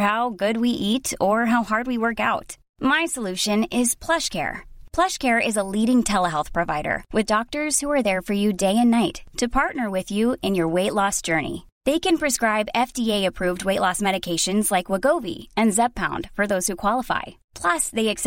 How good we at our leading ٹھہر health provider with doctor for you day and night to partner with you in your weight loss journey they can prescribe F T approved weight loss medication like وو وی and Zepbound for those you qualify plus they x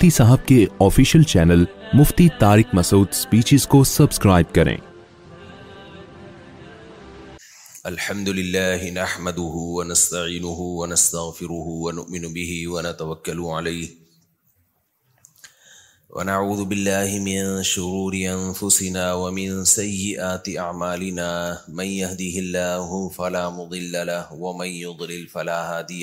مفتی صاحب کے official channel Mufti Masood speeches کو subscribe کریں الحمد لله نحمده ونستعينه ونستغفره ونؤمن به ونتوكل عليه ونعوذ بالله من من شرور أنفسنا ومن ومن سيئات أعمالنا يهده الله فلا فلا مضل له له يضلل هادي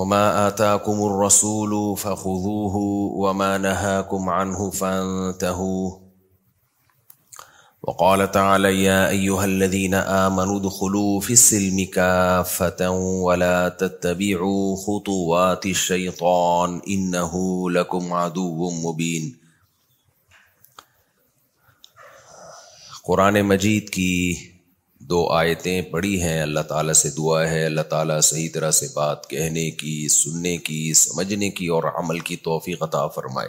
وما آتاكم الرسول فخذوه وما نهاكم عنه فانتهوا وقال تعالى يا أيها الذين آمنوا دخلوا في السلم كافة ولا تتبعوا خطوات الشيطان إنه لكم عدو مبين قرآن مجید کی دو آیتیں پڑھی ہیں اللہ تعالیٰ سے دعا ہے اللہ تعالیٰ صحیح طرح سے بات کہنے کی سننے کی سمجھنے کی اور عمل کی توفیق عطا فرمائے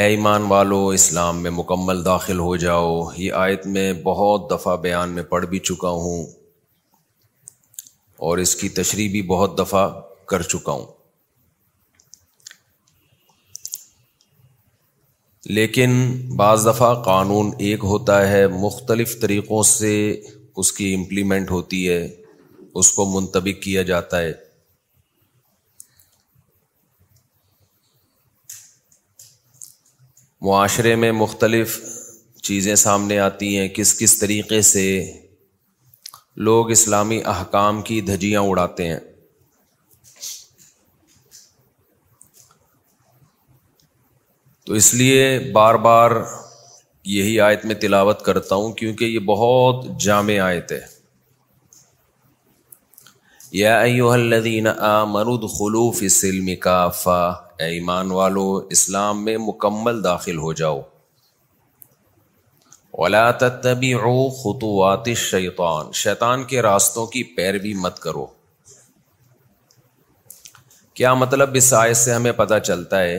اے ایمان والو اسلام میں مکمل داخل ہو جاؤ یہ آیت میں بہت دفعہ بیان میں پڑھ بھی چکا ہوں اور اس کی تشریح بھی بہت دفعہ کر چکا ہوں لیکن بعض دفعہ قانون ایک ہوتا ہے مختلف طریقوں سے اس کی امپلیمنٹ ہوتی ہے اس کو منتبک کیا جاتا ہے معاشرے میں مختلف چیزیں سامنے آتی ہیں کس کس طریقے سے لوگ اسلامی احکام کی دھجیاں اڑاتے ہیں تو اس لیے بار بار یہی آیت میں تلاوت کرتا ہوں کیونکہ یہ بہت جامع آیت ہے یا الذین آمنوا فی سلم کافا اے ایمان والو اسلام میں مکمل داخل ہو جاؤ تتبعوا خطوات الشیطان شیطان کے راستوں کی پیروی مت کرو کیا مطلب اس آیت سے ہمیں پتہ چلتا ہے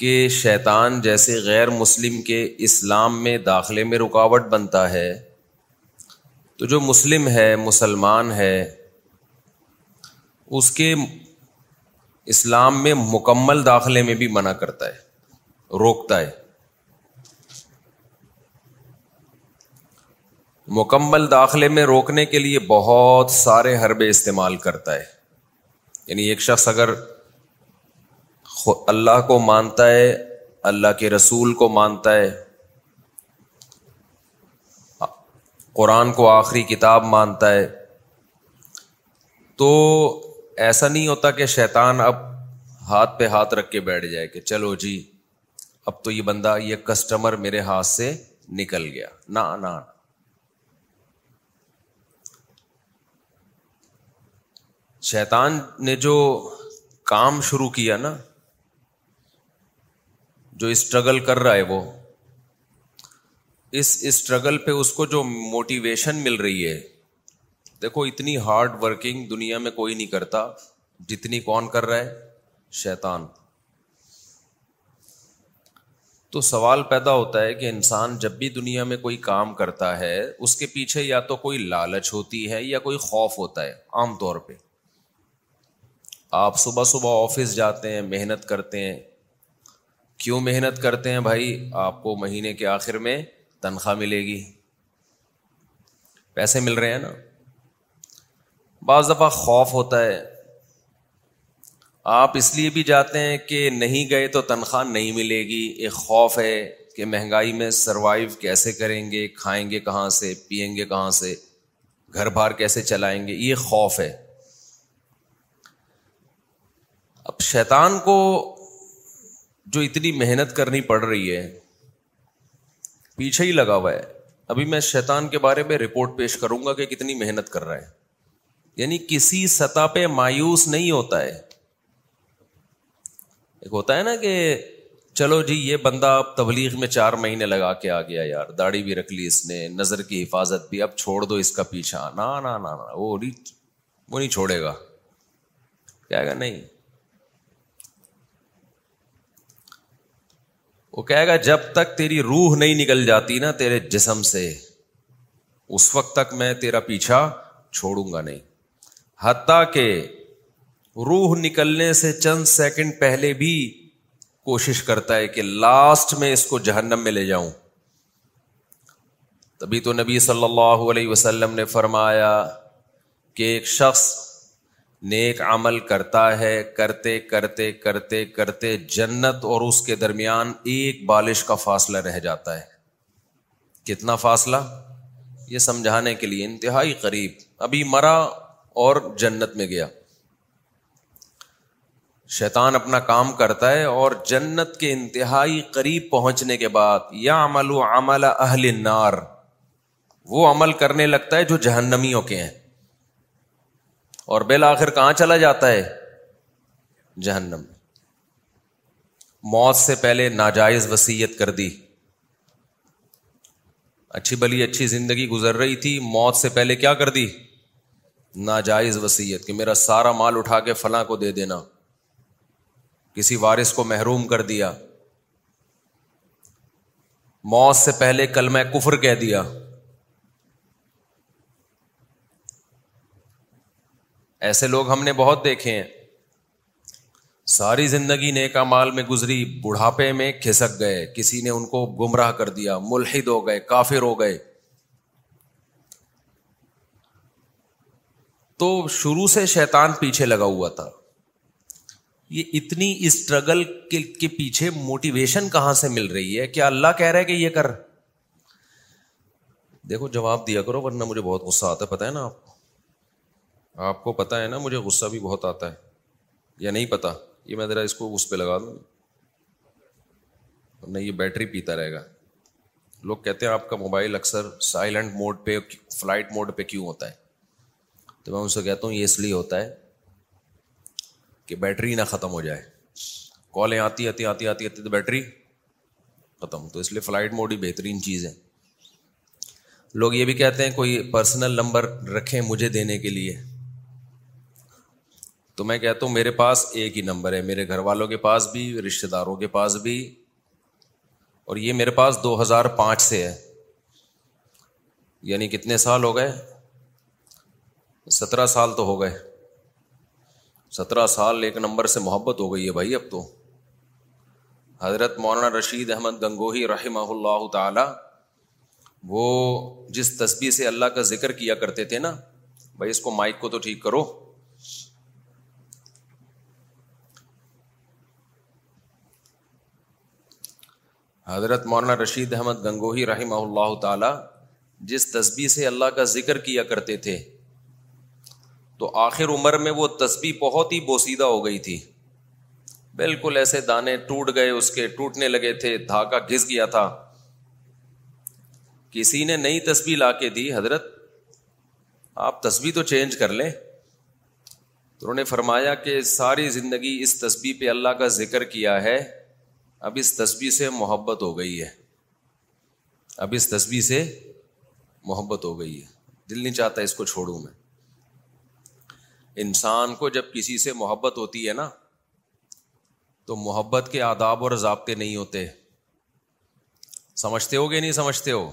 کہ شیطان جیسے غیر مسلم کے اسلام میں داخلے میں رکاوٹ بنتا ہے تو جو مسلم ہے مسلمان ہے اس کے اسلام میں مکمل داخلے میں بھی منع کرتا ہے روکتا ہے مکمل داخلے میں روکنے کے لیے بہت سارے حربے استعمال کرتا ہے یعنی ایک شخص اگر اللہ کو مانتا ہے اللہ کے رسول کو مانتا ہے قرآن کو آخری کتاب مانتا ہے تو ایسا نہیں ہوتا کہ شیطان اب ہاتھ پہ ہاتھ رکھ کے بیٹھ جائے کہ چلو جی اب تو یہ بندہ یہ کسٹمر میرے ہاتھ سے نکل گیا نہ شیطان نے جو کام شروع کیا نا جو اسٹرگل کر رہا ہے وہ اس اسٹرگل پہ اس کو جو موٹیویشن مل رہی ہے دیکھو اتنی ہارڈ ورکنگ دنیا میں کوئی نہیں کرتا جتنی کون کر رہا ہے شیتان تو سوال پیدا ہوتا ہے کہ انسان جب بھی دنیا میں کوئی کام کرتا ہے اس کے پیچھے یا تو کوئی لالچ ہوتی ہے یا کوئی خوف ہوتا ہے عام طور پہ آپ صبح صبح آفس جاتے ہیں محنت کرتے ہیں کیوں محنت کرتے ہیں بھائی آپ کو مہینے کے آخر میں تنخواہ ملے گی پیسے مل رہے ہیں نا بعض دفعہ خوف ہوتا ہے آپ اس لیے بھی جاتے ہیں کہ نہیں گئے تو تنخواہ نہیں ملے گی ایک خوف ہے کہ مہنگائی میں سروائیو کیسے کریں گے کھائیں گے کہاں سے پئیں گے کہاں سے گھر بار کیسے چلائیں گے یہ خوف ہے اب شیطان کو جو اتنی محنت کرنی پڑ رہی ہے پیچھے ہی لگا ہوا ہے ابھی میں شیتان کے بارے میں رپورٹ پیش کروں گا کہ کتنی محنت کر رہا ہے یعنی کسی سطح پہ مایوس نہیں ہوتا ہے ایک ہوتا ہے نا کہ چلو جی یہ بندہ اب تبلیغ میں چار مہینے لگا کے آ گیا یار داڑھی بھی رکھ لی اس نے نظر کی حفاظت بھی اب چھوڑ دو اس کا پیچھا نہ وہ نہیں وہ نہیں چھوڑے گا گا نہیں وہ کہے گا جب تک تیری روح نہیں نکل جاتی نا تیرے جسم سے اس وقت تک میں تیرا پیچھا چھوڑوں گا نہیں حتیٰ کہ روح نکلنے سے چند سیکنڈ پہلے بھی کوشش کرتا ہے کہ لاسٹ میں اس کو جہنم میں لے جاؤں تبھی تو نبی صلی اللہ علیہ وسلم نے فرمایا کہ ایک شخص نیک عمل کرتا ہے کرتے کرتے کرتے کرتے جنت اور اس کے درمیان ایک بالش کا فاصلہ رہ جاتا ہے کتنا فاصلہ یہ سمجھانے کے لیے انتہائی قریب ابھی مرا اور جنت میں گیا شیطان اپنا کام کرتا ہے اور جنت کے انتہائی قریب پہنچنے کے بعد یا عمل و عمل اہل نار وہ عمل کرنے لگتا ہے جو جہنمیوں کے ہیں اور آخر کہاں چلا جاتا ہے جہنم موت سے پہلے ناجائز وسیعت کر دی اچھی بلی اچھی زندگی گزر رہی تھی موت سے پہلے کیا کر دی ناجائز وسیعت کہ میرا سارا مال اٹھا کے فلاں کو دے دینا کسی وارث کو محروم کر دیا موت سے پہلے کل میں کفر کہہ دیا ایسے لوگ ہم نے بہت دیکھے ہیں ساری زندگی نیکا مال میں گزری بڑھاپے میں کھسک گئے کسی نے ان کو گمراہ کر دیا ملحد ہو گئے کافر ہو گئے تو شروع سے شیطان پیچھے لگا ہوا تھا یہ اتنی اسٹرگل کے پیچھے موٹیویشن کہاں سے مل رہی ہے کیا اللہ کہہ رہے کہ یہ کر دیکھو جواب دیا کرو ورنہ مجھے بہت غصہ آتا ہے پتا ہے نا آپ کو آپ کو پتہ ہے نا مجھے غصہ بھی بہت آتا ہے یا نہیں پتا یہ میں ذرا اس کو اس پہ لگا دوں نہیں یہ بیٹری پیتا رہے گا لوگ کہتے ہیں آپ کا موبائل اکثر سائلنٹ موڈ پہ فلائٹ موڈ پہ کیوں ہوتا ہے تو میں ان سے کہتا ہوں یہ اس لیے ہوتا ہے کہ بیٹری نہ ختم ہو جائے کالیں آتی آتی آتی آتی آتی تو بیٹری ختم تو اس لیے فلائٹ موڈ ہی بہترین چیز ہے لوگ یہ بھی کہتے ہیں کوئی پرسنل نمبر رکھیں مجھے دینے کے لیے تو میں کہتا ہوں میرے پاس ایک ہی نمبر ہے میرے گھر والوں کے پاس بھی رشتے داروں کے پاس بھی اور یہ میرے پاس دو ہزار پانچ سے ہے یعنی کتنے سال ہو گئے سترہ سال تو ہو گئے سترہ سال ایک نمبر سے محبت ہو گئی ہے بھائی اب تو حضرت مولانا رشید احمد گنگوہی رحمہ اللہ تعالی وہ جس تسبیح سے اللہ کا ذکر کیا کرتے تھے نا بھائی اس کو مائک کو تو ٹھیک کرو حضرت مولانا رشید احمد گنگوہی رحمہ اللہ تعالیٰ جس تسبیح سے اللہ کا ذکر کیا کرتے تھے تو آخر عمر میں وہ تسبیح بہت ہی بوسیدہ ہو گئی تھی بالکل ایسے دانے ٹوٹ گئے اس کے ٹوٹنے لگے تھے دھاگا گھس گیا تھا کسی نے نئی تسبیح لا کے دی حضرت آپ تسبیح تو چینج کر لیں تو انہوں نے فرمایا کہ ساری زندگی اس تسبیح پہ اللہ کا ذکر کیا ہے اب اس تسبیح سے محبت ہو گئی ہے اب اس تسبیح سے محبت ہو گئی ہے دل نہیں چاہتا اس کو چھوڑوں میں انسان کو جب کسی سے محبت ہوتی ہے نا تو محبت کے آداب اور ضابطے نہیں ہوتے سمجھتے ہو کہ نہیں سمجھتے ہو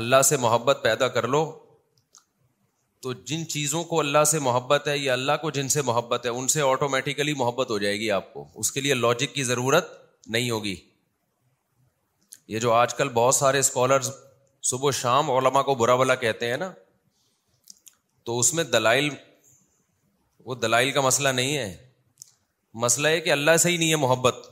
اللہ سے محبت پیدا کر لو تو جن چیزوں کو اللہ سے محبت ہے یا اللہ کو جن سے محبت ہے ان سے آٹومیٹیکلی محبت ہو جائے گی آپ کو اس کے لیے لاجک کی ضرورت نہیں ہوگی یہ جو آج کل بہت سارے اسکالرز صبح شام علما کو برا بلا کہتے ہیں نا تو اس میں دلائل وہ دلائل کا مسئلہ نہیں ہے مسئلہ ہے کہ اللہ سے ہی نہیں ہے محبت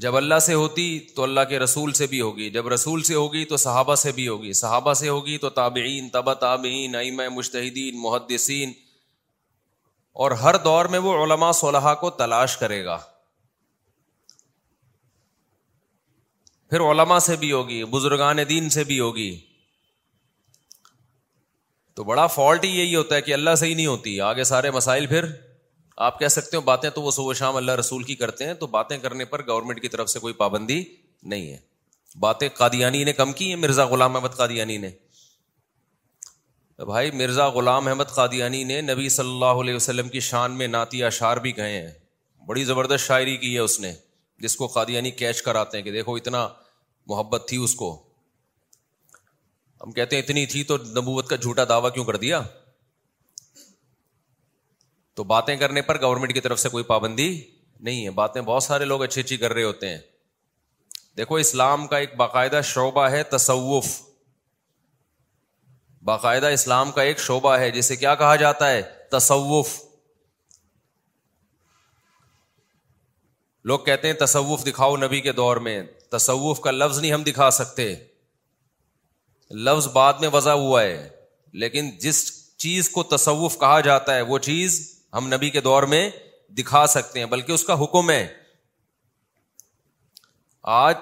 جب اللہ سے ہوتی تو اللہ کے رسول سے بھی ہوگی جب رسول سے ہوگی تو صحابہ سے بھی ہوگی صحابہ سے ہوگی تو تابعین تبا تابعین آئیم مشتحدین محدثین اور ہر دور میں وہ علماء صلیحہ کو تلاش کرے گا پھر علماء سے بھی ہوگی بزرگان دین سے بھی ہوگی تو بڑا فالٹ ہی یہی ہوتا ہے کہ اللہ سے ہی نہیں ہوتی آگے سارے مسائل پھر آپ کہہ سکتے ہو باتیں تو وہ صبح شام اللہ رسول کی کرتے ہیں تو باتیں کرنے پر گورنمنٹ کی طرف سے کوئی پابندی نہیں ہے باتیں قادیانی نے کم کی ہیں مرزا غلام احمد قادیانی نے بھائی مرزا غلام احمد قادیانی نے نبی صلی اللہ علیہ وسلم کی شان میں نعتی اشعار بھی کہے ہیں بڑی زبردست شاعری کی ہے اس نے جس کو قادیانی کیچ کراتے ہیں کہ دیکھو اتنا محبت تھی اس کو ہم کہتے ہیں اتنی تھی تو نبوت کا جھوٹا دعویٰ کیوں کر دیا تو باتیں کرنے پر گورنمنٹ کی طرف سے کوئی پابندی نہیں ہے باتیں بہت سارے لوگ اچھی اچھی کر رہے ہوتے ہیں دیکھو اسلام کا ایک باقاعدہ شعبہ ہے تصوف باقاعدہ اسلام کا ایک شعبہ ہے جسے کیا کہا جاتا ہے تصوف لوگ کہتے ہیں تصوف دکھاؤ نبی کے دور میں تصوف کا لفظ نہیں ہم دکھا سکتے لفظ بعد میں وضع ہوا ہے لیکن جس چیز کو تصوف کہا جاتا ہے وہ چیز ہم نبی کے دور میں دکھا سکتے ہیں بلکہ اس کا حکم ہے آج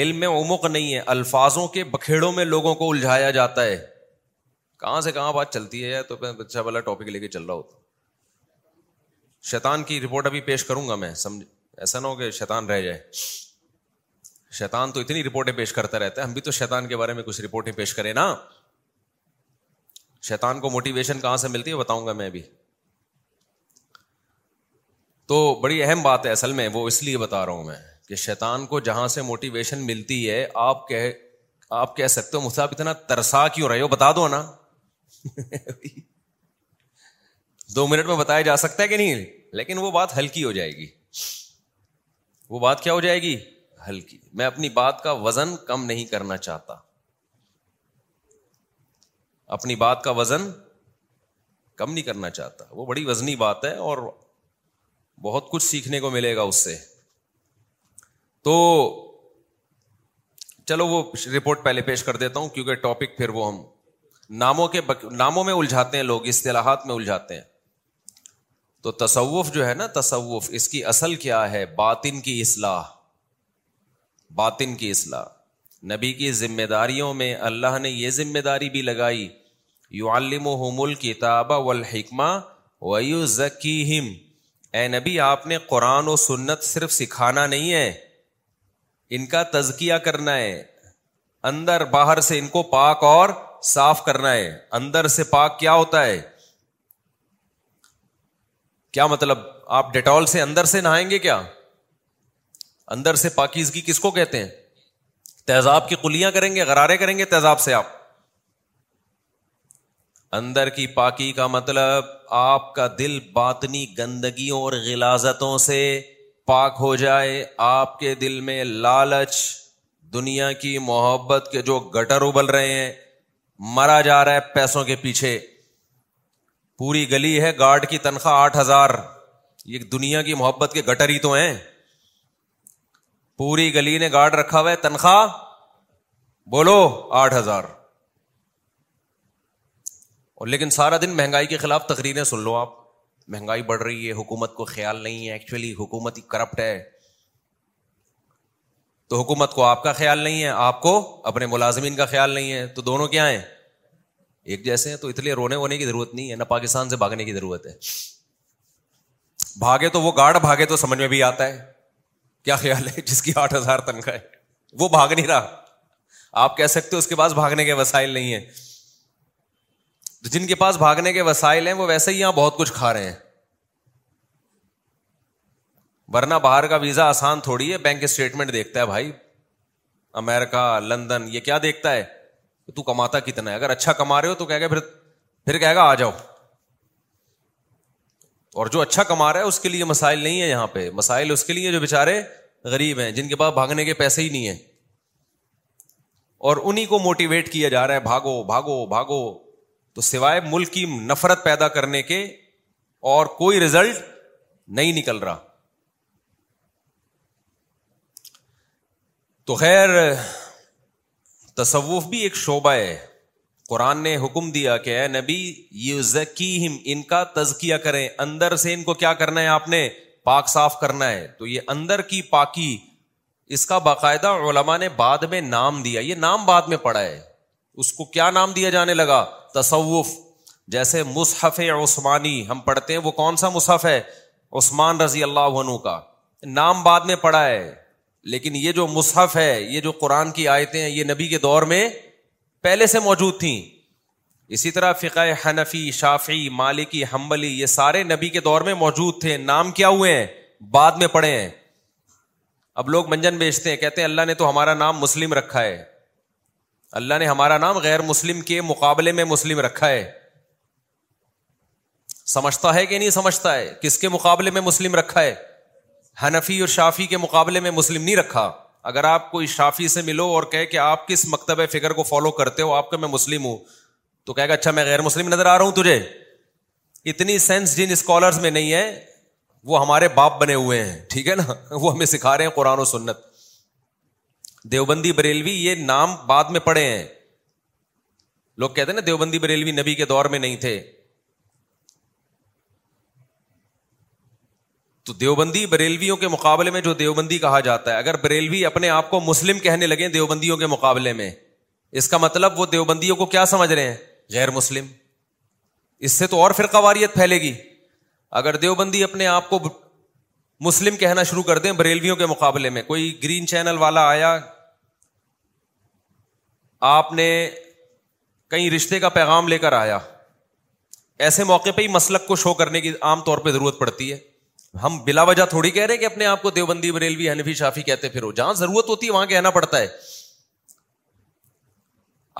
علم میں امک نہیں ہے الفاظوں کے بکھیڑوں میں لوگوں کو الجھایا جاتا ہے کہاں سے کہاں بات چلتی ہے تو اچھا والا ٹاپک لے کے چل رہا ہوتا شیطان کی رپورٹ ابھی پیش کروں گا میں سمجھ ایسا نہ ہو کہ شیطان رہ جائے شیطان تو اتنی رپورٹیں پیش کرتا رہتا ہے ہم بھی تو شیطان کے بارے میں کچھ رپورٹیں پیش کریں نا شیطان کو موٹیویشن کہاں سے ملتی ہے بتاؤں گا میں ابھی تو بڑی اہم بات ہے اصل میں وہ اس لیے بتا رہا ہوں میں کہ شیطان کو جہاں سے موٹیویشن ملتی ہے آپ کہہ آپ کہہ سکتے ہو مجھے اتنا ترسا کیوں رہے ہو بتا دو نا دو منٹ میں بتایا جا سکتا ہے کہ نہیں لیکن وہ بات ہلکی ہو جائے گی وہ بات کیا ہو جائے گی ہلکی میں اپنی بات کا وزن کم نہیں کرنا چاہتا اپنی بات کا وزن کم نہیں کرنا چاہتا وہ بڑی وزنی بات ہے اور بہت کچھ سیکھنے کو ملے گا اس سے تو چلو وہ رپورٹ پہلے پیش کر دیتا ہوں کیونکہ ٹاپک پھر وہ ہم ناموں کے ناموں میں الجھاتے ہیں لوگ اصطلاحات میں الجھاتے ہیں تو تصوف جو ہے نا تصوف اس کی اصل کیا ہے باطن کی اصلاح باطن کی اصلاح نبی کی ذمہ داریوں میں اللہ نے یہ ذمہ داری بھی لگائی یو علم و و الحکمہ ویو ذکی اے نبی آپ نے قرآن و سنت صرف سکھانا نہیں ہے ان کا تزکیہ کرنا ہے اندر باہر سے ان کو پاک اور صاف کرنا ہے اندر سے پاک کیا ہوتا ہے کیا مطلب آپ ڈیٹول سے اندر سے نہائیں گے کیا اندر سے پاکیزگی کس کو کہتے ہیں تیزاب کی کلیاں کریں گے غرارے کریں گے تیزاب سے آپ اندر کی پاکی کا مطلب آپ کا دل باطنی گندگیوں اور غلازتوں سے پاک ہو جائے آپ کے دل میں لالچ دنیا کی محبت کے جو گٹر ابل رہے ہیں مرا جا رہا ہے پیسوں کے پیچھے پوری گلی ہے گارڈ کی تنخواہ آٹھ ہزار یہ دنیا کی محبت کے گٹر ہی تو ہیں پوری گلی نے گارڈ رکھا ہوا ہے تنخواہ بولو آٹھ ہزار اور لیکن سارا دن مہنگائی کے خلاف تقریریں سن لو آپ مہنگائی بڑھ رہی ہے حکومت کو خیال نہیں ہے ایکچولی حکومت ہی کرپٹ ہے تو حکومت کو آپ کا خیال نہیں ہے آپ کو اپنے ملازمین کا خیال نہیں ہے تو دونوں کیا ہیں ایک جیسے ہیں تو اس لیے رونے ہونے کی ضرورت نہیں ہے نہ پاکستان سے بھاگنے کی ضرورت ہے بھاگے تو وہ گارڈ بھاگے تو سمجھ میں بھی آتا ہے کیا خیال ہے جس کی آٹھ ہزار تنخواہ ہے وہ بھاگ نہیں رہا آپ کہہ سکتے اس کے پاس بھاگنے کے وسائل نہیں ہیں جن کے پاس بھاگنے کے وسائل ہیں وہ ویسے ہی یہاں بہت کچھ کھا رہے ہیں ورنہ باہر کا ویزا آسان تھوڑی ہے بینک اسٹیٹمنٹ دیکھتا ہے بھائی امیرکا لندن یہ کیا دیکھتا ہے کہ تو کماتا کتنا ہے اگر اچھا کما رہے ہو تو پھر پھر کہے گا آ جاؤ اور جو اچھا کما رہا ہے اس کے لیے مسائل نہیں ہے یہاں پہ مسائل اس کے لیے جو بےچارے غریب ہیں جن کے پاس بھاگنے کے پیسے ہی نہیں ہے اور انہیں کو موٹیویٹ کیا جا رہا ہے بھاگو بھاگو بھاگو تو سوائے ملک کی نفرت پیدا کرنے کے اور کوئی رزلٹ نہیں نکل رہا تو خیر تصوف بھی ایک شعبہ ہے قرآن نے حکم دیا کہ اے نبی یہ ذکی ان کا تزکیہ کریں اندر سے ان کو کیا کرنا ہے آپ نے پاک صاف کرنا ہے تو یہ اندر کی پاکی اس کا باقاعدہ علماء نے بعد میں نام دیا یہ نام بعد میں پڑا ہے اس کو کیا نام دیا جانے لگا تصوف جیسے مصحف عثمانی ہم پڑھتے ہیں وہ کون سا مصحف ہے عثمان رضی اللہ عنہ کا نام بعد میں پڑھا ہے لیکن یہ جو مصحف ہے یہ جو قرآن کی آیتیں ہیں یہ نبی کے دور میں پہلے سے موجود تھیں اسی طرح فقہ حنفی شافی مالکی حمبلی یہ سارے نبی کے دور میں موجود تھے نام کیا ہوئے ہیں بعد میں پڑھے ہیں اب لوگ منجن بیچتے ہیں کہتے ہیں اللہ نے تو ہمارا نام مسلم رکھا ہے اللہ نے ہمارا نام غیر مسلم کے مقابلے میں مسلم رکھا ہے سمجھتا ہے کہ نہیں سمجھتا ہے کس کے مقابلے میں مسلم رکھا ہے ہنفی اور شافی کے مقابلے میں مسلم نہیں رکھا اگر آپ کوئی شافی سے ملو اور کہے کہ آپ کس مکتب فکر کو فالو کرتے ہو آپ کا میں مسلم ہوں تو کہے گا اچھا میں غیر مسلم نظر آ رہا ہوں تجھے اتنی سینس جن اسکالرس میں نہیں ہے وہ ہمارے باپ بنے ہوئے ہیں ٹھیک ہے نا وہ ہمیں سکھا رہے ہیں قرآن و سنت دیوبندی بریلوی یہ نام بعد میں پڑے ہیں لوگ کہتے ہیں نا دیوبندی بریلوی نبی کے دور میں نہیں تھے تو دیوبندی بریلویوں کے مقابلے میں جو دیوبندی کہا جاتا ہے اگر بریلوی اپنے آپ کو مسلم کہنے لگے دیوبندیوں کے مقابلے میں اس کا مطلب وہ دیوبندیوں کو کیا سمجھ رہے ہیں غیر مسلم اس سے تو اور فرقہ واریت پھیلے گی اگر دیوبندی اپنے آپ کو مسلم کہنا شروع کر دیں بریلویوں کے مقابلے میں کوئی گرین چینل والا آیا آپ نے کہیں رشتے کا پیغام لے کر آیا ایسے موقع پہ ہی مسلک کو شو کرنے کی عام طور پہ ضرورت پڑتی ہے ہم بلا وجہ تھوڑی کہہ رہے ہیں کہ اپنے آپ کو دیوبندی بریلوی حنفی شافی کہتے پھرو جہاں ضرورت ہوتی ہے وہاں کہنا پڑتا ہے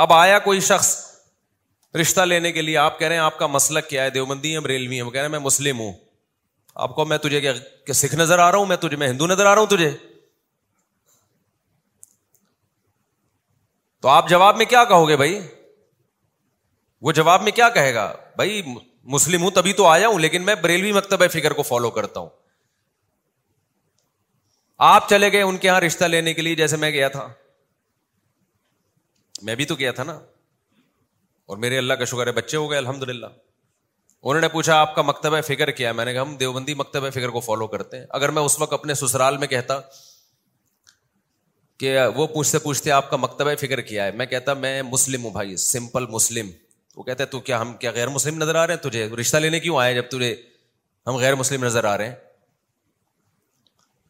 اب آیا کوئی شخص رشتہ لینے کے لیے آپ کہہ رہے ہیں آپ کا مسلک کیا ہے دیوبندی بریلوی وہ کہہ رہے ہیں میں مسلم ہوں آپ کو میں تجھے کہ سکھ نظر آ رہا ہوں میں تجھے میں ہندو نظر آ رہا ہوں تجھے تو آپ جواب میں کیا کہو گے بھائی وہ جواب میں کیا کہے گا بھائی مسلم ہوں تبھی تو آیا ہوں لیکن میں بریلوی مکتبہ فکر کو فالو کرتا ہوں آپ چلے گئے ان کے یہاں رشتہ لینے کے لیے جیسے میں گیا تھا میں بھی تو گیا تھا نا اور میرے اللہ کا شکر ہے بچے ہو گئے الحمد للہ انہوں نے پوچھا آپ کا مکتبۂ فکر کیا میں نے کہا ہم دیوبندی مکتبۂ فکر کو فالو کرتے ہیں اگر میں اس وقت اپنے سسرال میں کہتا کہ وہ پوچھتے پوچھتے آپ کا مکتبہ فکر کیا ہے میں کہتا میں مسلم ہوں بھائی سمپل مسلم وہ کہتے تو کیا ہم کیا غیر مسلم نظر آ رہے ہیں تجھے رشتہ لینے کیوں آئے جب تجھے ہم غیر مسلم نظر آ رہے ہیں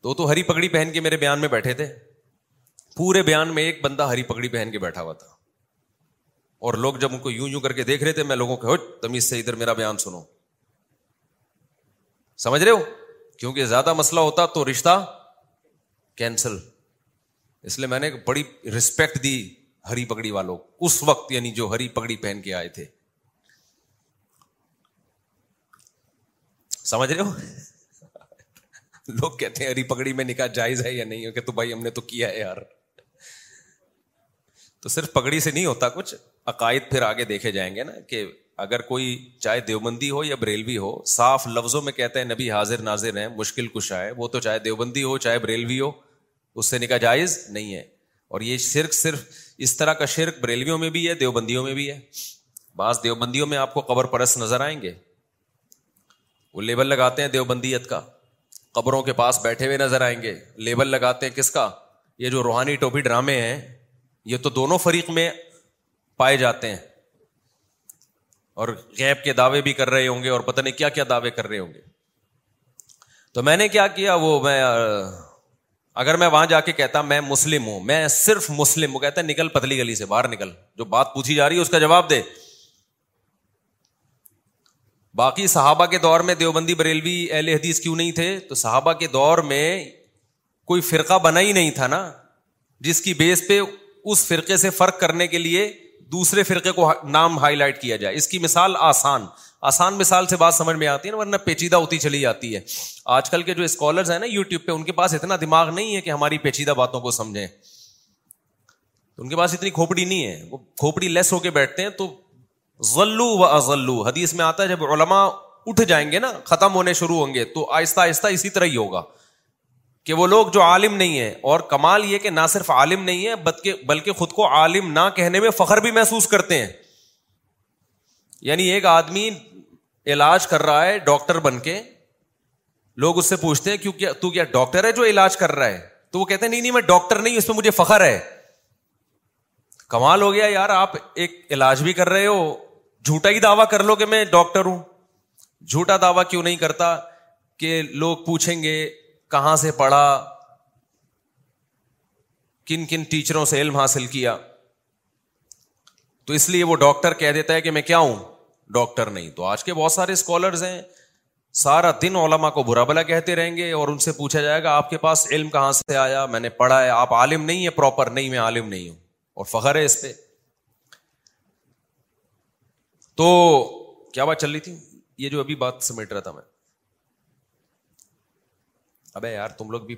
تو تو ہری پگڑی پہن کے میرے بیان میں بیٹھے تھے پورے بیان میں ایک بندہ ہری پگڑی پہن کے بیٹھا ہوا تھا اور لوگ جب ان کو یوں یوں کر کے دیکھ رہے تھے میں لوگوں کے ہٹ تمیز سے ادھر میرا بیان سنو سمجھ رہے ہو کیونکہ زیادہ مسئلہ ہوتا تو رشتہ کینسل اس لیے میں نے بڑی رسپیکٹ دی ہری پگڑی والوں اس وقت یعنی جو ہری پگڑی پہن کے آئے تھے سمجھ رہے ہو لوگ کہتے ہیں ہری پگڑی میں نکاح جائز ہے یا نہیں کہ تو تو بھائی ہم نے کیا ہے یار تو صرف پگڑی سے نہیں ہوتا کچھ عقائد پھر آگے دیکھے جائیں گے نا کہ اگر کوئی چاہے دیوبندی ہو یا بریلوی ہو صاف لفظوں میں کہتے ہیں نبی حاضر نازر ہیں مشکل کش ہے وہ تو چاہے دیوبندی ہو چاہے بریلوی ہو اس سے نکاح جائز نہیں ہے اور یہ شرک صرف اس طرح کا شرک بریلویوں میں بھی ہے دیوبندیوں میں بھی ہے بعض دیوبندیوں میں آپ کو قبر پرست نظر آئیں گے وہ لیبل لگاتے ہیں دیوبندیت کا قبروں کے پاس بیٹھے ہوئے نظر آئیں گے لیبل لگاتے ہیں کس کا یہ جو روحانی ٹوپی ڈرامے ہیں یہ تو دونوں فریق میں پائے جاتے ہیں اور غیب کے دعوے بھی کر رہے ہوں گے اور پتہ نہیں کیا کیا دعوے کر رہے ہوں گے تو میں نے کیا کیا وہ میں اگر میں وہاں جا کے کہتا میں مسلم ہوں میں صرف مسلم ہوں سے باہر نکل جو بات پوچھی جا رہی ہے اس کا جواب دے باقی صحابہ کے دور میں دیوبندی بریلوی اہل حدیث کیوں نہیں تھے تو صحابہ کے دور میں کوئی فرقہ بنا ہی نہیں تھا نا جس کی بیس پہ اس فرقے سے فرق کرنے کے لیے دوسرے فرقے کو نام ہائی لائٹ کیا جائے اس کی مثال آسان آسان مثال سے بات سمجھ میں آتی ہے نا ورنہ پیچیدہ ہوتی چلی جاتی ہے آج کل کے جو اسکالرز ہیں نا یوٹیوب پہ ان کے پاس اتنا دماغ نہیں ہے کہ ہماری پیچیدہ باتوں کو سمجھیں ان کے پاس اتنی کھوپڑی نہیں ہے وہ کھوپڑی لیس ہو کے بیٹھتے ہیں تو ذلو و ازلو حدیث میں آتا ہے جب علما اٹھ جائیں گے نا ختم ہونے شروع ہوں گے تو آہستہ آہستہ اسی طرح ہی ہوگا کہ وہ لوگ جو عالم نہیں ہے اور کمال یہ کہ نہ صرف عالم نہیں ہے بلکہ خود کو عالم نہ کہنے میں فخر بھی محسوس کرتے ہیں یعنی ایک آدمی علاج کر رہا ہے ڈاکٹر بن کے لوگ اس سے پوچھتے ہیں تو کیا ڈاکٹر ہے جو علاج کر رہا ہے تو وہ کہتے ہیں نہیں نہیں میں ڈاکٹر نہیں اس میں مجھے فخر ہے کمال ہو گیا یار آپ ایک علاج بھی کر رہے ہو جھوٹا ہی دعویٰ کر لو کہ میں ڈاکٹر ہوں جھوٹا دعویٰ کیوں نہیں کرتا کہ لوگ پوچھیں گے کہاں سے پڑھا کن کن ٹیچروں سے علم حاصل کیا تو اس لیے وہ ڈاکٹر کہہ دیتا ہے کہ میں کیا ہوں ڈاکٹر نہیں تو آج کے بہت سارے اسکالرز ہیں سارا دن علما کو برا بلا کہتے رہیں گے اور ان سے پوچھا جائے گا آپ کے پاس علم کہاں سے آیا میں نے پڑھا ہے آپ عالم نہیں ہے پراپر نہیں میں عالم نہیں ہوں اور فخر ہے اس پہ تو کیا بات چل رہی تھی یہ جو ابھی بات سمیٹ رہا تھا میں اب یار تم لوگ بھی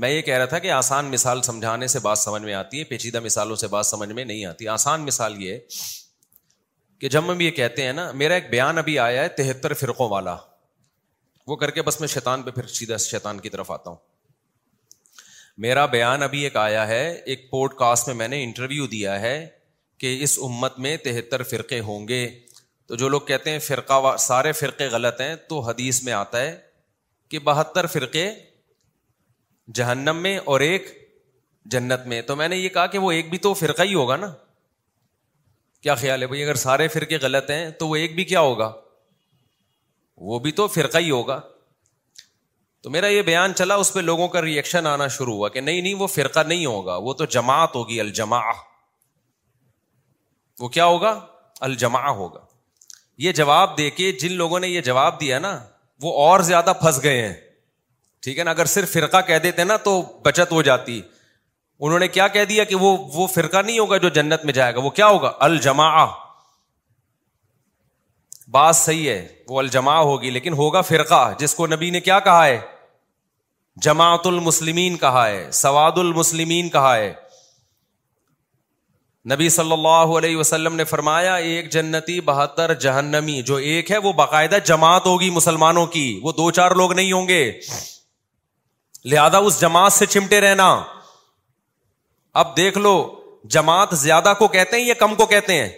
میں یہ کہہ رہا تھا کہ آسان مثال سمجھانے سے بات سمجھ میں آتی ہے پیچیدہ مثالوں سے بات سمجھ میں نہیں آتی آسان مثال یہ ہے کہ جب ہم یہ کہتے ہیں نا میرا ایک بیان ابھی آیا ہے تہتر فرقوں والا وہ کر کے بس میں شیطان پہ پھر سیدھا شیطان کی طرف آتا ہوں میرا بیان ابھی ایک آیا ہے ایک پوڈ کاسٹ میں میں نے انٹرویو دیا ہے کہ اس امت میں تہتر فرقے ہوں گے تو جو لوگ کہتے ہیں فرقہ سارے فرقے غلط ہیں تو حدیث میں آتا ہے کہ بہتر فرقے جہنم میں اور ایک جنت میں تو میں نے یہ کہا کہ وہ ایک بھی تو فرقہ ہی ہوگا نا کیا خیال ہے بھائی اگر سارے فرقے غلط ہیں تو وہ ایک بھی کیا ہوگا وہ بھی تو فرقہ ہی ہوگا تو میرا یہ بیان چلا اس پہ لوگوں کا ریئیکشن آنا شروع ہوا کہ نہیں نہیں وہ فرقہ نہیں ہوگا وہ تو جماعت ہوگی الجماع وہ کیا ہوگا الجماع ہوگا یہ جواب دے کے جن لوگوں نے یہ جواب دیا نا وہ اور زیادہ پھنس گئے ہیں ٹھیک ہے نا اگر صرف فرقہ کہہ دیتے نا تو بچت ہو جاتی انہوں نے کیا کہہ دیا کہ وہ وہ فرقہ نہیں ہوگا جو جنت میں جائے گا وہ کیا ہوگا الجما بات صحیح ہے وہ الجما ہوگی لیکن ہوگا فرقہ جس کو نبی نے کیا کہا ہے جماعت المسلمین کہا ہے سواد المسلمین کہا ہے نبی صلی اللہ علیہ وسلم نے فرمایا ایک جنتی بہتر جہنمی جو ایک ہے وہ باقاعدہ جماعت ہوگی مسلمانوں کی وہ دو چار لوگ نہیں ہوں گے لہذا اس جماعت سے چمٹے رہنا اب دیکھ لو جماعت زیادہ کو کہتے ہیں یا کم کو کہتے ہیں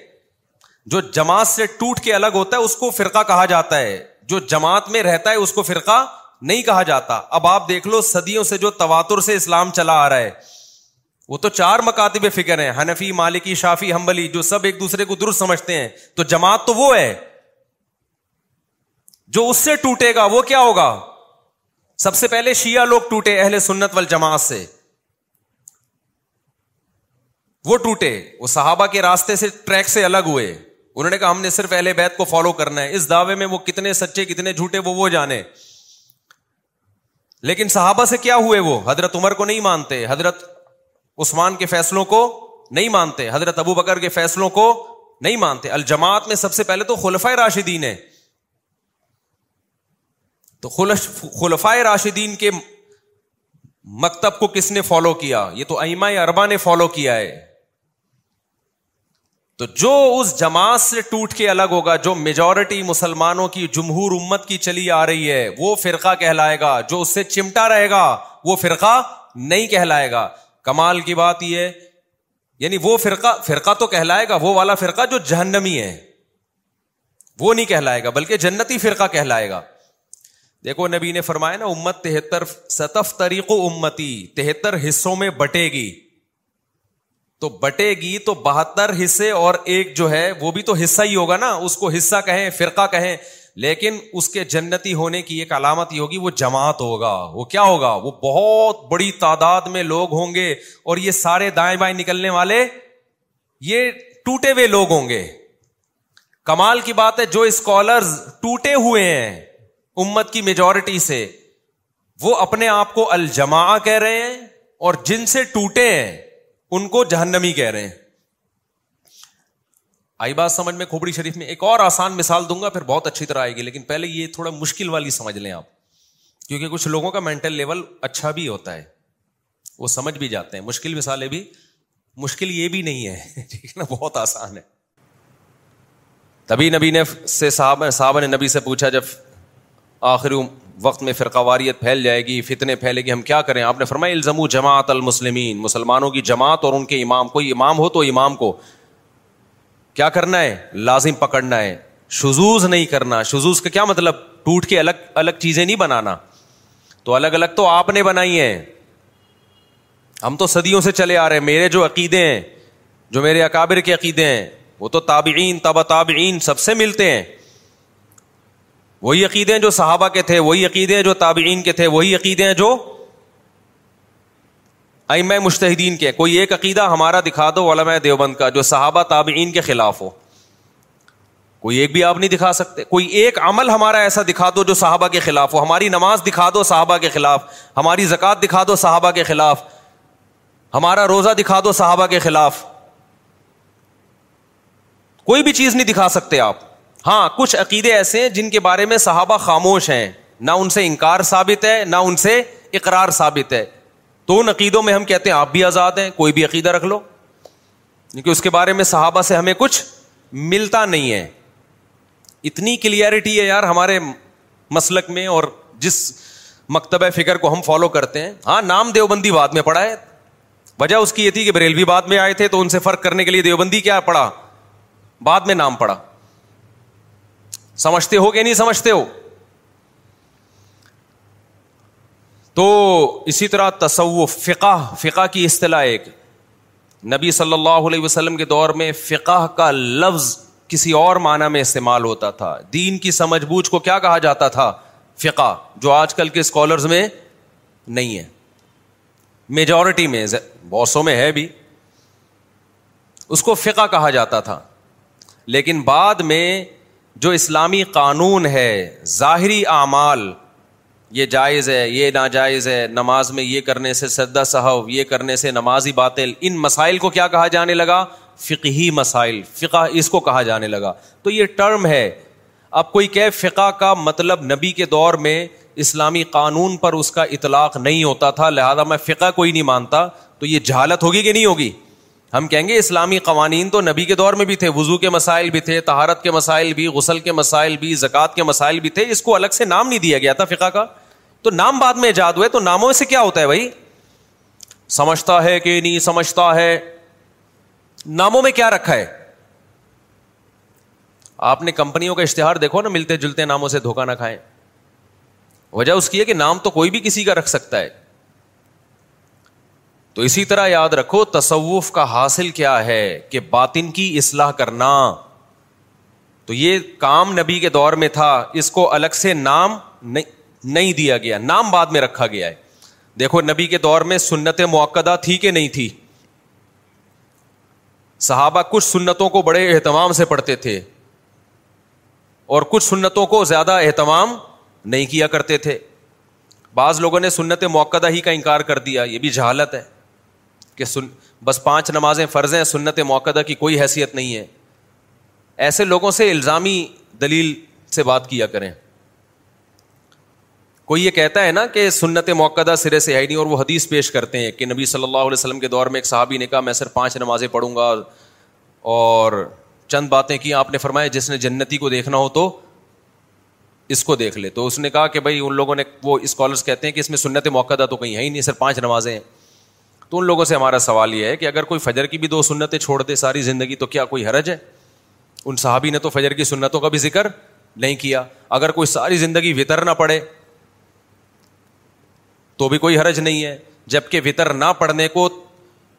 جو جماعت سے ٹوٹ کے الگ ہوتا ہے اس کو فرقہ کہا جاتا ہے جو جماعت میں رہتا ہے اس کو فرقہ نہیں کہا جاتا اب آپ دیکھ لو صدیوں سے جو تواتر سے اسلام چلا آ رہا ہے وہ تو چار مکاتب فکر ہیں ہنفی مالکی شافی ہمبلی جو سب ایک دوسرے کو درست سمجھتے ہیں تو جماعت تو وہ ہے جو اس سے ٹوٹے گا وہ کیا ہوگا سب سے پہلے شیعہ لوگ ٹوٹے اہل سنت والجماعت جماعت سے وہ ٹوٹے وہ صحابہ کے راستے سے ٹریک سے الگ ہوئے انہوں نے کہا ہم نے صرف اہل بیت کو فالو کرنا ہے اس دعوے میں وہ کتنے سچے کتنے جھوٹے وہ وہ جانے لیکن صحابہ سے کیا ہوئے وہ حضرت عمر کو نہیں مانتے حضرت عثمان کے فیصلوں کو نہیں مانتے حضرت ابو بکر کے فیصلوں کو نہیں مانتے الجماعت میں سب سے پہلے تو خلفۂ راشدین ہے تو خلفائے راشدین کے مکتب کو کس نے فالو کیا یہ تو ایما اربا نے فالو کیا ہے تو جو اس جماعت سے ٹوٹ کے الگ ہوگا جو میجورٹی مسلمانوں کی جمہور امت کی چلی آ رہی ہے وہ فرقہ کہلائے گا جو اس سے چمٹا رہے گا وہ فرقہ نہیں کہلائے گا کمال کی بات یہ ہے یعنی وہ فرقہ فرقہ تو کہلائے گا وہ والا فرقہ جو جہنمی ہے وہ نہیں کہلائے گا بلکہ جنتی فرقہ کہلائے گا دیکھو نبی نے فرمایا نا امت تہتر ستف طریق و امتی تہتر حصوں میں بٹے گی تو بٹے گی تو بہتر حصے اور ایک جو ہے وہ بھی تو حصہ ہی ہوگا نا اس کو حصہ کہیں فرقہ کہیں لیکن اس کے جنتی ہونے کی ایک علامت یہ ہوگی وہ جماعت ہوگا وہ کیا ہوگا وہ بہت بڑی تعداد میں لوگ ہوں گے اور یہ سارے دائیں بائیں نکلنے والے یہ ٹوٹے ہوئے لوگ ہوں گے کمال کی بات ہے جو اسکالرز ٹوٹے ہوئے ہیں امت کی میجورٹی سے وہ اپنے آپ کو الجماع کہہ رہے ہیں اور جن سے ٹوٹے ہیں ان کو جہنمی کہہ رہے ہیں آئی بات سمجھ میں کھوبڑی شریف میں ایک اور آسان مثال دوں گا پھر بہت اچھی طرح آئے گی لیکن پہلے یہ تھوڑا مشکل والی سمجھ لیں آپ کیونکہ کچھ لوگوں کا مینٹل لیول اچھا بھی ہوتا ہے وہ سمجھ بھی جاتے ہیں مشکل مثالیں بھی مشکل یہ بھی نہیں ہے ٹھیک ہے نا بہت آسان ہے تبھی نبی نے سے صاحب نے نبی سے پوچھا جب آخری وقت میں فرقہ واریت پھیل جائے گی فتنے پھیلے گی ہم کیا کریں آپ نے فرمایا الزم جماعت المسلمین مسلمانوں کی جماعت اور ان کے امام کوئی امام ہو تو امام کو کیا کرنا ہے لازم پکڑنا ہے شزوز نہیں کرنا شزوز کا کیا مطلب ٹوٹ کے الگ الگ چیزیں نہیں بنانا تو الگ الگ تو آپ نے بنائی ہیں ہم تو صدیوں سے چلے آ رہے ہیں میرے جو عقیدے ہیں جو میرے اکابر کے عقیدے ہیں وہ تو تابعین تبا تابعین سب سے ملتے ہیں وہی عقیدے ہیں جو صحابہ کے تھے وہی عقیدے ہیں جو تابعین کے تھے وہی عقیدے ہیں جو ائمہ مشتحدین کے کوئی ایک عقیدہ ہمارا دکھا دو علماء دیوبند کا جو صحابہ تابعین کے خلاف ہو کوئی ایک بھی آپ نہیں دکھا سکتے کوئی ایک عمل ہمارا ایسا دکھا دو جو صحابہ کے خلاف ہو ہماری نماز دکھا دو صحابہ کے خلاف ہماری زکوٰۃ دکھا دو صحابہ کے خلاف ہمارا روزہ دکھا دو صحابہ کے خلاف کوئی بھی چیز نہیں دکھا سکتے آپ ہاں کچھ عقیدے ایسے ہیں جن کے بارے میں صحابہ خاموش ہیں نہ ان سے انکار ثابت ہے نہ ان سے اقرار ثابت ہے تو ان عقیدوں میں ہم کہتے ہیں آپ بھی آزاد ہیں کوئی بھی عقیدہ رکھ لو کیونکہ یعنی اس کے بارے میں صحابہ سے ہمیں کچھ ملتا نہیں ہے اتنی کلیئرٹی ہے یار ہمارے مسلک میں اور جس مکتبہ فکر کو ہم فالو کرتے ہیں ہاں نام دیوبندی بعد میں پڑا ہے وجہ اس کی یہ تھی کہ بریلوی بعد میں آئے تھے تو ان سے فرق کرنے کے لیے دیوبندی کیا پڑا بعد میں نام پڑا سمجھتے ہو کہ نہیں سمجھتے ہو تو اسی طرح تصوف فقہ فقہ کی اصطلاح ایک نبی صلی اللہ علیہ وسلم کے دور میں فقہ کا لفظ کسی اور معنی میں استعمال ہوتا تھا دین کی سمجھ بوجھ کو کیا کہا جاتا تھا فقہ جو آج کل کے اسکالرز میں نہیں ہے میجورٹی میں بوسوں میں ہے بھی اس کو فقہ کہا جاتا تھا لیکن بعد میں جو اسلامی قانون ہے ظاہری اعمال یہ جائز ہے یہ ناجائز ہے نماز میں یہ کرنے سے سدا صاحب یہ کرنے سے نمازی باطل ان مسائل کو کیا کہا جانے لگا فقہی مسائل فقہ اس کو کہا جانے لگا تو یہ ٹرم ہے اب کوئی کہ فقہ کا مطلب نبی کے دور میں اسلامی قانون پر اس کا اطلاق نہیں ہوتا تھا لہذا میں فقہ کوئی نہیں مانتا تو یہ جہالت ہوگی کہ نہیں ہوگی ہم کہیں گے اسلامی قوانین تو نبی کے دور میں بھی تھے وضو کے مسائل بھی تھے تہارت کے مسائل بھی غسل کے مسائل بھی زکوٰۃ کے مسائل بھی تھے اس کو الگ سے نام نہیں دیا گیا تھا فقہ کا تو نام بعد میں ایجاد ہوئے تو ناموں سے کیا ہوتا ہے بھائی سمجھتا ہے کہ نہیں سمجھتا ہے ناموں میں کیا رکھا ہے آپ نے کمپنیوں کا اشتہار دیکھو نا ملتے جلتے ناموں سے دھوکہ نہ کھائے وجہ اس کی ہے کہ نام تو کوئی بھی کسی کا رکھ سکتا ہے تو اسی طرح یاد رکھو تصوف کا حاصل کیا ہے کہ باطن کی اصلاح کرنا تو یہ کام نبی کے دور میں تھا اس کو الگ سے نام نہیں نہیں دیا گیا نام بعد میں رکھا گیا ہے دیکھو نبی کے دور میں سنت موقع تھی کہ نہیں تھی صحابہ کچھ سنتوں کو بڑے اہتمام سے پڑھتے تھے اور کچھ سنتوں کو زیادہ اہتمام نہیں کیا کرتے تھے بعض لوگوں نے سنت موقع ہی کا انکار کر دیا یہ بھی جہالت ہے کہ سن بس پانچ نمازیں فرض ہیں سنت موقع کی کوئی حیثیت نہیں ہے ایسے لوگوں سے الزامی دلیل سے بات کیا کریں کوئی یہ کہتا ہے نا کہ سنت موقع سرے سے ہے نہیں اور وہ حدیث پیش کرتے ہیں کہ نبی صلی اللہ علیہ وسلم کے دور میں ایک صحابی نے کہا میں سر پانچ نمازیں پڑھوں گا اور چند باتیں کی آپ نے فرمایا جس نے جنتی کو دیکھنا ہو تو اس کو دیکھ لے تو اس نے کہا کہ بھائی ان لوگوں نے وہ اسکالرس کہتے ہیں کہ اس میں سنت موقع تو کہیں ہے ہی نہیں سر پانچ نمازیں ہیں تو ان لوگوں سے ہمارا سوال یہ ہے کہ اگر کوئی فجر کی بھی دو سنتیں چھوڑ دے ساری زندگی تو کیا کوئی حرج ہے ان صحابی نے تو فجر کی سنتوں کا بھی ذکر نہیں کیا اگر کوئی ساری زندگی وطر نہ پڑے تو بھی کوئی حرج نہیں ہے جبکہ وطر نہ پڑھنے کو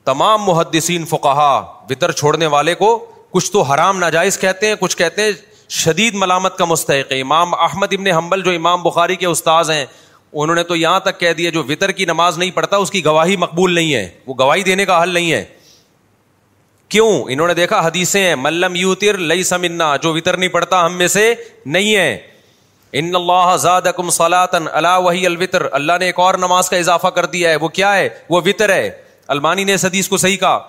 تمام محدثین فقہا وطر چھوڑنے والے کو کچھ تو حرام ناجائز کہتے ہیں کچھ کہتے ہیں شدید ملامت کا مستحق ہے امام احمد ابن حنبل جو امام بخاری کے استاذ ہیں انہوں نے تو یہاں تک کہہ دیا جو وطر کی نماز نہیں پڑھتا اس کی گواہی مقبول نہیں ہے وہ گواہی دینے کا حل نہیں ہے کیوں انہوں نے دیکھا حدیثیں ملم یوتر لئی سمنا جو وطر نہیں پڑھتا ہم میں سے نہیں ہے ان اللہ اللہ وحی الوطر اللہ نے ایک اور نماز کا اضافہ کر دیا ہے وہ کیا ہے وہ وطر ہے البانی نے اس حدیث کو صحیح کہا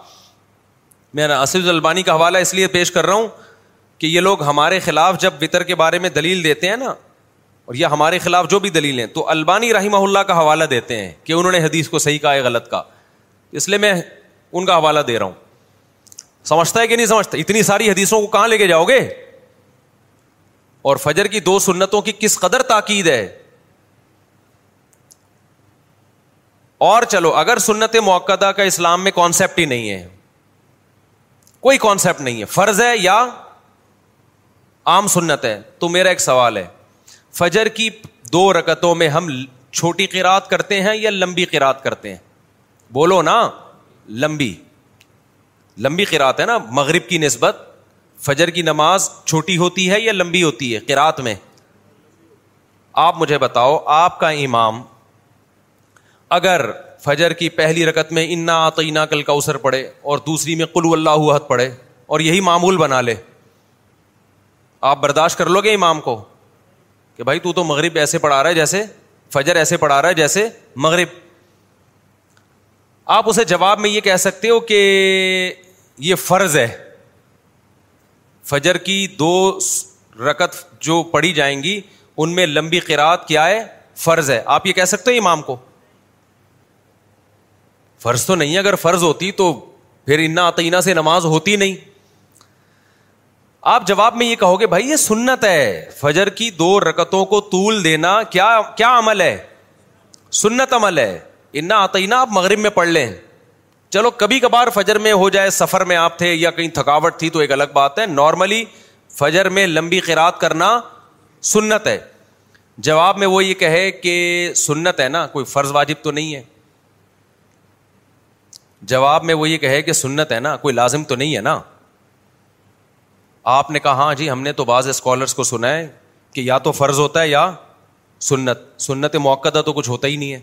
میں اسد اسف البانی کا حوالہ اس لیے پیش کر رہا ہوں کہ یہ لوگ ہمارے خلاف جب وطر کے بارے میں دلیل دیتے ہیں نا اور یہ ہمارے خلاف جو بھی دلیل ہیں تو البانی رحمہ اللہ کا حوالہ دیتے ہیں کہ انہوں نے حدیث کو صحیح کہا ہے غلط کہا اس لیے میں ان کا حوالہ دے رہا ہوں سمجھتا ہے کہ نہیں سمجھتا اتنی ساری حدیثوں کو کہاں لے کے جاؤ گے اور فجر کی دو سنتوں کی کس قدر تاکید ہے اور چلو اگر سنت موقع کا اسلام میں کانسیپٹ ہی نہیں ہے کوئی کانسیپٹ نہیں ہے فرض ہے یا عام سنت ہے تو میرا ایک سوال ہے فجر کی دو رکتوں میں ہم چھوٹی قرات کرتے ہیں یا لمبی قرات کرتے ہیں بولو نا لمبی لمبی قرات ہے نا مغرب کی نسبت فجر کی نماز چھوٹی ہوتی ہے یا لمبی ہوتی ہے قرات میں آپ مجھے بتاؤ آپ کا امام اگر فجر کی پہلی رکت میں انا عطینہ کل کا اثر پڑے اور دوسری میں کلو اللہ حد پڑھے اور یہی معمول بنا لے آپ برداشت کر لو گے امام کو کہ بھائی تو تو مغرب ایسے پڑھا رہا ہے جیسے فجر ایسے پڑھا رہا ہے جیسے مغرب آپ اسے جواب میں یہ کہہ سکتے ہو کہ یہ فرض ہے فجر کی دو رکت جو پڑھی جائیں گی ان میں لمبی قرآت کیا ہے فرض ہے آپ یہ کہہ سکتے ہیں امام کو فرض تو نہیں اگر فرض ہوتی تو پھر انا عطینہ سے نماز ہوتی نہیں آپ جواب میں یہ کہو گے بھائی یہ سنت ہے فجر کی دو رکتوں کو طول دینا کیا کیا عمل ہے سنت عمل ہے انا عطینہ آپ مغرب میں پڑھ لیں چلو کبھی کبھار فجر میں ہو جائے سفر میں آپ تھے یا کہیں تھکاوٹ تھی تو ایک الگ بات ہے نارملی فجر میں لمبی قرآد کرنا سنت ہے جواب میں وہ یہ کہے کہ سنت ہے نا کوئی فرض واجب تو نہیں ہے جواب میں وہ یہ کہے کہ سنت ہے نا کوئی لازم تو نہیں ہے نا آپ نے کہا ہاں جی ہم نے تو بعض اسکالرس کو سنا ہے کہ یا تو فرض ہوتا ہے یا سنت سنت موقع تو کچھ ہوتا ہی نہیں ہے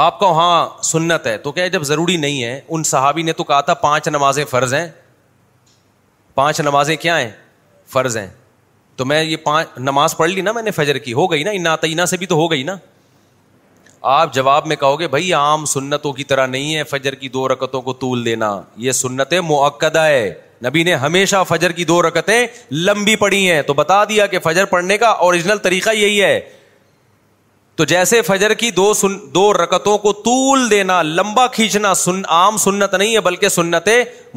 آپ کو ہاں سنت ہے تو کیا جب ضروری نہیں ہے ان صحابی نے تو کہا تھا پانچ نمازیں فرض ہیں پانچ نمازیں کیا ہیں فرض ہیں تو میں یہ پانچ نماز پڑھ لی نا میں نے فجر کی ہو گئی نا انعتینہ سے بھی تو ہو گئی نا آپ جواب میں کہو گے بھائی عام سنتوں کی طرح نہیں ہے فجر کی دو رکتوں کو طول دینا یہ سنت معقدہ ہے نبی نے ہمیشہ فجر کی دو رکتیں لمبی پڑی ہیں تو بتا دیا کہ فجر پڑھنے کا اوریجنل طریقہ یہی ہے تو جیسے فجر کی دو سن دو رکتوں کو طول دینا لمبا کھینچنا سن عام سنت نہیں ہے بلکہ سنت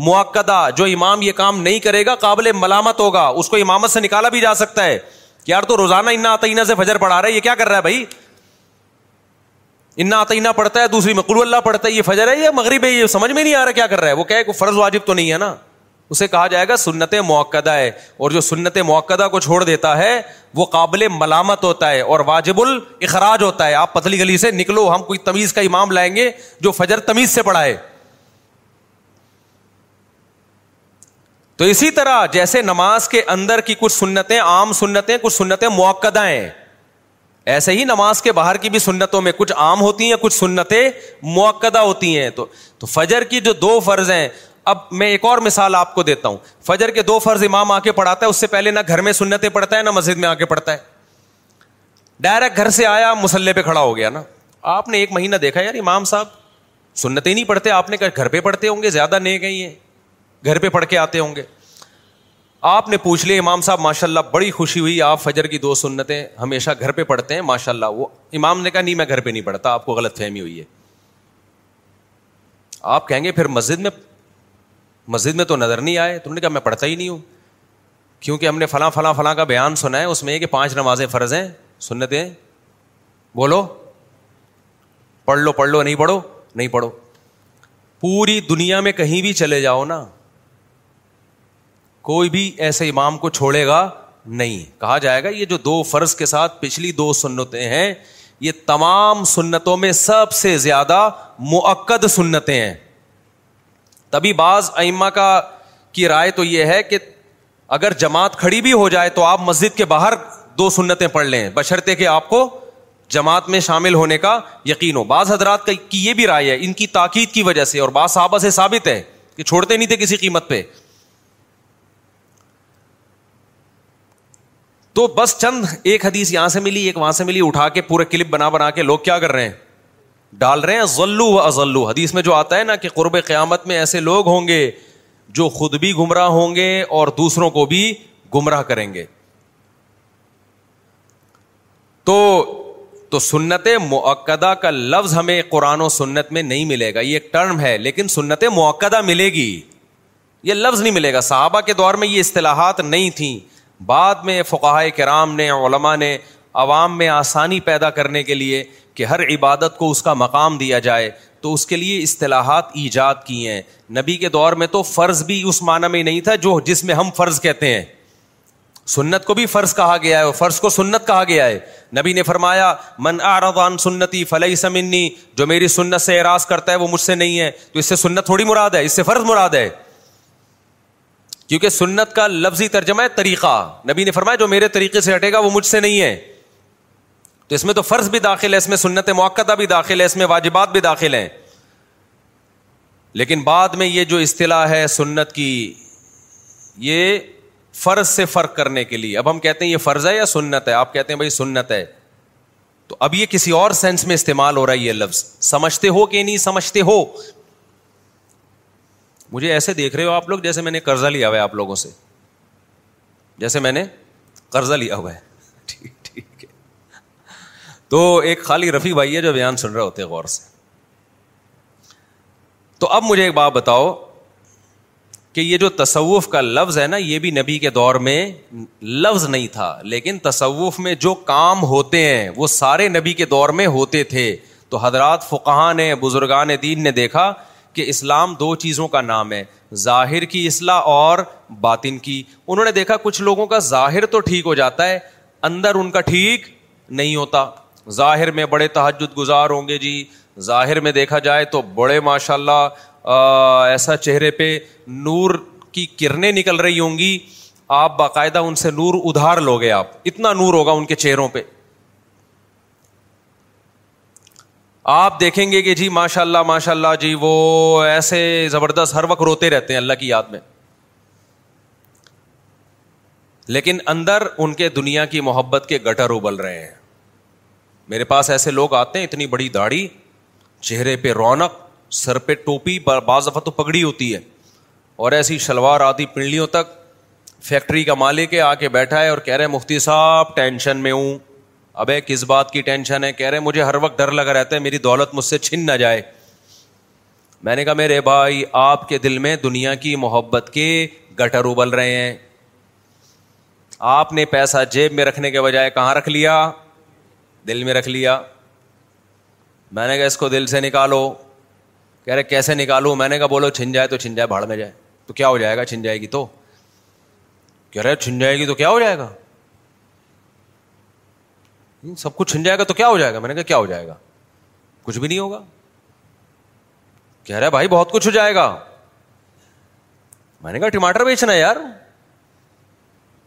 موقع جو امام یہ کام نہیں کرے گا قابل ملامت ہوگا اس کو امامت سے نکالا بھی جا سکتا ہے یار تو روزانہ انا عطینہ سے فجر پڑھا رہا ہے یہ کیا کر رہا ہے بھائی انا انتینہ پڑھتا ہے دوسری مقلو اللہ پڑھتا ہے یہ فجر ہے یہ مغرب ہے یہ سمجھ میں نہیں آ رہا کیا کر رہا ہے وہ کہ فرض واجب تو نہیں ہے نا اسے کہا جائے گا سنت موقع ہے اور جو سنت موقع کو چھوڑ دیتا ہے وہ قابل ملامت ہوتا ہے اور واجب الخراج ہوتا ہے آپ پتلی گلی سے نکلو ہم کوئی تمیز کا امام لائیں گے جو فجر تمیز سے پڑھائے تو اسی طرح جیسے نماز کے اندر کی کچھ سنتیں عام سنتیں کچھ سنتیں موقع ہیں ایسے ہی نماز کے باہر کی بھی سنتوں میں کچھ عام ہوتی ہیں کچھ سنتیں موقع ہوتی ہیں تو فجر کی جو دو فرض ہیں اب میں ایک اور مثال آپ کو دیتا ہوں فجر کے دو فرض امام آ کے پڑھاتا ہے اس سے پہلے نہ گھر میں سنتیں پڑھتا ہے نہ مسجد میں آ کے پڑھتا ہے ڈائریکٹ گھر سے آیا مسلح پہ کھڑا ہو گیا نا آپ نے ایک مہینہ دیکھا یار امام صاحب سنتے نہیں پڑھتے آپ نے گھر پہ پڑھتے ہوں گے زیادہ نہیں ہیں گھر پہ پڑھ کے آتے ہوں گے آپ نے پوچھ لیا امام صاحب ماشاء اللہ بڑی خوشی ہوئی آپ فجر کی دو سنتیں ہمیشہ گھر پہ پڑھتے ہیں ماشاء اللہ وہ امام نے کہا نہیں میں گھر پہ نہیں پڑھتا آپ کو غلط فہمی ہوئی ہے آپ کہیں گے پھر مسجد میں مسجد میں تو نظر نہیں آئے تم نے کہا میں پڑھتا ہی نہیں ہوں کیونکہ ہم نے فلاں فلاں فلاں کا بیان سنا ہے اس میں یہ کہ پانچ نمازیں فرض ہیں سنتے ہیں بولو پڑھ لو پڑھ لو نہیں پڑھو نہیں پڑھو پوری دنیا میں کہیں بھی چلے جاؤ نا کوئی بھی ایسے امام کو چھوڑے گا نہیں کہا جائے گا یہ جو دو فرض کے ساتھ پچھلی دو سنتیں ہیں یہ تمام سنتوں میں سب سے زیادہ معقد سنتیں ہیں تبھی بعض ائمہ کا کی رائے تو یہ ہے کہ اگر جماعت کھڑی بھی ہو جائے تو آپ مسجد کے باہر دو سنتیں پڑھ لیں بشرطے کہ آپ کو جماعت میں شامل ہونے کا یقین ہو بعض حضرات کا یہ بھی رائے ہے ان کی تاکید کی وجہ سے اور بعض صحابہ سے ثابت ہے کہ چھوڑتے نہیں تھے کسی قیمت پہ تو بس چند ایک حدیث یہاں سے ملی ایک وہاں سے ملی اٹھا کے پورے کلپ بنا بنا کے لوگ کیا کر رہے ہیں ڈال رہے ہیں ذلو و ازلو حدیث میں جو آتا ہے نا کہ قرب قیامت میں ایسے لوگ ہوں گے جو خود بھی گمراہ ہوں گے اور دوسروں کو بھی گمراہ کریں گے تو تو سنت معقدہ کا لفظ ہمیں قرآن و سنت میں نہیں ملے گا یہ ایک ٹرم ہے لیکن سنت معقدہ ملے گی یہ لفظ نہیں ملے گا صحابہ کے دور میں یہ اصطلاحات نہیں تھیں بعد میں فقاہ کرام نے علماء نے عوام میں آسانی پیدا کرنے کے لیے کہ ہر عبادت کو اس کا مقام دیا جائے تو اس کے لیے اصطلاحات ایجاد کی ہیں نبی کے دور میں تو فرض بھی اس معنی میں نہیں تھا جو جس میں ہم فرض کہتے ہیں سنت کو بھی فرض کہا گیا ہے اور فرض کو سنت کہا گیا ہے نبی نے فرمایا من آر سنتی فلحی سمنی جو میری سنت سے اعراض کرتا ہے وہ مجھ سے نہیں ہے تو اس سے سنت تھوڑی مراد ہے اس سے فرض مراد ہے کیونکہ سنت کا لفظی ترجمہ ہے طریقہ نبی نے فرمایا جو میرے طریقے سے ہٹے گا وہ مجھ سے نہیں ہے تو اس میں تو فرض بھی داخل ہے اس میں سنت موقع بھی داخل ہے اس میں واجبات بھی داخل ہیں لیکن بعد میں یہ جو اصطلاح ہے سنت کی یہ فرض سے فرق کرنے کے لیے اب ہم کہتے ہیں یہ فرض ہے یا سنت ہے آپ کہتے ہیں بھائی سنت ہے تو اب یہ کسی اور سینس میں استعمال ہو رہا ہے یہ لفظ سمجھتے ہو کہ نہیں سمجھتے ہو مجھے ایسے دیکھ رہے ہو آپ لوگ جیسے میں نے قرضہ لیا ہوا ہے آپ لوگوں سے جیسے میں نے قرضہ لیا ہوا ہے ٹھیک تو ایک خالی رفیع بھائی ہے جو بیان سن رہے ہوتے غور سے تو اب مجھے ایک بات بتاؤ کہ یہ جو تصوف کا لفظ ہے نا یہ بھی نبی کے دور میں لفظ نہیں تھا لیکن تصوف میں جو کام ہوتے ہیں وہ سارے نبی کے دور میں ہوتے تھے تو حضرات فقہ نے بزرگان دین نے دیکھا کہ اسلام دو چیزوں کا نام ہے ظاہر کی اصلاح اور باطن کی انہوں نے دیکھا کچھ لوگوں کا ظاہر تو ٹھیک ہو جاتا ہے اندر ان کا ٹھیک نہیں ہوتا ظاہر میں بڑے تحجد گزار ہوں گے جی ظاہر میں دیکھا جائے تو بڑے ماشاء اللہ ایسا چہرے پہ نور کی کرنیں نکل رہی ہوں گی آپ باقاعدہ ان سے نور ادھار لو گے آپ اتنا نور ہوگا ان کے چہروں پہ آپ دیکھیں گے کہ جی ماشاء اللہ ماشاء اللہ جی وہ ایسے زبردست ہر وقت روتے رہتے ہیں اللہ کی یاد میں لیکن اندر ان کے دنیا کی محبت کے گٹر ابل رہے ہیں میرے پاس ایسے لوگ آتے ہیں اتنی بڑی داڑھی چہرے پہ رونق سر پہ ٹوپی بعض دفعہ تو پگڑی ہوتی ہے اور ایسی شلوار آدھی پنڈلیوں تک فیکٹری کا مالک ہے آ کے بیٹھا ہے اور کہہ رہے مفتی صاحب ٹینشن میں ہوں اب ہے کس بات کی ٹینشن ہے کہہ رہے مجھے ہر وقت ڈر لگا رہتا ہے میری دولت مجھ سے چھن نہ جائے میں نے کہا میرے بھائی آپ کے دل میں دنیا کی محبت کے گٹر ابل رہے ہیں آپ نے پیسہ جیب میں رکھنے کے بجائے کہاں رکھ لیا دل میں رکھ لیا میں نے کہا اس کو دل سے نکالو کہہ رہے کیسے نکالو میں نے کہا بولو چھن جائے تو چھن جائے بھاڑ میں جائے تو کیا ہو جائے گا چھن جائے گی تو کہہ رہے چھن جائے گی تو کیا ہو جائے گا سب کچھ چھن جائے گا تو کیا ہو جائے گا میں نے کہا کیا ہو جائے گا کچھ بھی نہیں ہوگا کہہ رہے بھائی بہت کچھ ہو جائے گا میں نے کہا ٹماٹر بیچنا ہے یار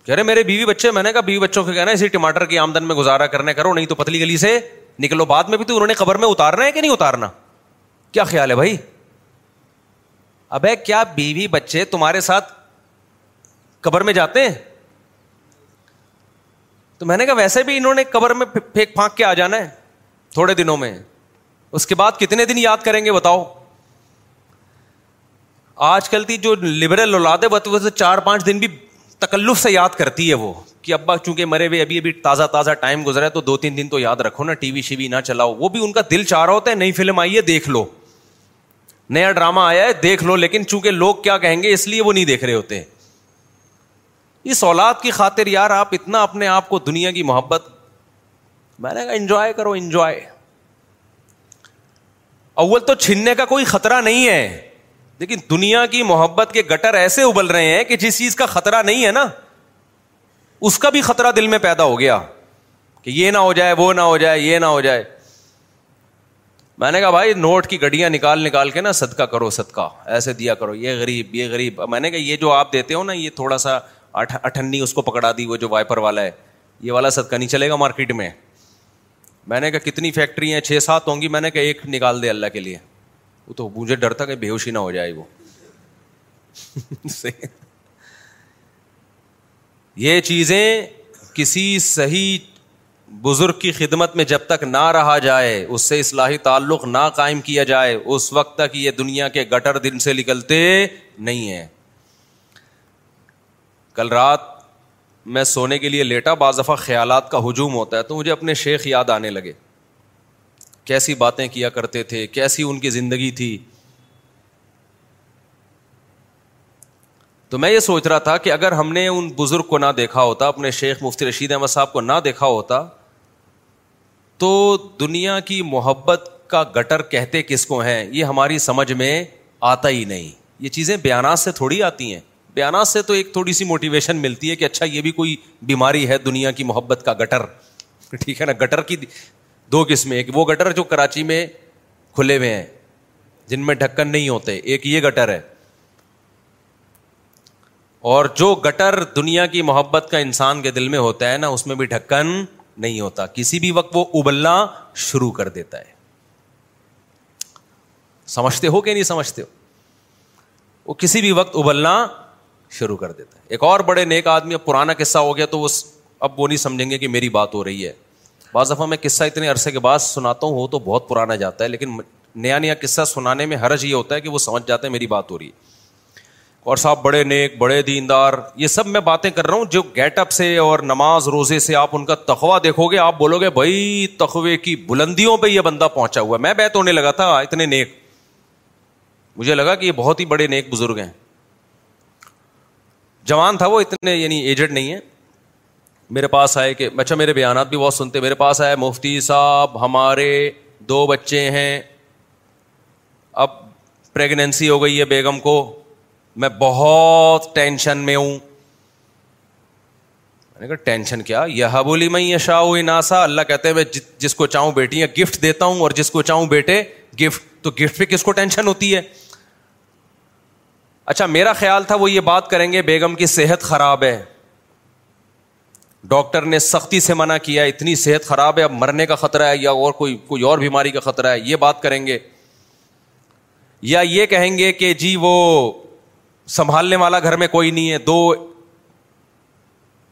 کہہ رہے میرے بیوی بچے میں نے کہا بیوی بچوں کو کہنا اسی ٹماٹر کی آمدن میں گزارا کرنے کرو نہیں تو پتلی گلی سے نکلو بعد میں بھی تو انہوں نے خبر میں اتارنا ہے کہ نہیں اتارنا کیا خیال ہے بھائی کیا بیوی بچے تمہارے ساتھ قبر میں جاتے ہیں تو میں نے کہا ویسے بھی انہوں نے قبر میں پھینک پھانک کے آ جانا ہے تھوڑے دنوں میں اس کے بعد کتنے دن یاد کریں گے بتاؤ آج کل تھی جو لبرل اولاد ہے تو چار پانچ دن بھی تکلف سے یاد کرتی ہے وہ کہ ابا چونکہ مرے ہوئے ابھی ابھی تازہ تازہ ٹائم گزرا ہے تو دو تین دن تو یاد رکھو نا ٹی وی شی وی نہ چلاؤ وہ بھی ان کا دل چاہ رہا ہوتا ہے نئی فلم آئی ہے دیکھ لو نیا ڈرامہ آیا ہے دیکھ لو لیکن چونکہ لوگ کیا کہیں گے اس لیے وہ نہیں دیکھ رہے ہوتے اس اولاد کی خاطر یار آپ اتنا اپنے آپ کو دنیا کی محبت میں نے کہا انجوائے کرو انجوائے اول تو چھیننے کا کوئی خطرہ نہیں ہے لیکن دنیا کی محبت کے گٹر ایسے ابل رہے ہیں کہ جس چیز کا خطرہ نہیں ہے نا اس کا بھی خطرہ دل میں پیدا ہو گیا کہ یہ نہ ہو جائے وہ نہ ہو جائے یہ نہ ہو جائے میں نے کہا بھائی نوٹ کی گڈیاں نکال نکال کے نا صدقہ کرو صدقہ ایسے دیا کرو یہ غریب یہ غریب میں نے کہا یہ جو آپ دیتے ہو نا یہ تھوڑا سا اٹھنی اس کو پکڑا دی وہ جو وائپر والا ہے یہ والا صدقہ نہیں چلے گا مارکیٹ میں میں نے کہا کتنی فیکٹری ہیں چھ سات ہوں گی میں نے کہا ایک نکال دے اللہ کے لیے وہ تو مجھے ڈر تھا کہ بے ہوشی نہ ہو جائے وہ یہ چیزیں کسی صحیح بزرگ کی خدمت میں جب تک نہ رہا جائے اس سے اصلاحی تعلق نہ قائم کیا جائے اس وقت تک یہ دنیا کے گٹر دن سے نکلتے نہیں ہیں کل رات میں سونے کے لیے لیٹا بعض دفعہ خیالات کا ہجوم ہوتا ہے تو مجھے اپنے شیخ یاد آنے لگے کیسی باتیں کیا کرتے تھے کیسی ان کی زندگی تھی تو میں یہ سوچ رہا تھا کہ اگر ہم نے ان بزرگ کو نہ دیکھا ہوتا اپنے شیخ مفتی رشید احمد صاحب کو نہ دیکھا ہوتا تو دنیا کی محبت کا گٹر کہتے کس کو ہیں یہ ہماری سمجھ میں آتا ہی نہیں یہ چیزیں بیانات سے تھوڑی آتی ہیں بیانات سے تو ایک تھوڑی سی موٹیویشن ملتی ہے کہ اچھا یہ بھی کوئی بیماری ہے دنیا کی محبت کا گٹر ٹھیک ہے نا گٹر کی دو قسمیں ایک وہ گٹر جو کراچی میں کھلے ہوئے ہیں جن میں ڈھکن نہیں ہوتے ایک یہ گٹر ہے اور جو گٹر دنیا کی محبت کا انسان کے دل میں ہوتا ہے نا اس میں بھی ڈھکن نہیں ہوتا کسی بھی وقت وہ ابلنا شروع کر دیتا ہے سمجھتے ہو کہ نہیں سمجھتے ہو وہ کسی بھی وقت ابلنا شروع کر دیتا ہے ایک اور بڑے نیک آدمی اب پرانا قصہ ہو گیا تو وہ اب وہ نہیں سمجھیں گے کہ میری بات ہو رہی ہے بعض دفعہ میں قصہ اتنے عرصے کے بعد سناتا ہوں وہ تو بہت پرانا جاتا ہے لیکن نیا نیا قصہ سنانے میں حرج یہ ہوتا ہے کہ وہ سمجھ جاتے ہیں میری بات ہو رہی ہے اور صاحب بڑے نیک بڑے دیندار یہ سب میں باتیں کر رہا ہوں جو گیٹ اپ سے اور نماز روزے سے آپ ان کا تخوا دیکھو گے آپ بولو گے بھائی تخوے کی بلندیوں پہ یہ بندہ پہنچا ہوا ہے میں بیت ہونے لگا تھا اتنے نیک مجھے لگا کہ یہ بہت ہی بڑے نیک بزرگ ہیں جوان تھا وہ اتنے یعنی ایجڈ نہیں ہے میرے پاس آئے کہ اچھا میرے بیانات بھی بہت سنتے میرے پاس آئے مفتی صاحب ہمارے دو بچے ہیں اب پریگنینسی ہو گئی ہے بیگم کو میں بہت ٹینشن میں ہوں میں نے کہا ٹینشن کیا یہ بولی میں یشا ناسا اللہ کہتے ہیں جس کو چاہوں بیٹی گفٹ دیتا ہوں اور جس کو چاہوں بیٹے گفٹ تو گفٹ پہ کس کو ٹینشن ہوتی ہے اچھا میرا خیال تھا وہ یہ بات کریں گے بیگم کی صحت خراب ہے ڈاکٹر نے سختی سے منع کیا اتنی صحت خراب ہے اب مرنے کا خطرہ ہے یا اور کوئی کوئی اور بیماری کا خطرہ ہے یہ بات کریں گے یا یہ کہیں گے کہ جی وہ سنبھالنے والا گھر میں کوئی نہیں ہے دو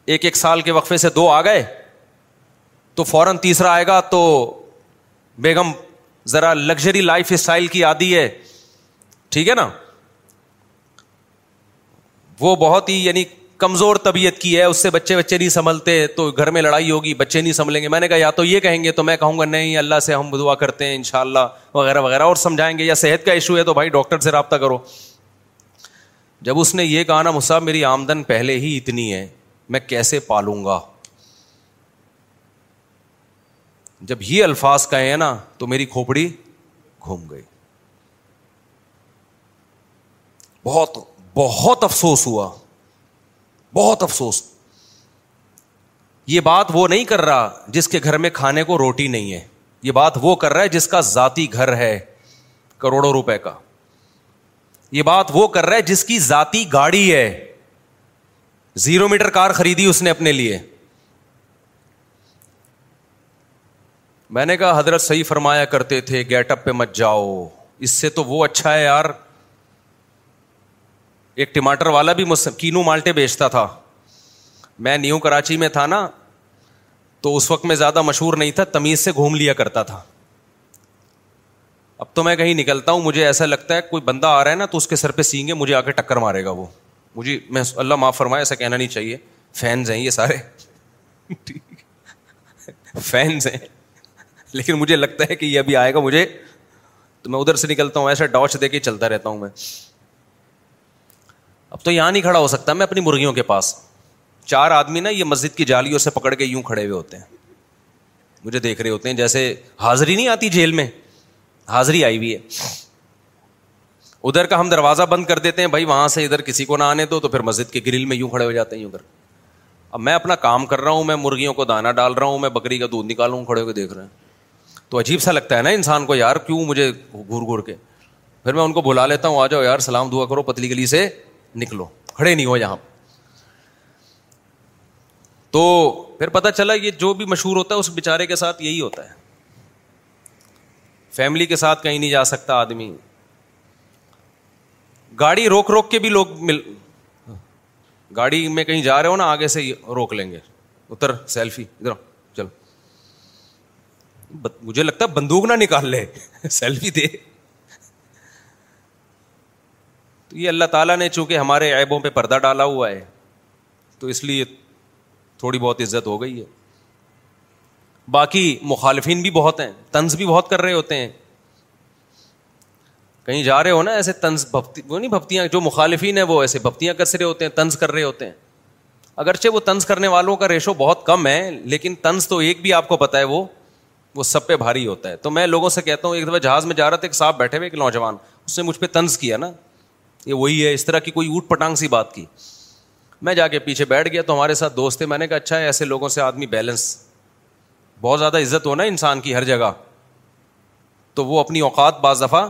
ایک ایک سال کے وقفے سے دو آ گئے تو فوراً تیسرا آئے گا تو بیگم ذرا لگژری لائف اسٹائل کی عادی ہے ٹھیک ہے نا وہ بہت ہی یعنی کمزور طبیعت کی ہے اس سے بچے بچے نہیں سنبھلتے تو گھر میں لڑائی ہوگی بچے نہیں سنبھلیں گے میں نے کہا یا تو یہ کہیں گے تو میں کہوں گا نہیں اللہ سے ہم دعا کرتے ہیں انشاءاللہ وغیرہ وغیرہ اور سمجھائیں گے یا صحت کا ایشو ہے تو بھائی ڈاکٹر سے رابطہ کرو جب اس نے یہ کہا نا مسا میری آمدن پہلے ہی اتنی ہے میں کیسے پالوں گا جب یہ الفاظ کہے ہیں نا تو میری کھوپڑی گھوم گئی بہت بہت افسوس ہوا بہت افسوس یہ بات وہ نہیں کر رہا جس کے گھر میں کھانے کو روٹی نہیں ہے یہ بات وہ کر رہا ہے جس کا ذاتی گھر ہے کروڑوں روپے کا یہ بات وہ کر رہا ہے جس کی ذاتی گاڑی ہے زیرو میٹر کار خریدی اس نے اپنے لیے میں نے کہا حضرت صحیح فرمایا کرتے تھے گیٹ اپ پہ مت جاؤ اس سے تو وہ اچھا ہے یار ایک ٹماٹر والا بھی مجھ سے کینو مالٹے بیچتا تھا میں نیو کراچی میں تھا نا تو اس وقت میں زیادہ مشہور نہیں تھا تمیز سے گھوم لیا کرتا تھا اب تو میں کہیں نکلتا ہوں مجھے ایسا لگتا ہے کوئی بندہ آ رہا ہے نا تو اس کے سر پہ سینگے مجھے آ کے ٹکر مارے گا وہ مجھے میں اللہ معاف فرمائے ایسا کہنا نہیں چاہیے فینس ہیں یہ سارے فینس ہیں لیکن مجھے لگتا ہے کہ یہ ابھی آئے گا مجھے تو میں ادھر سے نکلتا ہوں ایسا ڈاچ دے کے چلتا رہتا ہوں میں اب تو یہاں نہیں کھڑا ہو سکتا میں اپنی مرغیوں کے پاس چار آدمی نا یہ مسجد کی جالیوں سے پکڑ کے یوں کھڑے ہوئے ہوتے ہیں مجھے دیکھ رہے ہوتے ہیں جیسے حاضری نہیں آتی جیل میں حاضری آئی ہوئی ہے ادھر کا ہم دروازہ بند کر دیتے ہیں بھائی وہاں سے ادھر کسی کو نہ آنے دو تو پھر مسجد کے گرل میں یوں کھڑے ہو جاتے ہیں یوں کر اب میں اپنا کام کر رہا ہوں میں مرغیوں کو دانا ڈال رہا ہوں میں بکری کا دودھ نکال ہوں کھڑے ہو کے دیکھ رہے ہیں تو عجیب سا لگتا ہے نا انسان کو یار کیوں مجھے گھر گھڑ کے پھر میں ان کو بلا لیتا ہوں آ جاؤ یار سلام دعا کرو پتلی گلی سے نکلو کھڑے نہیں ہو یہاں تو پھر پتا چلا یہ جو بھی مشہور ہوتا ہے اس بیچارے کے ساتھ یہی ہوتا ہے فیملی کے ساتھ کہیں نہیں جا سکتا آدمی گاڑی روک روک کے بھی لوگ مل گاڑی میں کہیں جا رہے ہو نا آگے سے روک لیں گے اتر سیلفی ادھر چلو مجھے لگتا ہے بندوق نہ نکال لے سیلفی دے تو یہ اللہ تعالیٰ نے چونکہ ہمارے ایبوں پہ پردہ ڈالا ہوا ہے تو اس لیے تھوڑی بہت عزت ہو گئی ہے باقی مخالفین بھی بہت ہیں طنز بھی بہت کر رہے ہوتے ہیں کہیں جا رہے ہو نا ایسے طنز بھپتی وہ نہیں بھپتیاں جو مخالفین ہیں وہ ایسے بھپتیاں کس رہے ہوتے ہیں طنز کر رہے ہوتے ہیں اگرچہ وہ طنز کرنے والوں کا ریشو بہت کم ہے لیکن طنز تو ایک بھی آپ کو پتا ہے وہ وہ سب پہ بھاری ہوتا ہے تو میں لوگوں سے کہتا ہوں ایک دفعہ جہاز میں جا رہا تھا ایک صاحب بیٹھے ہوئے ایک نوجوان اس نے مجھ پہ طنز کیا نا یہ وہی ہے اس طرح کی کوئی اوٹ پٹانگ سی بات کی میں جا کے پیچھے بیٹھ گیا تو ہمارے ساتھ دوست تھے میں نے کہا اچھا ہے ایسے لوگوں سے آدمی بیلنس بہت زیادہ عزت ہونا انسان کی ہر جگہ تو وہ اپنی اوقات بعض دفعہ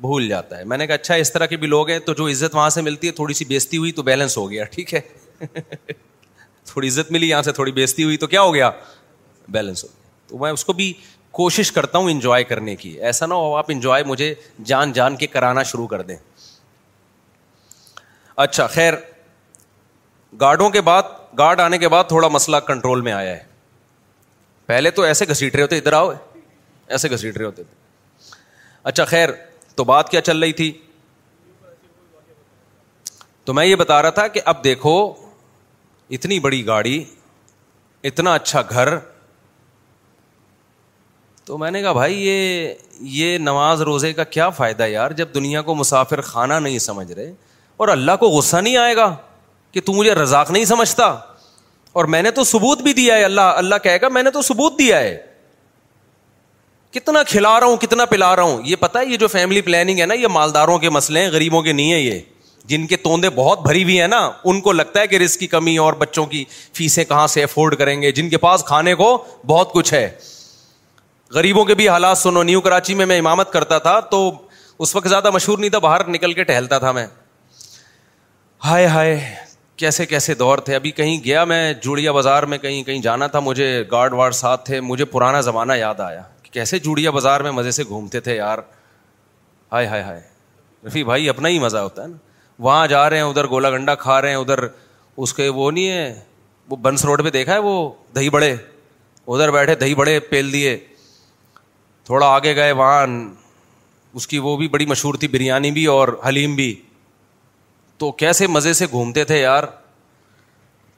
بھول جاتا ہے میں نے کہا اچھا اس طرح کے بھی لوگ ہیں تو جو عزت وہاں سے ملتی ہے تھوڑی سی بیچتی ہوئی تو بیلنس ہو گیا ٹھیک ہے تھوڑی عزت ملی یہاں سے تھوڑی بیچتی ہوئی تو کیا ہو گیا بیلنس ہو گیا تو میں اس کو بھی کوشش کرتا ہوں انجوائے کرنے کی ایسا نہ ہو آپ انجوائے مجھے جان جان کے کرانا شروع کر دیں اچھا خیر گارڈوں کے بعد گارڈ آنے کے بعد تھوڑا مسئلہ کنٹرول میں آیا ہے پہلے تو ایسے گھسیٹ رہے ہوتے ادھر آؤ ایسے گھسیٹ رہے ہوتے اچھا خیر تو بات کیا چل رہی تھی تو میں یہ بتا رہا تھا کہ اب دیکھو اتنی بڑی گاڑی اتنا اچھا گھر تو میں نے کہا بھائی یہ نماز روزے کا کیا فائدہ یار جب دنیا کو مسافر خانہ نہیں سمجھ رہے اور اللہ کو غصہ نہیں آئے گا کہ تو مجھے رزاق نہیں سمجھتا اور میں نے تو ثبوت بھی دیا ہے اللہ اللہ کہے گا میں نے تو ثبوت دیا ہے کتنا کھلا رہا ہوں کتنا پلا رہا ہوں یہ پتا ہے یہ جو فیملی پلاننگ ہے نا یہ مالداروں کے مسئلے ہیں غریبوں کے نہیں ہے یہ جن کے توندے بہت بھری ہوئی ہیں نا ان کو لگتا ہے کہ رسک کی کمی اور بچوں کی فیسیں کہاں سے افورڈ کریں گے جن کے پاس کھانے کو بہت کچھ ہے غریبوں کے بھی حالات سنو نیو کراچی میں میں امامت کرتا تھا تو اس وقت زیادہ مشہور نہیں تھا باہر نکل کے ٹہلتا تھا میں ہائے ہائے کیسے کیسے دور تھے ابھی کہیں گیا میں جوڑیا بازار میں کہیں کہیں جانا تھا مجھے گارڈ وارڈ ساتھ تھے مجھے پرانا زمانہ یاد آیا کہ کیسے جوڑیا بازار میں مزے سے گھومتے تھے یار ہائے ہائے ہائے رفیع بھائی اپنا ہی مزہ ہوتا ہے نا وہاں جا رہے ہیں ادھر گولا گنڈا کھا رہے ہیں ادھر اس کے وہ نہیں ہے وہ بنس روڈ پہ دیکھا ہے وہ دہی بڑے ادھر بیٹھے دہی بڑے پیل دیے تھوڑا آگے گئے وہاں اس کی وہ بھی بڑی مشہور تھی بریانی بھی اور حلیم بھی تو کیسے مزے سے گھومتے تھے یار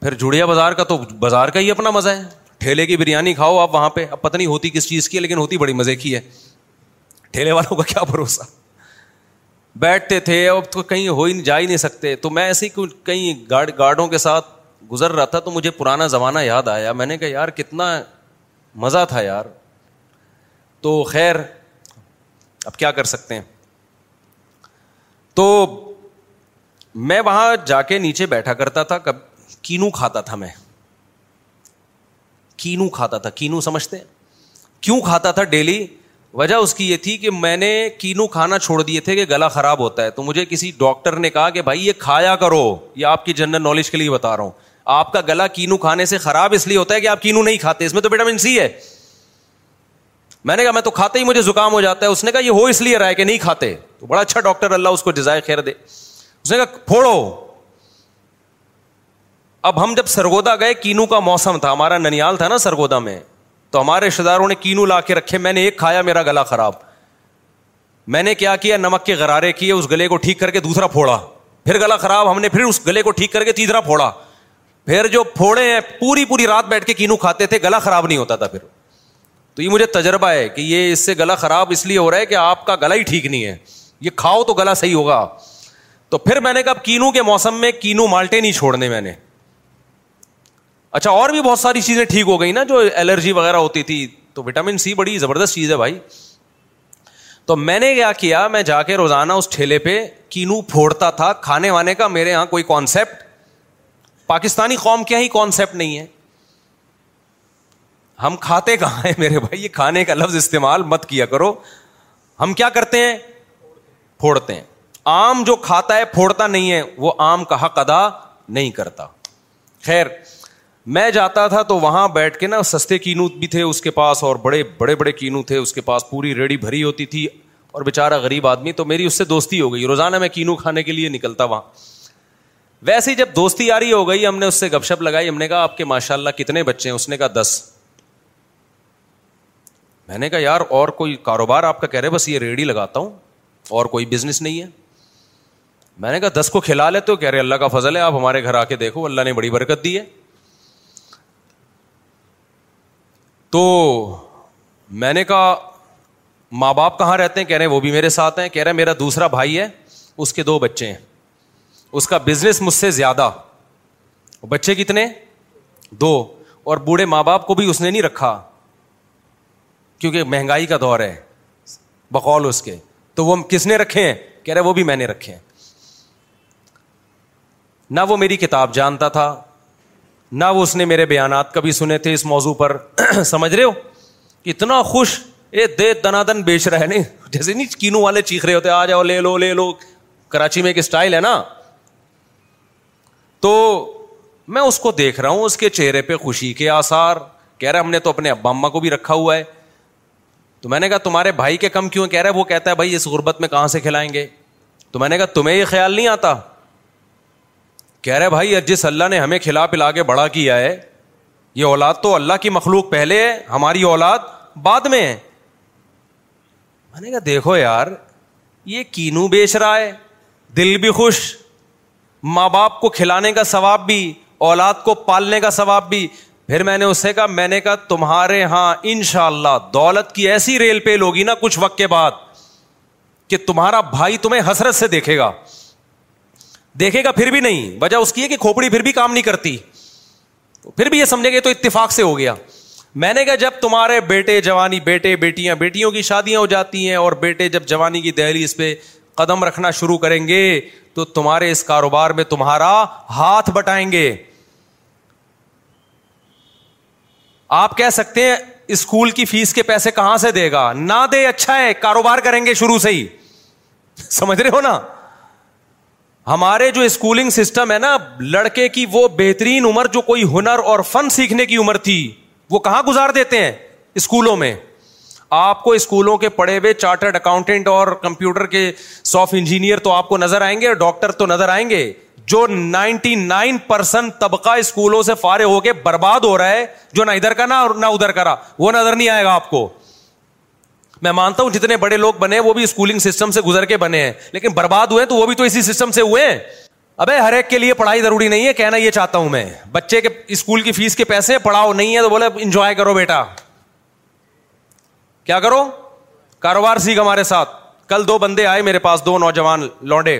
پھر جڑیا بازار کا تو بازار کا ہی اپنا مزہ ہے ٹھیلے کی بریانی کھاؤ آپ وہاں پہ اب پتہ نہیں ہوتی کس چیز کی ہے لیکن ہوتی بڑی مزے کی ہے ٹھیلے والوں کا کیا بھروسہ بیٹھتے تھے اب تو کہیں ہو ہی جا ہی نہیں سکتے تو میں ایسے ہی کئی گارڈ گارڈوں کے ساتھ گزر رہا تھا تو مجھے پرانا زمانہ یاد آیا میں نے کہا یار کتنا مزہ تھا یار تو خیر اب کیا کر سکتے ہیں تو میں وہاں جا کے نیچے بیٹھا کرتا تھا کب کینو کھاتا تھا میں کینو کھاتا تھا کینو سمجھتے کیوں کھاتا تھا ڈیلی وجہ اس کی یہ تھی کہ میں نے کینو کھانا چھوڑ دیے تھے کہ گلا خراب ہوتا ہے تو مجھے کسی ڈاکٹر نے کہا کہ بھائی یہ کھایا کرو یہ آپ کی جنرل نالج کے لیے بتا رہا ہوں آپ کا گلا کینو کھانے سے خراب اس لیے ہوتا ہے کہ آپ کینو نہیں کھاتے اس میں تو وٹامن سی ہے میں نے کہا میں تو کھاتے ہی مجھے زکام ہو جاتا ہے اس نے کہا یہ ہو اس لیے رہا ہے کہ نہیں کھاتے تو بڑا اچھا ڈاکٹر اللہ اس کو جزائے خیر دے کہا پھوڑو اب ہم جب سرگودا گئے کینو کا موسم تھا ہمارا ننیال تھا نا سرگودا میں تو ہمارے رشتے داروں نے کینو لا کے رکھے میں نے ایک کھایا میرا گلا خراب میں نے کیا کیا نمک کے غرارے کیے اس گلے کو ٹھیک کر کے دوسرا پھوڑا پھر گلا خراب ہم نے پھر اس گلے کو ٹھیک کر کے تیسرا پھوڑا پھر جو پھوڑے ہیں پوری پوری رات بیٹھ کے کینو کھاتے تھے گلا خراب نہیں ہوتا تھا پھر تو یہ مجھے تجربہ ہے کہ یہ اس سے گلا خراب اس لیے ہو رہا ہے کہ آپ کا گلا ہی ٹھیک نہیں ہے یہ کھاؤ تو گلا صحیح ہوگا تو پھر میں نے کہا کینو کے موسم میں کینو مالٹے نہیں چھوڑنے میں نے اچھا اور بھی بہت ساری چیزیں ٹھیک ہو گئی نا جو الرجی وغیرہ ہوتی تھی تو وٹامن سی بڑی زبردست چیز ہے بھائی تو میں نے کیا کیا میں جا کے روزانہ اس ٹھیلے پہ کینو پھوڑتا تھا کھانے وانے کا میرے یہاں کوئی کانسیپٹ پاکستانی قوم کیا ہاں ہی کانسیپٹ نہیں ہے ہم کھاتے کہاں ہیں میرے بھائی یہ کھانے کا لفظ استعمال مت کیا کرو ہم کیا کرتے ہیں پھوڑتے ہیں آم جو کھاتا ہے پھوڑتا نہیں ہے وہ آم کا حق ادا نہیں کرتا خیر میں جاتا تھا تو وہاں بیٹھ کے نا سستے کینو بھی تھے اس کے پاس اور بڑے بڑے بڑے کینو تھے اس کے پاس پوری ریڑھی بھری ہوتی تھی اور بےچارا غریب آدمی تو میری اس سے دوستی ہو گئی روزانہ میں کینو کھانے کے لیے نکلتا وہاں ویسے جب دوستی آ رہی ہو گئی ہم نے اس سے گپ شپ لگائی ہم نے کہا آپ کے ماشاء اللہ کتنے بچے ہیں اس نے کہا دس میں نے کہا یار اور کوئی کاروبار آپ کا کہہ رہے بس یہ ریڑھی لگاتا ہوں اور کوئی بزنس نہیں ہے میں نے کہا دس کو کھلا لے تو کہہ رہے اللہ کا فضل ہے آپ ہمارے گھر آ کے دیکھو اللہ نے بڑی برکت دی ہے تو میں نے کہا ماں باپ کہاں رہتے ہیں کہہ رہے ہیں وہ بھی میرے ساتھ ہیں کہہ رہے ہیں میرا دوسرا بھائی ہے اس کے دو بچے ہیں اس کا بزنس مجھ سے زیادہ بچے کتنے دو اور بوڑھے ماں باپ کو بھی اس نے نہیں رکھا کیونکہ مہنگائی کا دور ہے بقول اس کے تو وہ کس نے رکھے ہیں کہہ رہے وہ بھی میں نے رکھے ہیں نہ وہ میری کتاب جانتا تھا نہ وہ اس نے میرے بیانات کبھی سنے تھے اس موضوع پر سمجھ رہے ہو اتنا خوش اے دے دنا دن بیچ رہا ہے جیسے نہیں کینو والے چیخ رہے ہوتے آ جاؤ لے لو لے لو کراچی میں ایک اسٹائل ہے نا تو میں اس کو دیکھ رہا ہوں اس کے چہرے پہ خوشی کے آسار کہہ رہا ہم نے تو اپنے ابا اما کو بھی رکھا ہوا ہے تو میں نے کہا تمہارے بھائی کے کم کیوں کہہ رہا ہے وہ کہتا ہے بھائی اس غربت میں کہاں سے کھلائیں گے تو میں نے کہا تمہیں یہ خیال نہیں آتا کہہ رہے بھائی جس اللہ نے ہمیں کھلا پلا کے بڑا کیا ہے یہ اولاد تو اللہ کی مخلوق پہلے ہے ہماری اولاد بعد میں ہے میں نے کہا دیکھو یار یہ کینو بیچ رہا ہے دل بھی خوش ماں باپ کو کھلانے کا ثواب بھی اولاد کو پالنے کا ثواب بھی پھر میں نے اس سے کہا میں نے کہا تمہارے ہاں ان شاء اللہ دولت کی ایسی ریل پیل ہوگی نا کچھ وقت کے بعد کہ تمہارا بھائی تمہیں حسرت سے دیکھے گا دیکھے گا پھر بھی نہیں وجہ اس کی ہے کہ کھوپڑی پھر بھی کام نہیں کرتی پھر بھی یہ سمجھیں گے تو اتفاق سے ہو گیا میں نے کہا جب تمہارے بیٹے جوانی بیٹے بیٹیاں بیٹیوں کی شادیاں ہو جاتی ہیں اور بیٹے جب جوانی کی دہلی اس پہ قدم رکھنا شروع کریں گے تو تمہارے اس کاروبار میں تمہارا ہاتھ بٹائیں گے آپ کہہ سکتے ہیں اسکول کی فیس کے پیسے کہاں سے دے گا نہ دے اچھا ہے کاروبار کریں گے شروع سے ہی سمجھ رہے ہو نا ہمارے جو اسکولنگ سسٹم ہے نا لڑکے کی وہ بہترین عمر جو کوئی ہنر اور فن سیکھنے کی عمر تھی وہ کہاں گزار دیتے ہیں اسکولوں میں آپ کو اسکولوں کے پڑھے ہوئے چارٹرڈ اکاؤنٹینٹ اور کمپیوٹر کے سافٹ انجینئر تو آپ کو نظر آئیں گے ڈاکٹر تو نظر آئیں گے جو نائنٹی نائن پرسینٹ طبقہ اسکولوں سے فارغ ہو کے برباد ہو رہا ہے جو نہ ادھر کا نہ ادھر کا رہا وہ نظر نہیں آئے گا آپ کو میں مانتا ہوں جتنے بڑے لوگ بنے وہ بھی اسکولنگ سسٹم سے گزر کے بنے ہیں لیکن برباد ہوئے تو وہ بھی تو اسی سسٹم سے ہوئے ابے ہر ایک کے لیے پڑھائی ضروری نہیں ہے کہنا یہ چاہتا ہوں میں بچے کے اسکول کی فیس کے پیسے پڑھاؤ نہیں ہے تو بولے انجوائے کرو بیٹا کیا کرو کاروبار سیکھ ہمارے ساتھ کل دو بندے آئے میرے پاس دو نوجوان لانڈے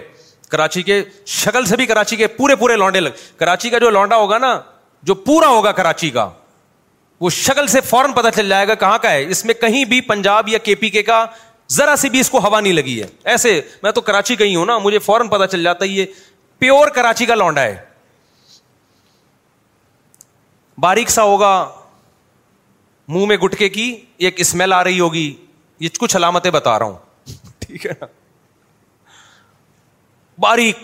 کراچی کے شکل سے بھی کراچی کے پورے پورے لانڈے لگ کراچی کا جو لونڈا ہوگا نا جو پورا ہوگا کراچی کا وہ شکل سے فوراً پتا چل جائے گا کہاں کا ہے اس میں کہیں بھی پنجاب یا کے پی کے کا ذرا سی بھی اس کو ہوا نہیں لگی ہے ایسے میں تو کراچی گئی ہوں نا مجھے فوراً پتا چل جاتا ہے یہ پیور کراچی کا لونڈا ہے باریک سا ہوگا منہ میں گٹکے کی ایک اسمیل آ رہی ہوگی یہ کچھ علامتیں بتا رہا ہوں ٹھیک ہے نا باریک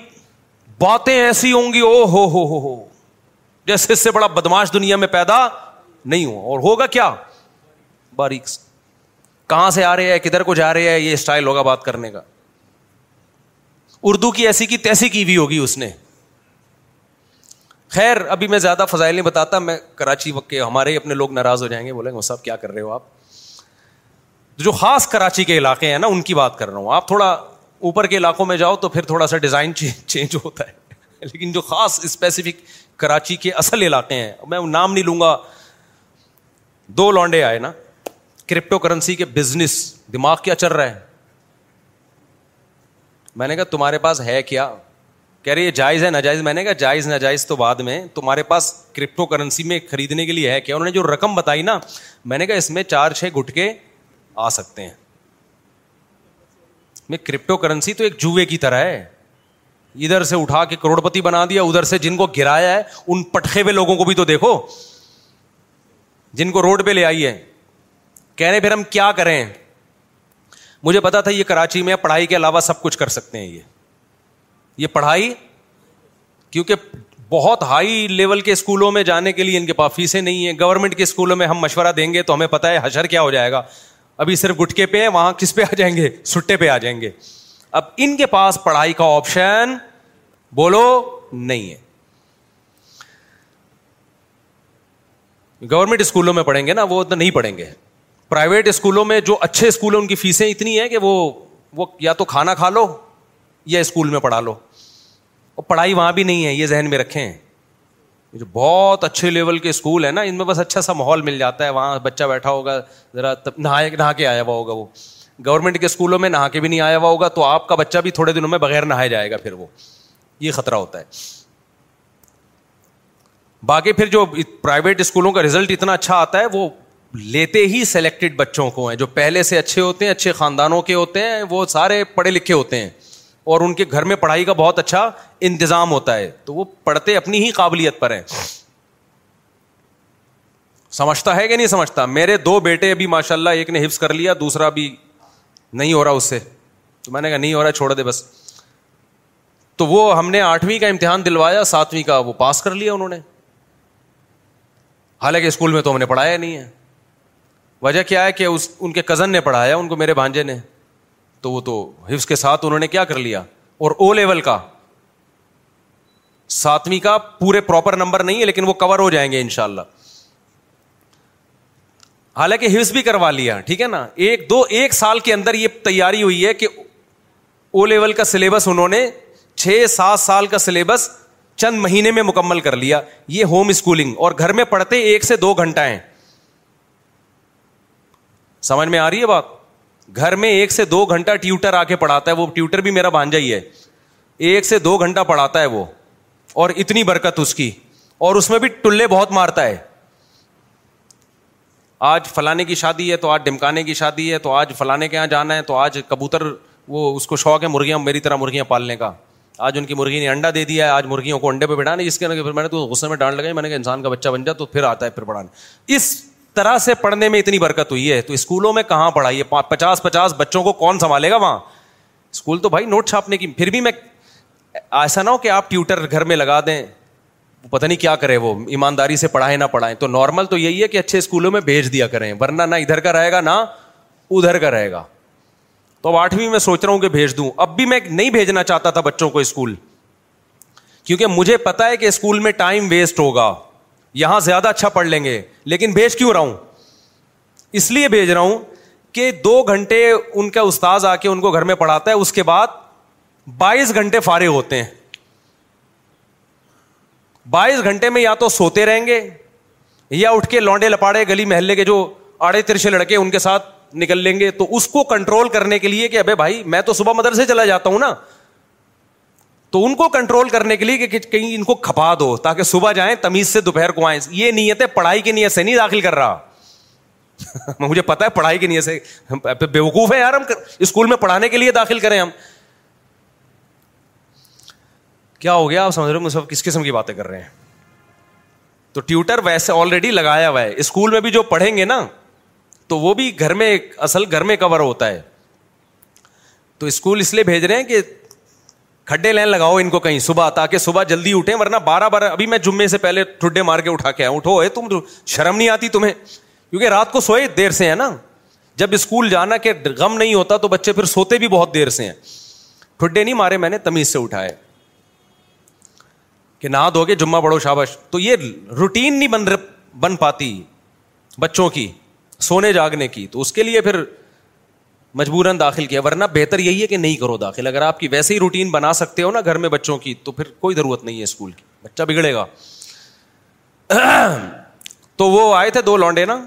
باتیں ایسی ہوں گی او ہو ہو ہو جیسے اس سے بڑا بدماش دنیا میں پیدا نہیں ہوا اور ہوگا کیا باریک کہاں سے آ رہے ہیں کدھر کو جا رہے ہیں یہ اسٹائل ہوگا بات کرنے کا اردو کی ایسی کی تیسی کی بھی ہوگی اس نے خیر ابھی میں زیادہ فضائل نہیں بتاتا میں کراچی وقت کے ہمارے اپنے لوگ ناراض ہو جائیں گے بولیں گے صاحب کیا کر رہے ہو آپ جو خاص کراچی کے علاقے ہیں نا ان کی بات کر رہا ہوں آپ تھوڑا اوپر کے علاقوں میں جاؤ تو پھر تھوڑا سا ڈیزائن چینج ہوتا ہے لیکن جو خاص اسپیسیفک کراچی کے اصل علاقے ہیں میں نام نہیں لوں گا دو لانڈے آئے نا کرپٹو کرنسی کے بزنس دماغ کیا چل رہا ہے میں نے کہا تمہارے پاس ہے کیا کہہ رہی جائز ہے ناجائز میں نے کہا جائز ناجائز تو بعد میں تمہارے پاس کرپٹو کرنسی میں خریدنے کے لیے ہے کیا انہوں نے جو رقم بتائی نا میں نے کہا اس میں چار چھ گٹکے آ سکتے ہیں میں کرپٹو کرنسی تو ایک جوئے کی طرح ہے ادھر سے اٹھا کے کروڑپتی بنا دیا ادھر سے جن کو گرایا ہے ان پٹخے ہوئے لوگوں کو بھی تو دیکھو جن کو روڈ پہ لے آئی ہے کہہ رہے پھر ہم کیا کریں مجھے پتا تھا یہ کراچی میں پڑھائی کے علاوہ سب کچھ کر سکتے ہیں یہ یہ پڑھائی کیونکہ بہت ہائی لیول کے اسکولوں میں جانے کے لیے ان کے پاس فیسیں نہیں ہیں گورنمنٹ کے اسکولوں میں ہم مشورہ دیں گے تو ہمیں پتا ہے حجر کیا ہو جائے گا ابھی صرف گٹکے پہ وہاں کس پہ آ جائیں گے سٹے پہ آ جائیں گے اب ان کے پاس پڑھائی کا آپشن بولو نہیں ہے گورنمنٹ اسکولوں میں پڑھیں گے نا وہ نہیں پڑھیں گے پرائیویٹ اسکولوں میں جو اچھے اسکول ہیں ان کی فیسیں اتنی ہیں کہ وہ وہ یا تو کھانا کھا لو یا اسکول میں پڑھا لو اور پڑھائی وہاں بھی نہیں ہے یہ ذہن میں رکھیں جو بہت اچھے لیول کے اسکول ہیں نا ان میں بس اچھا سا ماحول مل جاتا ہے وہاں بچہ بیٹھا ہوگا ذرا نہا کے آیا ہوا ہوگا وہ گورنمنٹ کے اسکولوں میں نہا کے بھی نہیں آیا ہوا ہوگا تو آپ کا بچہ بھی تھوڑے دنوں میں بغیر نہایا جائے گا پھر وہ یہ خطرہ ہوتا ہے باقی پھر جو پرائیویٹ اسکولوں کا ریزلٹ اتنا اچھا آتا ہے وہ لیتے ہی سلیکٹڈ بچوں کو ہیں جو پہلے سے اچھے ہوتے ہیں اچھے خاندانوں کے ہوتے ہیں وہ سارے پڑھے لکھے ہوتے ہیں اور ان کے گھر میں پڑھائی کا بہت اچھا انتظام ہوتا ہے تو وہ پڑھتے اپنی ہی قابلیت پر ہیں سمجھتا ہے کہ نہیں سمجھتا میرے دو بیٹے ابھی ماشاء اللہ ایک نے حفظ کر لیا دوسرا بھی نہیں ہو رہا اس سے تو میں نے کہا نہیں ہو رہا چھوڑ دے بس تو وہ ہم نے آٹھویں کا امتحان دلوایا ساتویں کا وہ پاس کر لیا انہوں نے حالانکہ اسکول میں تو ہم نے پڑھایا نہیں ہے وجہ کیا ہے کہ اس ان کے کزن نے پڑھایا ان کو میرے بھانجے نے تو وہ تو حفظ کے ساتھ انہوں نے کیا کر لیا اور او لیول کا ساتویں کا پورے پراپر نمبر نہیں ہے لیکن وہ کور ہو جائیں گے ان شاء اللہ حالانکہ حفظ بھی کروا لیا ٹھیک ہے نا ایک دو ایک سال کے اندر یہ تیاری ہوئی ہے کہ او لیول کا سلیبس انہوں نے چھ سات سال کا سلیبس چند مہینے میں مکمل کر لیا یہ ہوم اسکولنگ اور گھر میں پڑھتے ایک سے دو گھنٹہ ہیں سمجھ میں آ رہی ہے بات گھر میں ایک سے دو گھنٹہ ٹیوٹر آ کے پڑھاتا ہے وہ ٹیوٹر بھی میرا ہی ہے ایک سے دو گھنٹہ پڑھاتا ہے وہ اور اتنی برکت اس کی اور اس میں بھی ٹلے بہت مارتا ہے آج فلانے کی شادی ہے تو آج ڈمکانے کی شادی ہے تو آج فلانے کے یہاں جانا ہے تو آج کبوتر وہ اس کو شوق ہے مرغیاں میری طرح مرغیاں پالنے کا آج ان کی مرغی نے انڈا دے دیا ہے آج مرغیوں کو انڈے پہ بڑھانے اس کے پھر میں نے تو غصے میں ڈانٹ لگائی میں نے کہا انسان کا بچہ بن جا تو پھر آتا ہے پھر پڑھانے اس طرح سے پڑھنے میں اتنی برکت ہوئی ہے تو اسکولوں میں کہاں پڑھائی ہے پچاس پچاس بچوں کو کون سنبھالے گا وہاں اسکول تو بھائی نوٹ چھاپنے کی پھر بھی میں ایسا نہ ہو کہ آپ ٹیوٹر گھر میں لگا دیں وہ نہیں کیا کرے وہ ایمانداری سے پڑھائیں نہ پڑھائیں تو نارمل تو یہی ہے کہ اچھے اسکولوں میں بھیج دیا کریں ورنہ نہ ادھر کا رہے گا نہ ادھر کا رہے گا تو اب آٹھویں میں سوچ رہا ہوں کہ بھیج دوں اب بھی میں نہیں بھیجنا چاہتا تھا بچوں کو اسکول کیونکہ مجھے پتا ہے کہ اسکول میں ٹائم ویسٹ ہوگا یہاں زیادہ اچھا پڑھ لیں گے لیکن بھیج کیوں رہا ہوں اس لیے بھیج رہا ہوں کہ دو گھنٹے ان کا استاد آ کے ان کو گھر میں پڑھاتا ہے اس کے بعد بائیس گھنٹے فارغ ہوتے ہیں بائیس گھنٹے میں یا تو سوتے رہیں گے یا اٹھ کے لونڈے لپاڑے گلی محلے کے جو آڑے ترچے لڑکے ان کے ساتھ نکل لیں گے تو اس کو کنٹرول کرنے کے لیے کہ ابھی میں تو صبح مدرسے چلا جاتا ہوں نا تو ان کو کنٹرول کرنے کے لیے کہ کہیں ان کو کھپا دو تاکہ صبح جائیں تمیز سے دوپہر کو آئیں یہ نیت ہے پڑھائی کی نیت سے نہیں داخل کر رہا مجھے پتا ہے پڑھائی کی نیت سے بے وقوف ہے پڑھانے کے لیے داخل کریں ہم کیا ہو گیا آپ سمجھ رہے ہو کس قسم کی باتیں کر رہے ہیں تو ٹیوٹر ویسے آلریڈی لگایا ہوا ہے اسکول میں بھی جو پڑھیں گے نا تو وہ بھی گھر میں اصل گھر میں کور ہوتا ہے تو اسکول اس لیے بھیج رہے ہیں کہ کھڈے لائن لگاؤ ان کو کہیں صبح تاکہ صبح جلدی اٹھے ورنہ بارہ بارہ ابھی میں جمعے سے پہلے ٹھڈے مار کے اٹھا کے اٹھو تم شرم نہیں آتی تمہیں کیونکہ رات کو سوئے دیر سے ہے نا جب اسکول جانا کہ غم نہیں ہوتا تو بچے پھر سوتے بھی بہت دیر سے ہیں ٹھڈے نہیں مارے میں نے تمیز سے اٹھائے کہ نہ دو گے جمعہ پڑھو شابش تو یہ روٹین نہیں بن بن پاتی بچوں کی سونے جاگنے کی تو اس کے لیے پھر مجبوراً داخل کیا ورنہ بہتر یہی ہے کہ نہیں کرو داخل اگر آپ کی ویسے ہی روٹین بنا سکتے ہو نا گھر میں بچوں کی تو پھر کوئی ضرورت نہیں ہے اسکول کی بچہ بگڑے گا تو وہ آئے تھے دو لانڈے نا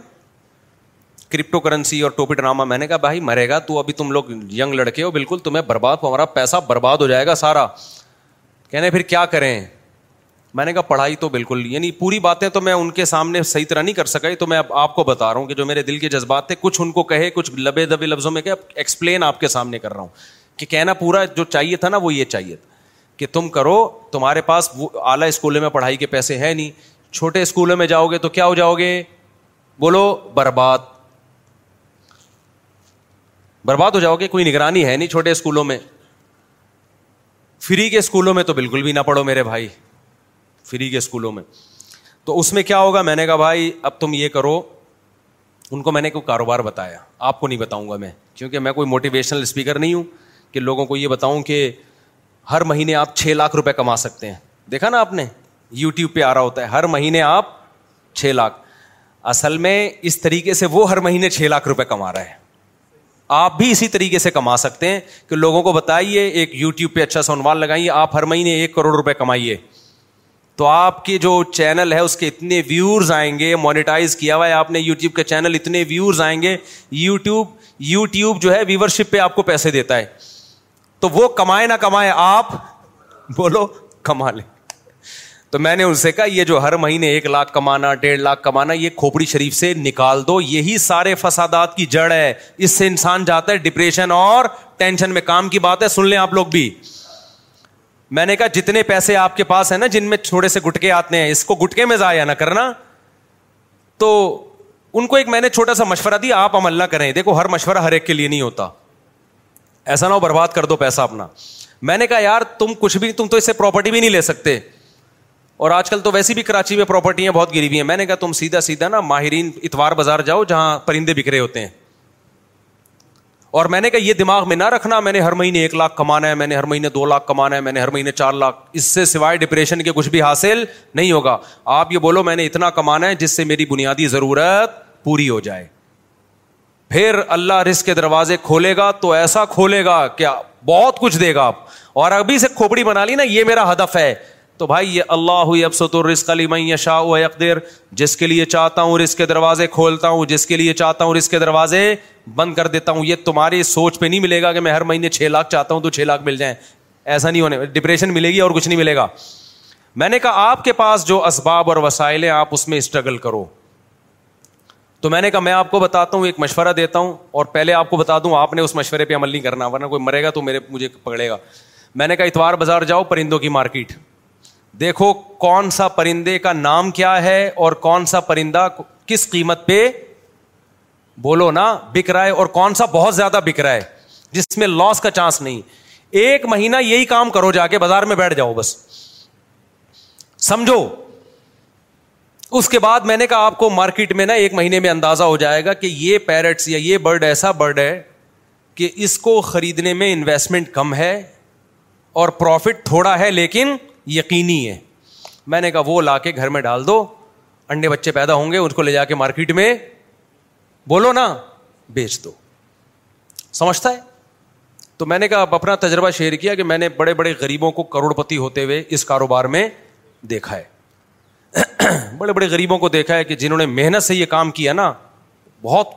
کرپٹو کرنسی اور ٹوپی ڈرامہ میں نے کہا بھائی مرے گا تو ابھی تم لوگ یگ لڑکے ہو بالکل تمہیں برباد ہمارا پیسہ برباد ہو جائے گا سارا کہنے پھر کیا کریں میں نے کہا پڑھائی تو بالکل یعنی پوری باتیں تو میں ان کے سامنے صحیح طرح نہیں کر سکا تو میں اب آپ کو بتا رہا ہوں کہ جو میرے دل کے جذبات تھے کچھ ان کو کہے کچھ لبے دبے لفظوں میں کہ ایکسپلین آپ کے سامنے کر رہا ہوں کہ کہنا پورا جو چاہیے تھا نا وہ یہ چاہیے تھا کہ تم کرو تمہارے پاس وہ اعلیٰ اسکولوں میں پڑھائی کے پیسے ہیں نہیں چھوٹے اسکولوں میں جاؤ گے تو کیا ہو جاؤ گے بولو برباد برباد ہو جاؤ گے کوئی نگرانی ہے نہیں چھوٹے اسکولوں میں فری کے اسکولوں میں تو بالکل بھی نہ پڑھو میرے بھائی فری کے اسکولوں میں تو اس میں کیا ہوگا میں نے کہا بھائی اب تم یہ کرو ان کو میں نے کوئی کاروبار بتایا آپ کو نہیں بتاؤں گا میں کیونکہ میں کوئی موٹیویشنل اسپیکر نہیں ہوں کہ لوگوں کو یہ بتاؤں کہ ہر مہینے آپ چھ لاکھ روپے کما سکتے ہیں دیکھا نا آپ نے یو ٹیوب پہ آ رہا ہوتا ہے ہر مہینے آپ چھ لاکھ اصل میں اس طریقے سے وہ ہر مہینے چھ لاکھ روپے کما رہا ہے آپ بھی اسی طریقے سے کما سکتے ہیں کہ لوگوں کو بتائیے ایک یو ٹیوب پہ اچھا سا عنوان لگائیے آپ ہر مہینے ایک کروڑ روپے کمائیے تو آپ کے جو چینل ہے اس کے اتنے ویورز آئیں گے مونیٹائز کیا ہوا ہے آپ نے یوٹیوب چینل اتنے ویورز آئیں گے یوٹیوب یوٹیوب جو ہے پہ آپ کو پیسے دیتا ہے تو وہ کمائے نہ کمائے آپ بولو کما لیں تو میں نے ان سے کہا یہ جو ہر مہینے ایک لاکھ کمانا ڈیڑھ لاکھ کمانا یہ کھوپڑی شریف سے نکال دو یہی سارے فسادات کی جڑ ہے اس سے انسان جاتا ہے ڈپریشن اور ٹینشن میں کام کی بات ہے سن لیں آپ لوگ بھی میں نے کہا جتنے پیسے آپ کے پاس ہے نا جن میں چھوٹے سے گٹکے آتے ہیں اس کو گٹکے میں ضائع نہ کرنا تو ان کو ایک میں نے چھوٹا سا مشورہ دیا آپ عمل نہ کریں دیکھو ہر مشورہ ہر ایک کے لیے نہیں ہوتا ایسا نہ ہو برباد کر دو پیسہ اپنا میں نے کہا یار تم کچھ بھی تم تو اس سے پراپرٹی بھی نہیں لے سکتے اور آج کل تو ویسی بھی کراچی میں پراپرٹی بہت بہت گریوی ہیں میں نے کہا تم سیدھا سیدھا نا ماہرین اتوار بازار جاؤ جہاں پرندے بکھرے ہوتے ہیں اور میں نے کہا یہ دماغ میں نہ رکھنا میں نے ہر مہینے ایک لاکھ کمانا ہے میں نے ہر مہینے دو لاکھ کمانا ہے میں نے ہر مہینے چار لاکھ اس سے سوائے ڈپریشن کے کچھ بھی حاصل نہیں ہوگا آپ یہ بولو میں نے اتنا کمانا ہے جس سے میری بنیادی ضرورت پوری ہو جائے پھر اللہ رزق کے دروازے کھولے گا تو ایسا کھولے گا کیا بہت کچھ دے گا آپ اور ابھی سے کھوپڑی بنا لی نا یہ میرا ہدف ہے تو بھائی یہ اللہ ابس تو رسک علی میں شاہدیر جس کے لیے چاہتا ہوں رسک کے دروازے کھولتا ہوں ہوں جس کے کے لیے چاہتا دروازے بند کر دیتا ہوں یہ تمہاری سوچ پہ نہیں ملے گا کہ میں ہر مہینے چھ لاکھ چاہتا ہوں تو چھ لاکھ مل جائیں ایسا نہیں ہونے ڈپریشن ملے گی اور کچھ نہیں ملے گا میں نے کہا آپ کے پاس جو اسباب اور وسائل ہیں آپ اس میں اسٹرگل کرو تو میں نے کہا میں آپ کو بتاتا ہوں ایک مشورہ دیتا ہوں اور پہلے آپ کو بتا دوں آپ نے اس مشورے پہ عمل نہیں کرنا ورنہ کوئی مرے گا تو میرے مجھے پکڑے گا میں نے کہا اتوار بازار جاؤ پرندوں کی مارکیٹ دیکھو کون سا پرندے کا نام کیا ہے اور کون سا پرندہ کس قیمت پہ بولو نا بک رہا ہے اور کون سا بہت زیادہ بک رہا ہے جس میں لاس کا چانس نہیں ایک مہینہ یہی کام کرو جا کے بازار میں بیٹھ جاؤ بس سمجھو اس کے بعد میں نے کہا آپ کو مارکیٹ میں نا ایک مہینے میں اندازہ ہو جائے گا کہ یہ پیرٹس یا یہ برڈ ایسا برڈ ہے کہ اس کو خریدنے میں انویسٹمنٹ کم ہے اور پروفٹ تھوڑا ہے لیکن یقینی ہے میں نے کہا وہ لا کے گھر میں ڈال دو انڈے بچے پیدا ہوں گے اس کو لے جا کے مارکیٹ میں بولو نا بیچ دو سمجھتا ہے تو میں نے کہا اب اپنا تجربہ شیئر کیا کہ میں نے بڑے بڑے غریبوں کو کروڑ پتی ہوتے ہوئے اس کاروبار میں دیکھا ہے بڑے بڑے غریبوں کو دیکھا ہے کہ جنہوں نے محنت سے یہ کام کیا نا بہت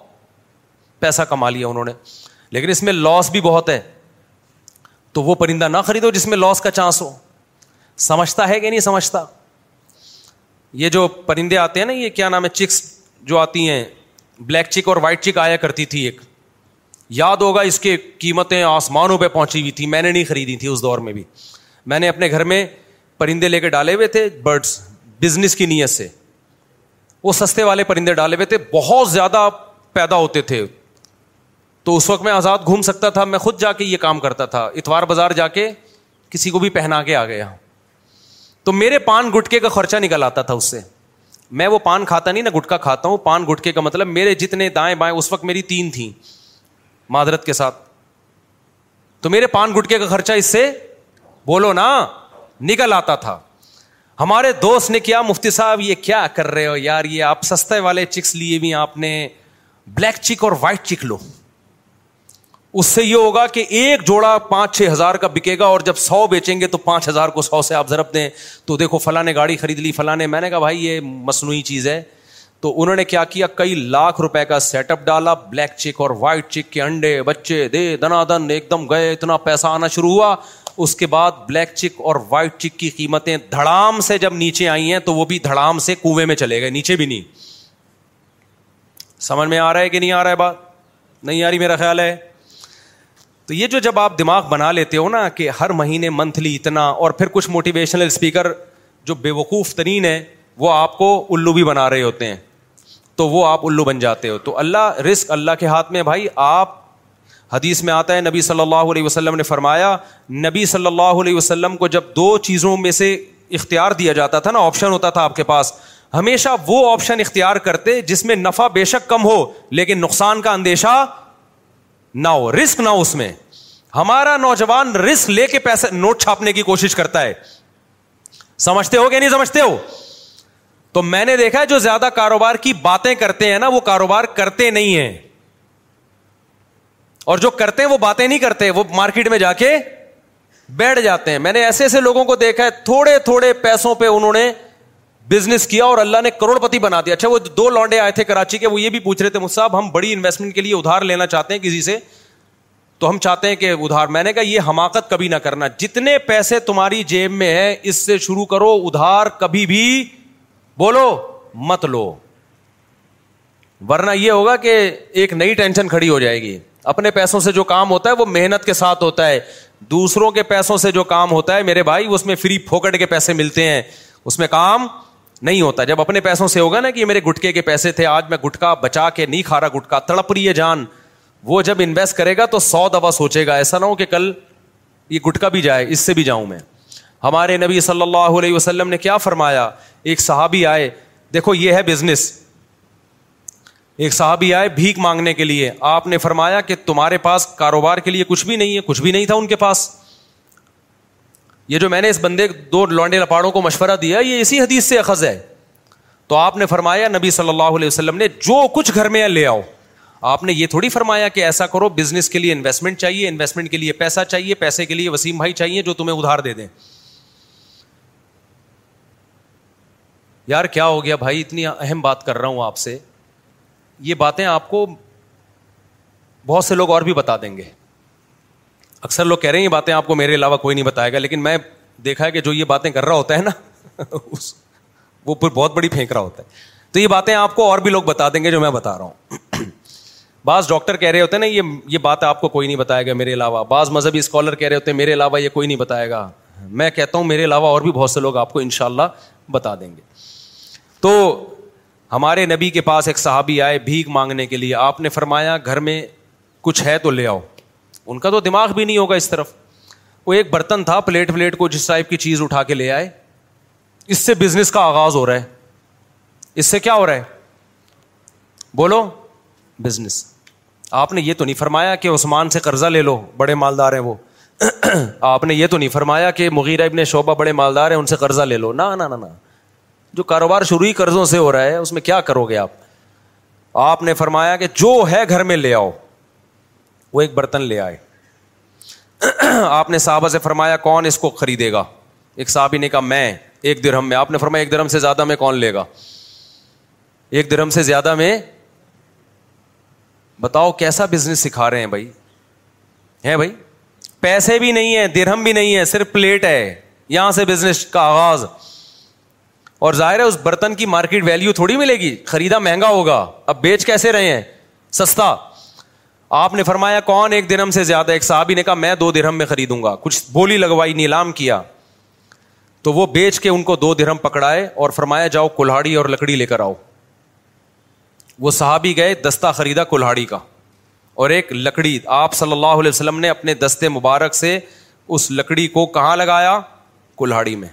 پیسہ کما لیا انہوں نے لیکن اس میں لاس بھی بہت ہے تو وہ پرندہ نہ خریدو جس میں لاس کا چانس ہو سمجھتا ہے کہ نہیں سمجھتا یہ جو پرندے آتے ہیں نا یہ کیا نام ہے چکس جو آتی ہیں بلیک چک اور وائٹ چک آیا کرتی تھی ایک یاد ہوگا اس کے قیمتیں آسمانوں پہ پہنچی ہوئی تھی میں نے نہیں خریدی تھی اس دور میں بھی میں نے اپنے گھر میں پرندے لے کے ڈالے ہوئے تھے برڈس بزنس کی نیت سے وہ سستے والے پرندے ڈالے ہوئے تھے بہت زیادہ پیدا ہوتے تھے تو اس وقت میں آزاد گھوم سکتا تھا میں خود جا کے یہ کام کرتا تھا اتوار بازار جا کے کسی کو بھی پہنا کے آ گیا تو میرے پان گٹکے کا خرچہ نکل آتا تھا اس سے میں وہ پان کھاتا نہیں نہ گٹکا کھاتا ہوں پان گٹکے کا مطلب میرے جتنے دائیں بائیں اس وقت میری تین تھیں معذرت کے ساتھ تو میرے پان گٹکے کا خرچہ اس سے بولو نا نکل آتا تھا ہمارے دوست نے کیا مفتی صاحب یہ کیا کر رہے ہو یار یہ آپ سستے والے چکس لیے بھی آپ نے بلیک چک اور وائٹ چک لو اس سے یہ ہوگا کہ ایک جوڑا پانچ چھ ہزار کا بکے گا اور جب سو بیچیں گے تو پانچ ہزار کو سو سے آپ ضرب دیں تو دیکھو فلاں نے گاڑی خرید لی فلاں نے میں نے کہا بھائی یہ مصنوعی چیز ہے تو انہوں نے کیا کیا کئی لاکھ روپے کا سیٹ اپ ڈالا بلیک چک اور وائٹ چک کے انڈے بچے دے دنا دن ایک دم گئے اتنا پیسہ آنا شروع ہوا اس کے بعد بلیک چک اور وائٹ چک کی قیمتیں دھڑام سے جب نیچے آئی ہیں تو وہ بھی دھڑام سے کنویں میں چلے گئے نیچے بھی نہیں سمجھ میں آ رہا ہے کہ نہیں آ رہا ہے بات نہیں آ رہی میرا خیال ہے تو یہ جو جب آپ دماغ بنا لیتے ہو نا کہ ہر مہینے منتھلی اتنا اور پھر کچھ موٹیویشنل اسپیکر جو بے وقوف ترین ہے وہ آپ کو الو بھی بنا رہے ہوتے ہیں تو وہ آپ الو بن جاتے ہو تو اللہ رسک اللہ کے ہاتھ میں بھائی آپ حدیث میں آتا ہے نبی صلی اللہ علیہ وسلم نے فرمایا نبی صلی اللہ علیہ وسلم کو جب دو چیزوں میں سے اختیار دیا جاتا تھا نا آپشن ہوتا تھا آپ کے پاس ہمیشہ وہ آپشن اختیار کرتے جس میں نفع بے شک کم ہو لیکن نقصان کا اندیشہ ہو رسک نہ ہو اس میں ہمارا نوجوان رسک لے کے پیسے نوٹ چھاپنے کی کوشش کرتا ہے سمجھتے ہو کہ نہیں سمجھتے ہو تو میں نے دیکھا جو زیادہ کاروبار کی باتیں کرتے ہیں نا وہ کاروبار کرتے نہیں ہیں اور جو کرتے ہیں وہ باتیں نہیں کرتے وہ مارکیٹ میں جا کے بیٹھ جاتے ہیں میں نے ایسے ایسے لوگوں کو دیکھا ہے تھوڑے تھوڑے پیسوں پہ انہوں نے بزنس کیا اور اللہ نے کروڑ پتی بنا دیا اچھا وہ دو لانڈے آئے تھے کراچی کے وہ یہ بھی پوچھ رہے تھے مجھ صاحب ہم بڑی انویسٹمنٹ کے لیے ادھار لینا چاہتے ہیں کسی سے تو ہم چاہتے ہیں کہ ادھار میں نے کہا یہ حماقت کبھی نہ کرنا جتنے پیسے تمہاری جیب میں ہے اس سے شروع کرو ادھار کبھی بھی بولو مت لو ورنہ یہ ہوگا کہ ایک نئی ٹینشن کھڑی ہو جائے گی اپنے پیسوں سے جو کام ہوتا ہے وہ محنت کے ساتھ ہوتا ہے دوسروں کے پیسوں سے جو کام ہوتا ہے میرے بھائی اس میں فری پھوکٹ کے پیسے ملتے ہیں اس میں کام نہیں ہوتا جب اپنے پیسوں سے ہوگا نا کہ میرے گٹکے کے پیسے تھے آج میں گٹکا بچا کے نہیں کھا رہا گٹکا تڑپ رہی ہے جان وہ جب انویسٹ کرے گا تو سو دفعہ سوچے گا ایسا نہ ہو کہ کل یہ گٹکا بھی جائے اس سے بھی جاؤں میں ہمارے نبی صلی اللہ علیہ وسلم نے کیا فرمایا ایک صحابی آئے دیکھو یہ ہے بزنس ایک صحابی آئے بھیک مانگنے کے لیے آپ نے فرمایا کہ تمہارے پاس کاروبار کے لیے کچھ بھی نہیں ہے کچھ بھی نہیں تھا ان کے پاس یہ جو میں نے اس بندے دو لانڈے لپاڑوں کو مشورہ دیا یہ اسی حدیث سے اخذ ہے تو آپ نے فرمایا نبی صلی اللہ علیہ وسلم نے جو کچھ گھر میں لے آؤ آپ نے یہ تھوڑی فرمایا کہ ایسا کرو بزنس کے لیے انویسٹمنٹ چاہیے انویسٹمنٹ کے لیے پیسہ چاہیے پیسے کے لیے وسیم بھائی چاہیے جو تمہیں ادھار دے دیں یار کیا ہو گیا بھائی اتنی اہم بات کر رہا ہوں آپ سے یہ باتیں آپ کو بہت سے لوگ اور بھی بتا دیں گے اکثر لوگ کہہ رہے ہیں یہ باتیں آپ کو میرے علاوہ کوئی نہیں بتائے گا لیکن میں دیکھا ہے کہ جو یہ باتیں کر رہا ہوتا ہے نا اس وہ پھر بہت بڑی پھینک رہا ہوتا ہے تو یہ باتیں آپ کو اور بھی لوگ بتا دیں گے جو میں بتا رہا ہوں بعض ڈاکٹر کہہ رہے ہوتے ہیں نا یہ یہ بات آپ کو کوئی نہیں بتائے گا میرے علاوہ بعض مذہبی اسکالر کہہ رہے ہوتے ہیں میرے علاوہ یہ کوئی نہیں بتائے گا میں کہتا ہوں میرے علاوہ اور بھی بہت سے لوگ آپ کو ان شاء اللہ بتا دیں گے تو ہمارے نبی کے پاس ایک صحابی آئے بھیک مانگنے کے لیے آپ نے فرمایا گھر میں کچھ ہے تو لے آؤ ان کا تو دماغ بھی نہیں ہوگا اس طرف وہ ایک برتن تھا پلیٹ پلیٹ کو جس ٹائپ کی چیز اٹھا کے لے آئے اس سے بزنس کا آغاز ہو رہا ہے اس سے کیا ہو رہا ہے بولو بزنس آپ نے یہ تو نہیں فرمایا کہ عثمان سے قرضہ لے لو بڑے مالدار ہیں وہ آپ نے یہ تو نہیں فرمایا کہ مغیر ابن شعبہ بڑے مالدار ہیں ان سے قرضہ لے لو نہ جو کاروبار شروع ہی قرضوں سے ہو رہا ہے اس میں کیا کرو گے آپ آپ نے فرمایا کہ جو ہے گھر میں لے آؤ وہ ایک برتن لے آئے آپ نے صحابہ سے فرمایا کون اس کو خریدے گا ایک صحابی نے کہا میں ایک درہم میں آپ نے فرمایا ایک درہم سے زیادہ میں کون لے گا ایک درہم سے زیادہ میں بتاؤ کیسا بزنس سکھا رہے ہیں بھائی ہے بھائی پیسے بھی نہیں ہے درہم بھی نہیں ہے صرف پلیٹ ہے یہاں سے بزنس کا آغاز اور ظاہر ہے اس برتن کی مارکیٹ ویلیو تھوڑی ملے گی خریدا مہنگا ہوگا اب بیچ کیسے رہے ہیں سستا آپ نے فرمایا کون ایک درہم سے زیادہ ایک صحابی نے کہا میں دو درہم میں خریدوں گا کچھ بولی لگوائی نیلام کیا تو وہ بیچ کے ان کو دو درہم پکڑائے اور فرمایا جاؤ کلاڑی اور لکڑی لے کر آؤ وہ صحابی گئے دستہ خریدا کلاڑی کا اور ایک لکڑی آپ صلی اللہ علیہ وسلم نے اپنے دستے مبارک سے اس لکڑی کو کہاں لگایا کلہاڑی میں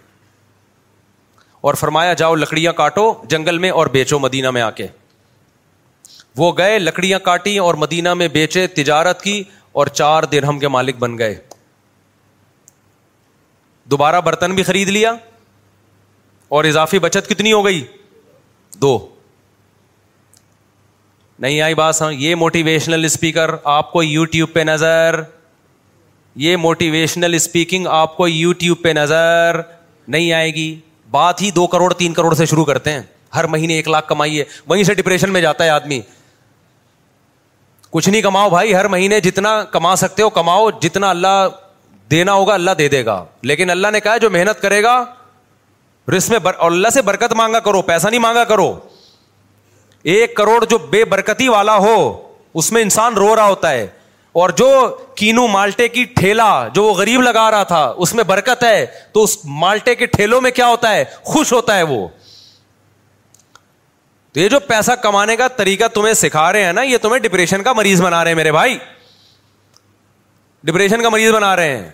اور فرمایا جاؤ لکڑیاں کاٹو جنگل میں اور بیچو مدینہ میں آ کے وہ گئے لکڑیاں کاٹی اور مدینہ میں بیچے تجارت کی اور چار دن ہم کے مالک بن گئے دوبارہ برتن بھی خرید لیا اور اضافی بچت کتنی ہو گئی دو نہیں آئی بات یہ موٹیویشنل اسپیکر آپ کو یو ٹیوب پہ نظر یہ موٹیویشنل اسپیکنگ آپ کو یو ٹیوب پہ نظر نہیں آئے گی بات ہی دو کروڑ تین کروڑ سے شروع کرتے ہیں ہر مہینے ایک لاکھ کمائی ہے وہیں سے ڈپریشن میں جاتا ہے آدمی کچھ نہیں کماؤ بھائی ہر مہینے جتنا کما سکتے ہو کماؤ جتنا اللہ دینا ہوگا اللہ دے دے گا لیکن اللہ نے کہا جو محنت کرے گا رس میں بر... اللہ سے برکت مانگا کرو پیسہ نہیں مانگا کرو ایک کروڑ جو بے برکتی والا ہو اس میں انسان رو رہا ہوتا ہے اور جو کینو مالٹے کی ٹھیلا جو وہ غریب لگا رہا تھا اس میں برکت ہے تو اس مالٹے کے ٹھیلوں میں کیا ہوتا ہے خوش ہوتا ہے وہ تو یہ جو پیسہ کمانے کا طریقہ تمہیں سکھا رہے ہیں نا یہ تمہیں ڈپریشن کا مریض بنا رہے ہیں میرے بھائی ڈپریشن کا مریض بنا رہے ہیں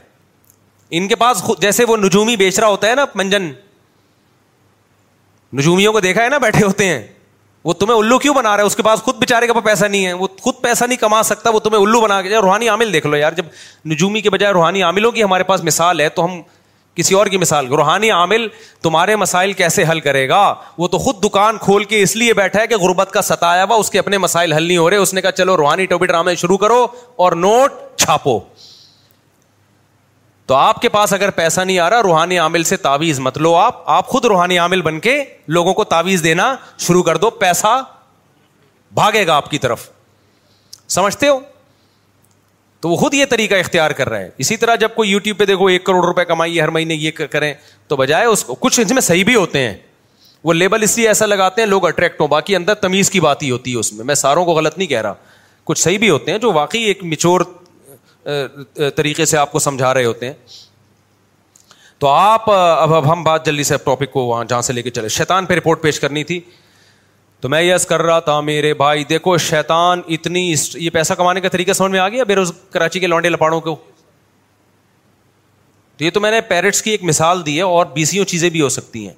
ان کے پاس جیسے وہ نجومی بیچ رہا ہوتا ہے نا منجن نجومیوں کو دیکھا ہے نا بیٹھے ہوتے ہیں وہ تمہیں الو کیوں بنا رہا ہے اس کے پاس خود بےچارے کے کا پیسہ نہیں ہے وہ خود پیسہ نہیں کما سکتا وہ تمہیں الو بنا کے روحانی عامل دیکھ لو یار جب نجومی کے بجائے روحانی عاملوں کی ہمارے پاس مثال ہے تو ہم کسی اور کی مثال روحانی عامل تمہارے مسائل کیسے حل کرے گا وہ تو خود دکان کھول کے اس لیے بیٹھا ہے کہ غربت کا ستایا ہوا اس کے اپنے مسائل حل نہیں ہو رہے اس نے کہا چلو روحانی ڈرامے شروع کرو اور نوٹ چھاپو تو آپ کے پاس اگر پیسہ نہیں آ رہا روحانی عامل سے تعویذ مت لو آپ آپ خود روحانی عامل بن کے لوگوں کو تعویذ دینا شروع کر دو پیسہ بھاگے گا آپ کی طرف سمجھتے ہو تو وہ خود یہ طریقہ اختیار کر رہا ہے اسی طرح جب کوئی یو ٹیوب پہ دیکھو ایک کروڑ روپے کمائیے ہر مہینے یہ کریں تو بجائے اس کو کچھ اس میں صحیح بھی ہوتے ہیں وہ لیبل اس لیے ایسا لگاتے ہیں لوگ اٹریکٹ ہوں باقی اندر تمیز کی بات ہی ہوتی ہے اس میں میں ساروں کو غلط نہیں کہہ رہا کچھ صحیح بھی ہوتے ہیں جو واقعی ایک میچور طریقے سے آپ کو سمجھا رہے ہوتے ہیں تو آپ اب اب ہم بات جلدی سے ٹاپک کو وہاں جہاں سے لے کے چلے شیطان پہ رپورٹ پیش کرنی تھی تو میں یس کر رہا تھا میرے بھائی دیکھو شیطان اتنی اسٹ یہ پیسہ کمانے کا طریقہ سمجھ میں آ گیا بے روز کراچی کے لانڈے لپاڑوں کو تو یہ تو میں نے پیرٹس کی ایک مثال دی ہے اور بیسیوں چیزیں بھی ہو سکتی ہیں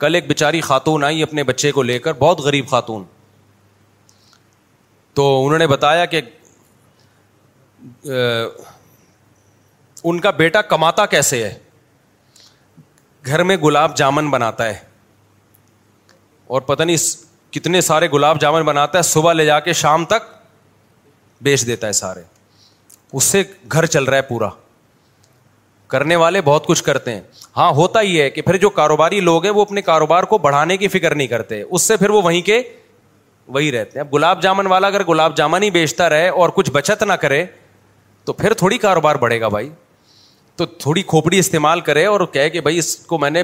کل ایک بیچاری خاتون آئی اپنے بچے کو لے کر بہت غریب خاتون تو انہوں نے بتایا کہ ان کا بیٹا کماتا کیسے ہے گھر میں گلاب جامن بناتا ہے اور پتہ نہیں کتنے سارے گلاب جامن بناتا ہے صبح لے جا کے شام تک بیچ دیتا ہے سارے اس سے گھر چل رہا ہے پورا کرنے والے بہت کچھ کرتے ہیں ہاں ہوتا ہی ہے کہ پھر جو کاروباری لوگ ہیں وہ اپنے کاروبار کو بڑھانے کی فکر نہیں کرتے اس سے پھر وہ وہیں کے وہی رہتے ہیں اب گلاب جامن والا اگر گلاب جامن ہی بیچتا رہے اور کچھ بچت نہ کرے تو پھر تھوڑی کاروبار بڑھے گا بھائی تو تھوڑی کھوپڑی استعمال کرے اور کہے کہ بھائی اس کو میں نے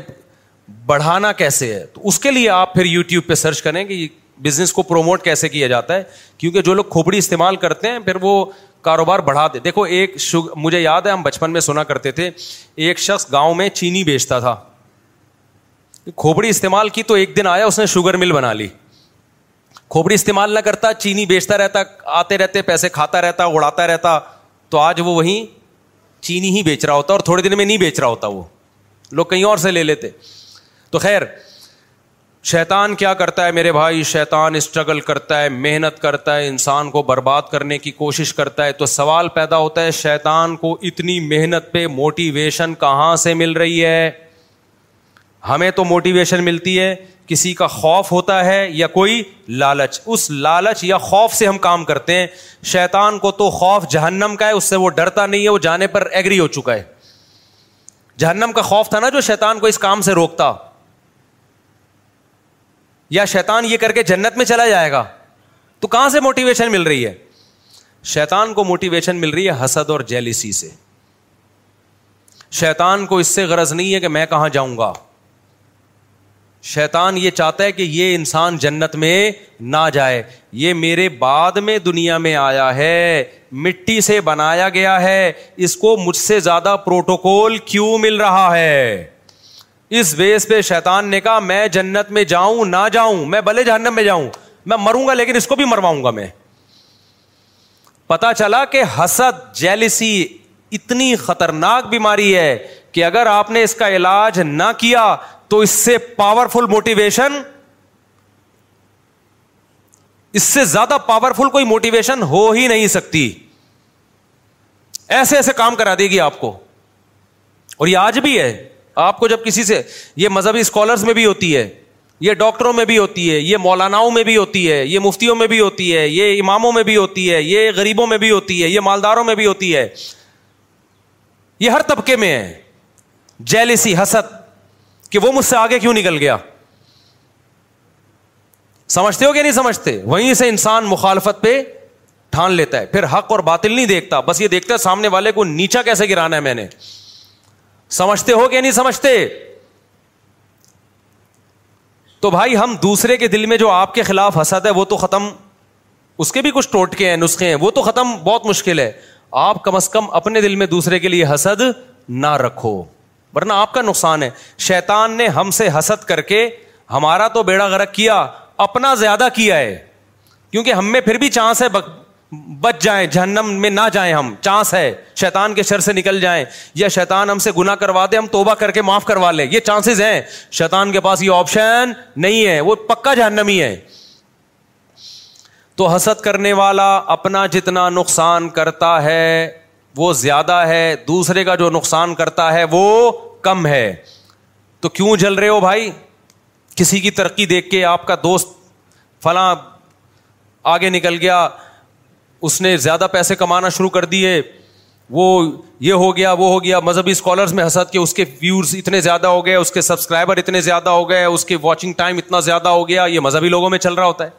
بڑھانا کیسے ہے تو اس کے لیے آپ پھر یو ٹیوب پہ سرچ کریں کہ بزنس کو پروموٹ کیسے کیا جاتا ہے کیونکہ جو لوگ کھوپڑی استعمال کرتے ہیں پھر وہ کاروبار بڑھا دے دیکھو ایک شگ... مجھے یاد ہے ہم بچپن میں سنا کرتے تھے ایک شخص گاؤں میں چینی بیچتا تھا کھوپڑی استعمال کی تو ایک دن آیا اس نے شوگر مل بنا لی کھوپڑی استعمال نہ کرتا چینی بیچتا رہتا آتے رہتے پیسے کھاتا رہتا اڑاتا رہتا تو آج وہ وہیں چینی ہی بیچ رہا ہوتا اور تھوڑے دن میں نہیں بیچ رہا ہوتا وہ لوگ کہیں اور سے لے لیتے تو خیر شیطان کیا کرتا ہے میرے بھائی شیطان اسٹرگل کرتا ہے محنت کرتا ہے انسان کو برباد کرنے کی کوشش کرتا ہے تو سوال پیدا ہوتا ہے شیطان کو اتنی محنت پہ موٹیویشن کہاں سے مل رہی ہے ہمیں تو موٹیویشن ملتی ہے کسی کا خوف ہوتا ہے یا کوئی لالچ اس لالچ یا خوف سے ہم کام کرتے ہیں شیطان کو تو خوف جہنم کا ہے اس سے وہ ڈرتا نہیں ہے وہ جانے پر ایگری ہو چکا ہے جہنم کا خوف تھا نا جو شیطان کو اس کام سے روکتا یا شیتان یہ کر کے جنت میں چلا جائے گا تو کہاں سے موٹیویشن مل رہی ہے شیتان کو موٹیویشن مل رہی ہے حسد اور جیلیسی سے شیتان کو اس سے غرض نہیں ہے کہ میں کہاں جاؤں گا شیتان یہ چاہتا ہے کہ یہ انسان جنت میں نہ جائے یہ میرے بعد میں دنیا میں آیا ہے مٹی سے بنایا گیا ہے اس کو مجھ سے زیادہ پروٹوکول کیوں مل رہا ہے اس بیس پہ شیطان نے کہا میں جنت میں جاؤں نہ جاؤں میں بلے جہنم میں جاؤں میں مروں گا لیکن اس کو بھی مرواؤں گا میں پتا چلا کہ حسد جیلسی اتنی خطرناک بیماری ہے کہ اگر آپ نے اس کا علاج نہ کیا تو اس سے پاورفل موٹیویشن اس سے زیادہ پاورفل کوئی موٹیویشن ہو ہی نہیں سکتی ایسے ایسے کام کرا دے گی آپ کو اور یہ آج بھی ہے آپ کو جب کسی سے یہ مذہبی اسکالرس میں بھی ہوتی ہے یہ ڈاکٹروں میں بھی ہوتی ہے یہ مولاناؤں میں بھی ہوتی ہے یہ مفتیوں میں بھی ہوتی ہے یہ اماموں میں بھی ہوتی ہے یہ غریبوں میں بھی ہوتی ہے یہ مالداروں میں بھی ہوتی ہے یہ ہر طبقے میں ہے جیلسی حسد کہ وہ مجھ سے آگے کیوں نکل گیا سمجھتے ہو کہ نہیں سمجھتے وہیں سے انسان مخالفت پہ ٹھان لیتا ہے پھر حق اور باطل نہیں دیکھتا بس یہ دیکھتا ہے سامنے والے کو نیچا کیسے گرانا ہے میں نے سمجھتے ہو کہ نہیں سمجھتے تو بھائی ہم دوسرے کے دل میں جو آپ کے خلاف حسد ہے وہ تو ختم اس کے بھی کچھ ٹوٹکے ہیں نسخے ہیں وہ تو ختم بہت مشکل ہے آپ کم از کم اپنے دل میں دوسرے کے لیے حسد نہ رکھو ورنہ آپ کا نقصان ہے شیطان نے ہم سے حسد کر کے ہمارا تو بیڑا غرق کیا اپنا زیادہ کیا ہے کیونکہ ہم میں پھر بھی چانس ہے بچ جائیں جہنم میں نہ جائیں ہم چانس ہے شیطان کے شر سے نکل جائیں یا شیطان ہم سے گنا کروا دے ہم توبہ کر کے معاف کروا لیں یہ چانسز ہیں شیطان کے پاس یہ آپشن نہیں ہے وہ پکا جہنم ہی ہے تو حسد کرنے والا اپنا جتنا نقصان کرتا ہے وہ زیادہ ہے دوسرے کا جو نقصان کرتا ہے وہ کم ہے تو کیوں جل رہے ہو بھائی کسی کی ترقی دیکھ کے آپ کا دوست فلاں آگے نکل گیا اس نے زیادہ پیسے کمانا شروع کر دیے وہ یہ ہو گیا وہ ہو گیا مذہبی اسکالرس میں حسد کے اس کے ویوز اتنے زیادہ ہو گئے اس کے سبسکرائبر اتنے زیادہ ہو گئے اس کے واچنگ ٹائم اتنا زیادہ ہو گیا یہ مذہبی لوگوں میں چل رہا ہوتا ہے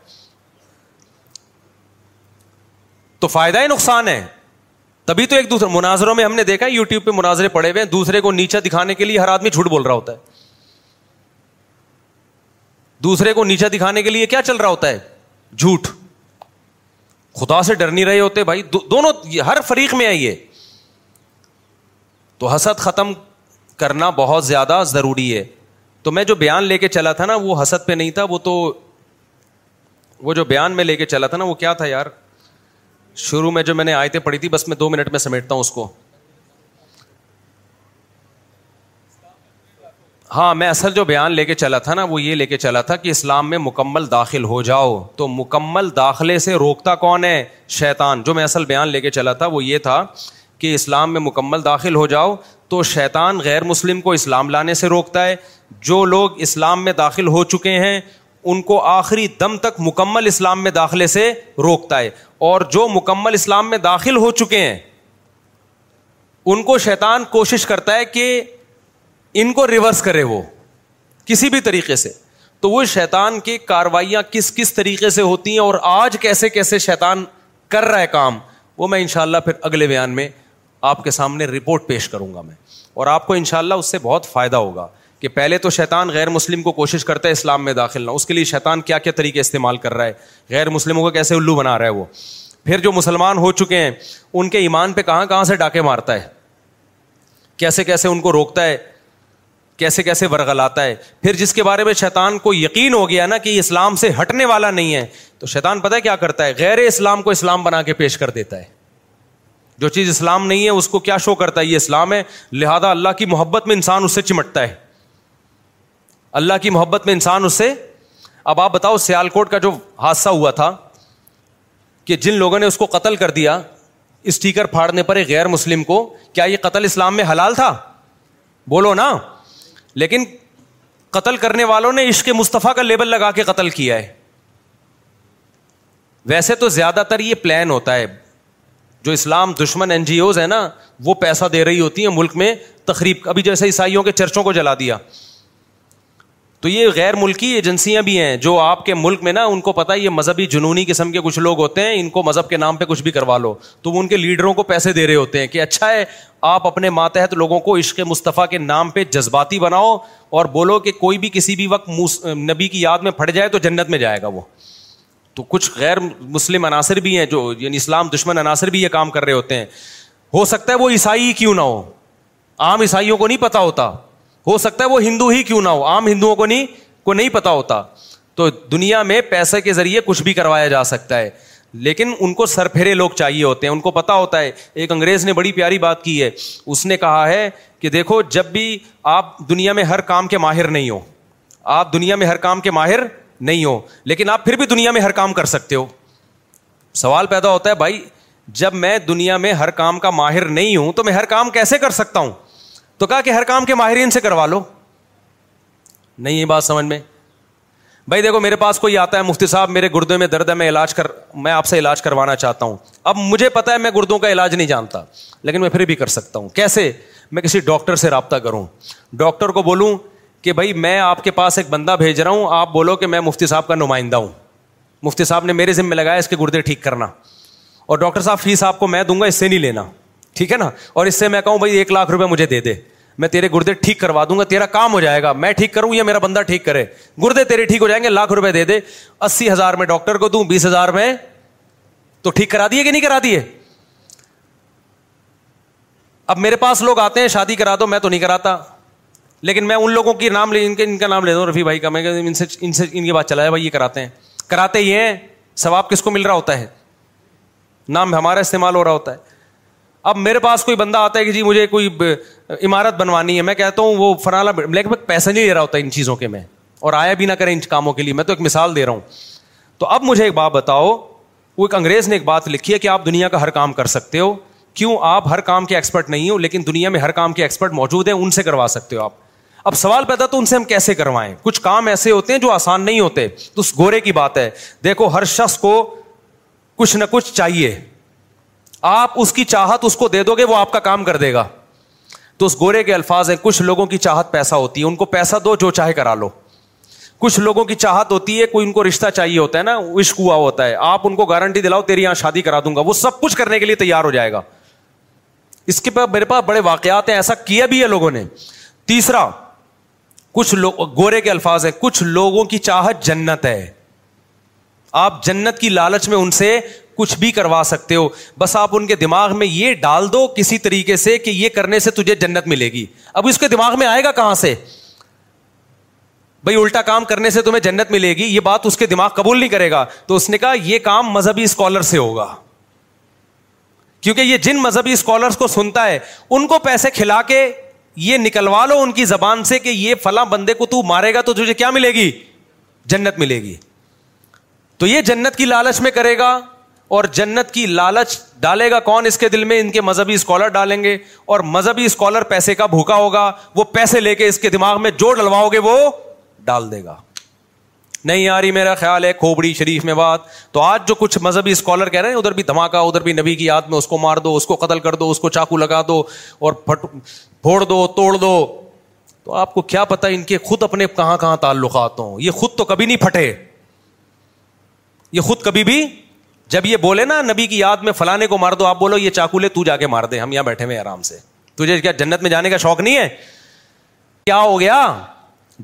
تو فائدہ ہی نقصان ہے تبھی تو ایک دوسرے مناظروں میں ہم نے دیکھا یو ٹیوب پہ مناظرے پڑے ہوئے ہیں دوسرے کو نیچا دکھانے کے لیے ہر آدمی جھوٹ بول رہا ہوتا ہے دوسرے کو نیچا دکھانے کے لیے کیا چل رہا ہوتا ہے جھوٹ خدا سے ڈر نہیں رہے ہوتے بھائی دونوں ہر فریق میں آئیے تو حسد ختم کرنا بہت زیادہ ضروری ہے تو میں جو بیان لے کے چلا تھا نا وہ حسد پہ نہیں تھا وہ تو وہ جو بیان میں لے کے چلا تھا نا وہ کیا تھا یار شروع میں جو میں نے آئے تھے تھی بس میں دو منٹ میں سمیٹتا ہوں اس کو ہاں میں اصل جو بیان لے کے چلا تھا نا وہ یہ لے کے چلا تھا کہ اسلام میں مکمل داخل ہو جاؤ تو مکمل داخلے سے روکتا کون ہے شیطان جو میں اصل بیان لے کے چلا تھا وہ یہ تھا کہ اسلام میں مکمل داخل ہو جاؤ تو شیطان غیر مسلم کو اسلام لانے سے روکتا ہے جو لوگ اسلام میں داخل ہو چکے ہیں ان کو آخری دم تک مکمل اسلام میں داخلے سے روکتا ہے اور جو مکمل اسلام میں داخل ہو چکے ہیں ان کو شیطان کوشش کرتا ہے کہ ان کو ریورس کرے وہ کسی بھی طریقے سے تو وہ شیتان کی کاروائیاں کس کس طریقے سے ہوتی ہیں اور آج کیسے کیسے شیتان کر رہا ہے کام وہ میں ان شاء اللہ پھر اگلے بیان میں آپ کے سامنے رپورٹ پیش کروں گا میں اور آپ کو ان شاء اللہ اس سے بہت فائدہ ہوگا کہ پہلے تو شیطان غیر مسلم کو کوشش کرتا ہے اسلام میں داخل نہ اس کے لیے شیطان کیا کیا طریقے استعمال کر رہا ہے غیر مسلموں کو کیسے الو بنا رہا ہے وہ پھر جو مسلمان ہو چکے ہیں ان کے ایمان پہ کہاں کہاں سے ڈاکے مارتا ہے کیسے کیسے ان کو روکتا ہے کیسے کیسے برگلاتا ہے پھر جس کے بارے میں شیطان کو یقین ہو گیا نا کہ اسلام سے ہٹنے والا نہیں ہے تو شیطان پتا کیا کرتا ہے غیر اسلام کو اسلام بنا کے پیش کر دیتا ہے جو چیز اسلام نہیں ہے اس کو کیا شو کرتا ہے یہ اسلام ہے لہذا اللہ کی محبت میں انسان اس سے چمٹتا ہے اللہ کی محبت میں انسان اس سے اب آپ بتاؤ سیال کوٹ کا جو حادثہ ہوا تھا کہ جن لوگوں نے اس کو قتل کر دیا اسٹیکر پھاڑنے پر ایک غیر مسلم کو کیا یہ قتل اسلام میں حلال تھا بولو نا لیکن قتل کرنے والوں نے عشق مصطفیٰ کا لیبل لگا کے قتل کیا ہے ویسے تو زیادہ تر یہ پلان ہوتا ہے جو اسلام دشمن این جی اوز ہیں نا وہ پیسہ دے رہی ہوتی ہیں ملک میں تقریب ابھی جیسے عیسائیوں کے چرچوں کو جلا دیا تو یہ غیر ملکی ایجنسیاں بھی ہیں جو آپ کے ملک میں نا ان کو پتا یہ مذہبی جنونی قسم کے کچھ لوگ ہوتے ہیں ان کو مذہب کے نام پہ کچھ بھی کروا لو تو وہ ان کے لیڈروں کو پیسے دے رہے ہوتے ہیں کہ اچھا ہے آپ اپنے ماتحت لوگوں کو عشق مصطفیٰ کے نام پہ جذباتی بناؤ اور بولو کہ کوئی بھی کسی بھی وقت نبی کی یاد میں پھٹ جائے تو جنت میں جائے گا وہ تو کچھ غیر مسلم عناصر بھی ہیں جو یعنی اسلام دشمن عناصر بھی یہ کام کر رہے ہوتے ہیں ہو سکتا ہے وہ عیسائی کیوں نہ ہو عام عیسائیوں کو نہیں پتا ہوتا ہو سکتا ہے وہ ہندو ہی کیوں نہ ہو عام ہندوؤں کو نہیں کو نہیں پتا ہوتا تو دنیا میں پیسے کے ذریعے کچھ بھی کروایا جا سکتا ہے لیکن ان کو سر پھیرے لوگ چاہیے ہوتے ہیں ان کو پتا ہوتا ہے ایک انگریز نے بڑی پیاری بات کی ہے اس نے کہا ہے کہ دیکھو جب بھی آپ دنیا میں ہر کام کے ماہر نہیں ہو آپ دنیا میں ہر کام کے ماہر نہیں ہو لیکن آپ پھر بھی دنیا میں ہر کام کر سکتے ہو سوال پیدا ہوتا ہے بھائی جب میں دنیا میں ہر کام کا ماہر نہیں ہوں تو میں ہر کام کیسے کر سکتا ہوں تو کہا کہ ہر کام کے ماہرین سے کروا لو نہیں یہ بات سمجھ میں بھائی دیکھو میرے پاس کوئی آتا ہے مفتی صاحب میرے گردے میں درد ہے میں علاج کر میں آپ سے علاج کروانا چاہتا ہوں اب مجھے پتا ہے میں گردوں کا علاج نہیں جانتا لیکن میں پھر بھی کر سکتا ہوں کیسے میں کسی ڈاکٹر سے رابطہ کروں ڈاکٹر کو بولوں کہ بھائی میں آپ کے پاس ایک بندہ بھیج رہا ہوں آپ بولو کہ میں مفتی صاحب کا نمائندہ ہوں مفتی صاحب نے میرے ذمے لگایا اس کے گردے ٹھیک کرنا اور ڈاکٹر صاحب فیس آپ کو میں دوں گا اس سے نہیں لینا ٹھیک ہے نا اور اس سے میں کہوں بھائی ایک لاکھ روپے مجھے دے دے میں تیرے گردے ٹھیک کروا دوں گا تیرا کام ہو جائے گا میں ٹھیک کروں یا میرا بندہ ٹھیک کرے گردے تیرے ٹھیک ہو جائیں گے لاکھ روپے دے دے اسی ہزار میں ڈاکٹر کو دوں بیس ہزار میں تو ٹھیک کرا دیے کہ نہیں کرا دیے اب میرے پاس لوگ آتے ہیں شادی کرا دو میں تو نہیں کراتا لیکن میں ان لوگوں کی نام لے ان ان کے کا نام لے دوں رفیع بھائی بھائی کا میں ان ان ان سے سے یہ کراتے ہیں کراتے یہ ثواب کس کو مل رہا ہوتا ہے نام ہمارا استعمال ہو رہا ہوتا ہے اب میرے پاس کوئی بندہ آتا ہے کہ جی مجھے کوئی عمارت بنوانی ہے میں کہتا ہوں وہ فرانا نہیں لے رہا ہوتا ان چیزوں کے میں اور آیا بھی نہ کریں ان کاموں کے لیے میں تو ایک مثال دے رہا ہوں تو اب مجھے ایک بات بتاؤ وہ ایک انگریز نے ایک بات لکھی ہے کہ آپ دنیا کا ہر کام کر سکتے ہو کیوں آپ ہر کام کے ایکسپرٹ نہیں ہو لیکن دنیا میں ہر کام کے ایکسپرٹ موجود ہیں ان سے کروا سکتے ہو آپ اب سوال پیدا تو ان سے ہم کیسے کروائیں کچھ کام ایسے ہوتے ہیں جو آسان نہیں ہوتے تو اس گورے کی بات ہے دیکھو ہر شخص کو کچھ نہ کچھ چاہیے آپ اس کی چاہت اس کو دے دو گے وہ آپ کا کام کر دے گا تو اس گورے کے الفاظ ہیں کچھ لوگوں کی چاہت پیسہ ہوتی ہے ان کو پیسہ دو جو چاہے کرا لو کچھ لوگوں کی چاہت ہوتی ہے کوئی ان کو رشتہ چاہیے ہوتا ہے نا عشق ہوا ہوتا ہے آپ ان کو گارنٹی دلاؤ تیری یہاں شادی کرا دوں گا وہ سب کچھ کرنے کے لیے تیار ہو جائے گا اس کے پاس میرے پاس بڑے واقعات ہیں ایسا کیا بھی ہے لوگوں نے تیسرا کچھ لوگ گورے کے الفاظ ہیں کچھ لوگوں کی چاہت جنت ہے آپ جنت کی لالچ میں ان سے کچھ بھی کروا سکتے ہو بس آپ ان کے دماغ میں یہ ڈال دو کسی طریقے سے کہ یہ کرنے سے تجھے جنت ملے گی اب اس کے دماغ میں آئے گا کہاں سے بھائی الٹا کام کرنے سے تمہیں جنت ملے گی یہ بات اس کے دماغ قبول نہیں کرے گا تو اس نے کہا یہ کام مذہبی اسکالر سے ہوگا کیونکہ یہ جن مذہبی اسکالرس کو سنتا ہے ان کو پیسے کھلا کے یہ نکلوا لو ان کی زبان سے کہ یہ فلاں بندے کو تو مارے گا تو تجھے کیا ملے گی جنت ملے گی تو یہ جنت کی لالچ میں کرے گا اور جنت کی لالچ ڈالے گا کون اس کے دل میں ان کے مذہبی اسکالر ڈالیں گے اور مذہبی اسکالر پیسے کا بھوکا ہوگا وہ پیسے لے کے اس کے دماغ میں جو ڈلواؤ گے وہ ڈال دے گا نہیں آ رہی میرا خیال ہے کھوبڑی شریف میں بات تو آج جو کچھ مذہبی اسکالر کہہ رہے ہیں ادھر بھی دھماکہ ادھر بھی نبی کی یاد میں اس کو مار دو اس کو قتل کر دو اس کو چاقو لگا دو اور پھٹ پھوڑ دو توڑ دو تو آپ کو کیا پتا ان کے خود اپنے کہاں کہاں تعلقات ہوں یہ خود تو کبھی نہیں پھٹے یہ خود کبھی بھی جب یہ بولے نا نبی کی یاد میں فلانے کو مار دو آپ بولو یہ چاقو لے تو جا کے مار دے ہم یہاں بیٹھے ہوئے آرام سے تجھے کیا جنت میں جانے کا شوق نہیں ہے کیا ہو گیا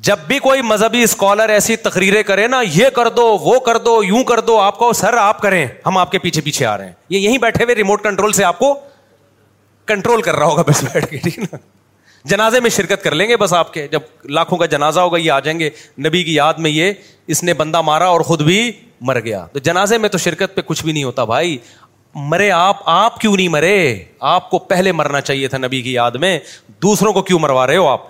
جب بھی کوئی مذہبی اسکالر ایسی تقریریں کرے نا یہ کر دو وہ کر دو یوں کر دو آپ کو سر آپ کریں ہم آپ کے پیچھے پیچھے آ رہے ہیں یہ یہیں بیٹھے ہوئے ریموٹ کنٹرول سے آپ کو کنٹرول کر رہا ہوگا بس بیٹھ کے ٹھیک نا جنازے میں شرکت کر لیں گے بس آپ کے جب لاکھوں کا جنازہ ہوگا یہ آ جائیں گے نبی کی یاد میں یہ اس نے بندہ مارا اور خود بھی مر گیا تو جنازے میں تو شرکت پہ کچھ بھی نہیں ہوتا بھائی مرے آپ آپ کیوں نہیں مرے آپ کو پہلے مرنا چاہیے تھا نبی کی یاد میں دوسروں کو کیوں مروا رہے ہو آپ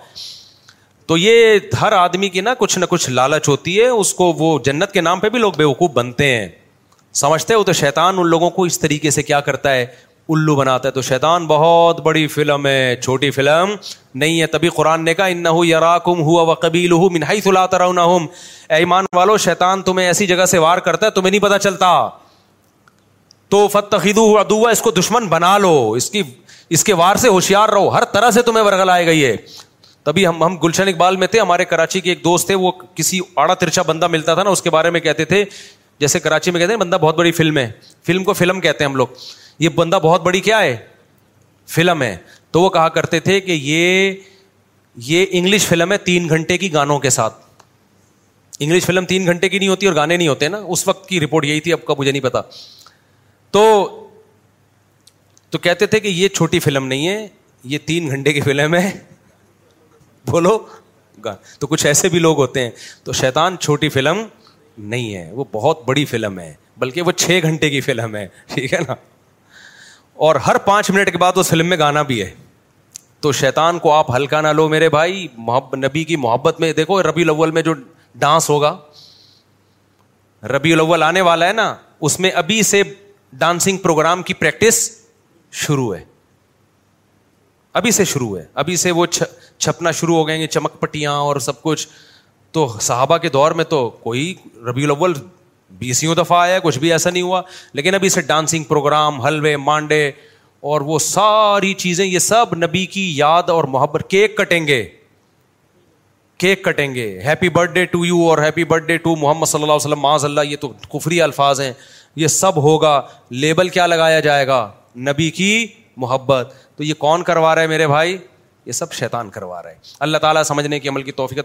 تو یہ ہر آدمی کی نا کچھ نہ کچھ لالچ ہوتی ہے اس کو وہ جنت کے نام پہ بھی لوگ بے وقوف بنتے ہیں سمجھتے ہو تو شیطان ان لوگوں کو اس طریقے سے کیا کرتا ہے الو بناتا ہے تو شیطان بہت بڑی فلم ہے چھوٹی فلم نہیں ہے تبھی قرآن نے کہا ہوا قبیل منہائی ایمان والو شیطان تمہیں ایسی جگہ سے وار کرتا ہے تمہیں نہیں پتا چلتا تو اس کو دشمن بنا لو اس کی اس کے وار سے ہوشیار رہو ہر طرح سے تمہیں آئے گئی ہے تبھی ہم ہم گلشن اقبال میں تھے ہمارے کراچی کے ایک دوست تھے وہ کسی آڑا ترچا بندہ ملتا تھا نا اس کے بارے میں کہتے تھے جیسے کراچی میں کہتے ہیں بندہ بہت بڑی فلم ہے فلم کو فلم کہتے ہیں ہم لوگ یہ بندہ بہت بڑی کیا ہے فلم ہے تو وہ کہا کرتے تھے کہ یہ یہ انگلش فلم ہے تین گھنٹے کی گانوں کے ساتھ انگلش فلم تین گھنٹے کی نہیں ہوتی اور گانے نہیں ہوتے نا اس وقت کی رپورٹ یہی تھی اب کا مجھے نہیں پتا تو تو کہتے تھے کہ یہ چھوٹی فلم نہیں ہے یہ تین گھنٹے کی فلم ہے بولو گان تو کچھ ایسے بھی لوگ ہوتے ہیں تو شیطان چھوٹی فلم نہیں ہے وہ بہت بڑی فلم ہے بلکہ وہ چھ گھنٹے کی فلم ہے ٹھیک ہے نا اور ہر پانچ منٹ کے بعد وہ فلم میں گانا بھی ہے تو شیطان کو آپ ہلکا نہ لو میرے بھائی محب نبی کی محبت میں دیکھو ربی الاول میں جو ڈانس ہوگا ربی الاول آنے والا ہے نا اس میں ابھی سے ڈانسنگ پروگرام کی پریکٹس شروع ہے ابھی سے شروع ہے ابھی سے وہ چھپنا شروع ہو گئے گے چمک پٹیاں اور سب کچھ تو صحابہ کے دور میں تو کوئی ربی الاول بیسوں دفعہ آیا کچھ بھی ایسا نہیں ہوا لیکن ابھی سے ڈانسنگ پروگرام حلوے مانڈے اور وہ ساری چیزیں یہ سب نبی کی یاد اور محبت کیک کٹیں گے کیک کٹیں گے happy happy birth birth day day to to you اور محمد صلی اللہ علیہ وسلم اللہ یہ تو کفری الفاظ ہیں یہ سب ہوگا لیبل کیا لگایا جائے گا نبی کی محبت تو یہ کون کروا رہا ہے میرے بھائی یہ سب شیطان کروا رہا ہے اللہ تعالیٰ سمجھنے کی عمل کی توفیق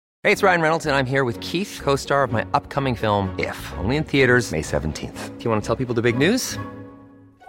مائی اپگ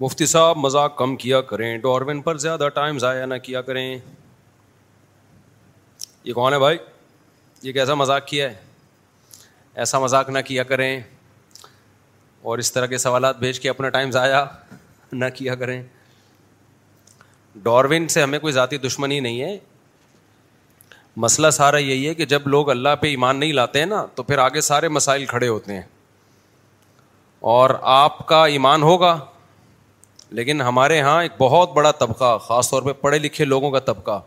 مفتی صاحب مذاق کم کیا کریں ڈاروین پر زیادہ ٹائم ضائع نہ کیا کریں یہ کون ہے بھائی یہ کیسا مذاق کیا ہے ایسا مذاق نہ کیا کریں اور اس طرح کے سوالات بھیج کے اپنا ٹائم ضائع نہ کیا کریں ڈاروین سے ہمیں کوئی ذاتی دشمنی نہیں ہے مسئلہ سارا یہی ہے کہ جب لوگ اللہ پہ ایمان نہیں لاتے ہیں نا تو پھر آگے سارے مسائل کھڑے ہوتے ہیں اور آپ کا ایمان ہوگا لیکن ہمارے یہاں ایک بہت بڑا طبقہ خاص طور پہ پڑھے لکھے لوگوں کا طبقہ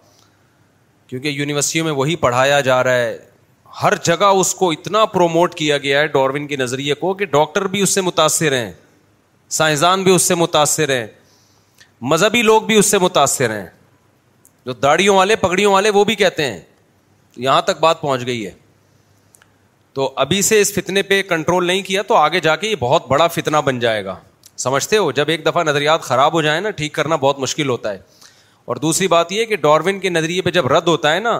کیونکہ یونیورسٹیوں میں وہی پڑھایا جا رہا ہے ہر جگہ اس کو اتنا پروموٹ کیا گیا ہے ڈاروین کے نظریے کو کہ ڈاکٹر بھی اس سے متاثر ہیں سائنسدان بھی اس سے متاثر ہیں مذہبی لوگ بھی اس سے متاثر ہیں جو داڑھیوں والے پگڑیوں والے وہ بھی کہتے ہیں یہاں تک بات پہنچ گئی ہے تو ابھی سے اس فتنے پہ کنٹرول نہیں کیا تو آگے جا کے یہ بہت بڑا فتنہ بن جائے گا سمجھتے ہو جب ایک دفعہ نظریات خراب ہو جائیں نا ٹھیک کرنا بہت مشکل ہوتا ہے اور دوسری بات یہ کہ ڈارون کے نظریے پہ جب رد ہوتا ہے نا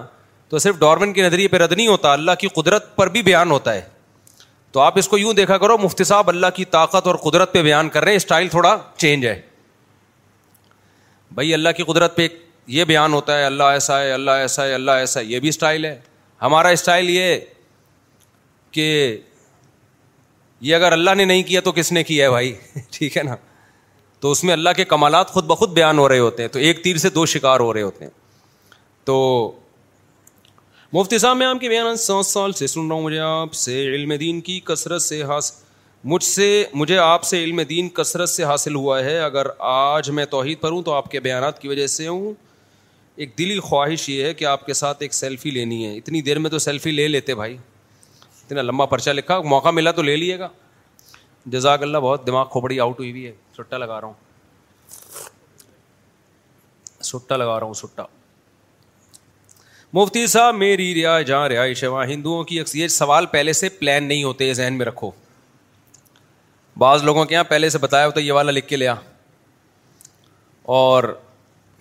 تو صرف ڈارون کے نظریے پہ رد نہیں ہوتا اللہ کی قدرت پر بھی بیان ہوتا ہے تو آپ اس کو یوں دیکھا کرو مفتی صاحب اللہ کی طاقت اور قدرت پہ بیان کر رہے ہیں اسٹائل تھوڑا چینج ہے بھائی اللہ کی قدرت پہ یہ بیان ہوتا ہے اللہ ایسا ہے اللہ ایسا ہے اللہ ایسا ہے یہ بھی اسٹائل ہے ہمارا اسٹائل یہ کہ یہ اگر اللہ نے نہیں کیا تو کس نے کیا ہے بھائی ٹھیک ہے نا تو اس میں اللہ کے کمالات خود بخود بیان ہو رہے ہوتے ہیں تو ایک تیر سے دو شکار ہو رہے ہوتے ہیں تو مفتی صاحب میں آپ کے بیان سات سال سے سن رہا ہوں مجھے آپ سے علم دین کی کثرت سے حاصل مجھ سے مجھے آپ سے علم دین کثرت سے حاصل ہوا ہے اگر آج میں توحید پر ہوں تو آپ کے بیانات کی وجہ سے ہوں ایک دلی خواہش یہ ہے کہ آپ کے ساتھ ایک سیلفی لینی ہے اتنی دیر میں تو سیلفی لے لیتے بھائی اتنا لمبا پرچہ لکھا موقع ملا تو لے لیے گا جزاک اللہ بہت دماغ کھوپڑی آؤٹ ہوئی ہوئی ہے سٹا سٹا سٹا لگا لگا رہا رہا ہوں ہوں مفتی صاحب میری ریا جہاں رہائش ہے وہاں ہندوؤں کی اکثریت سوال پہلے سے پلان نہیں ہوتے ذہن میں رکھو بعض لوگوں کے یہاں پہلے سے بتایا ہوتا یہ والا لکھ کے لیا اور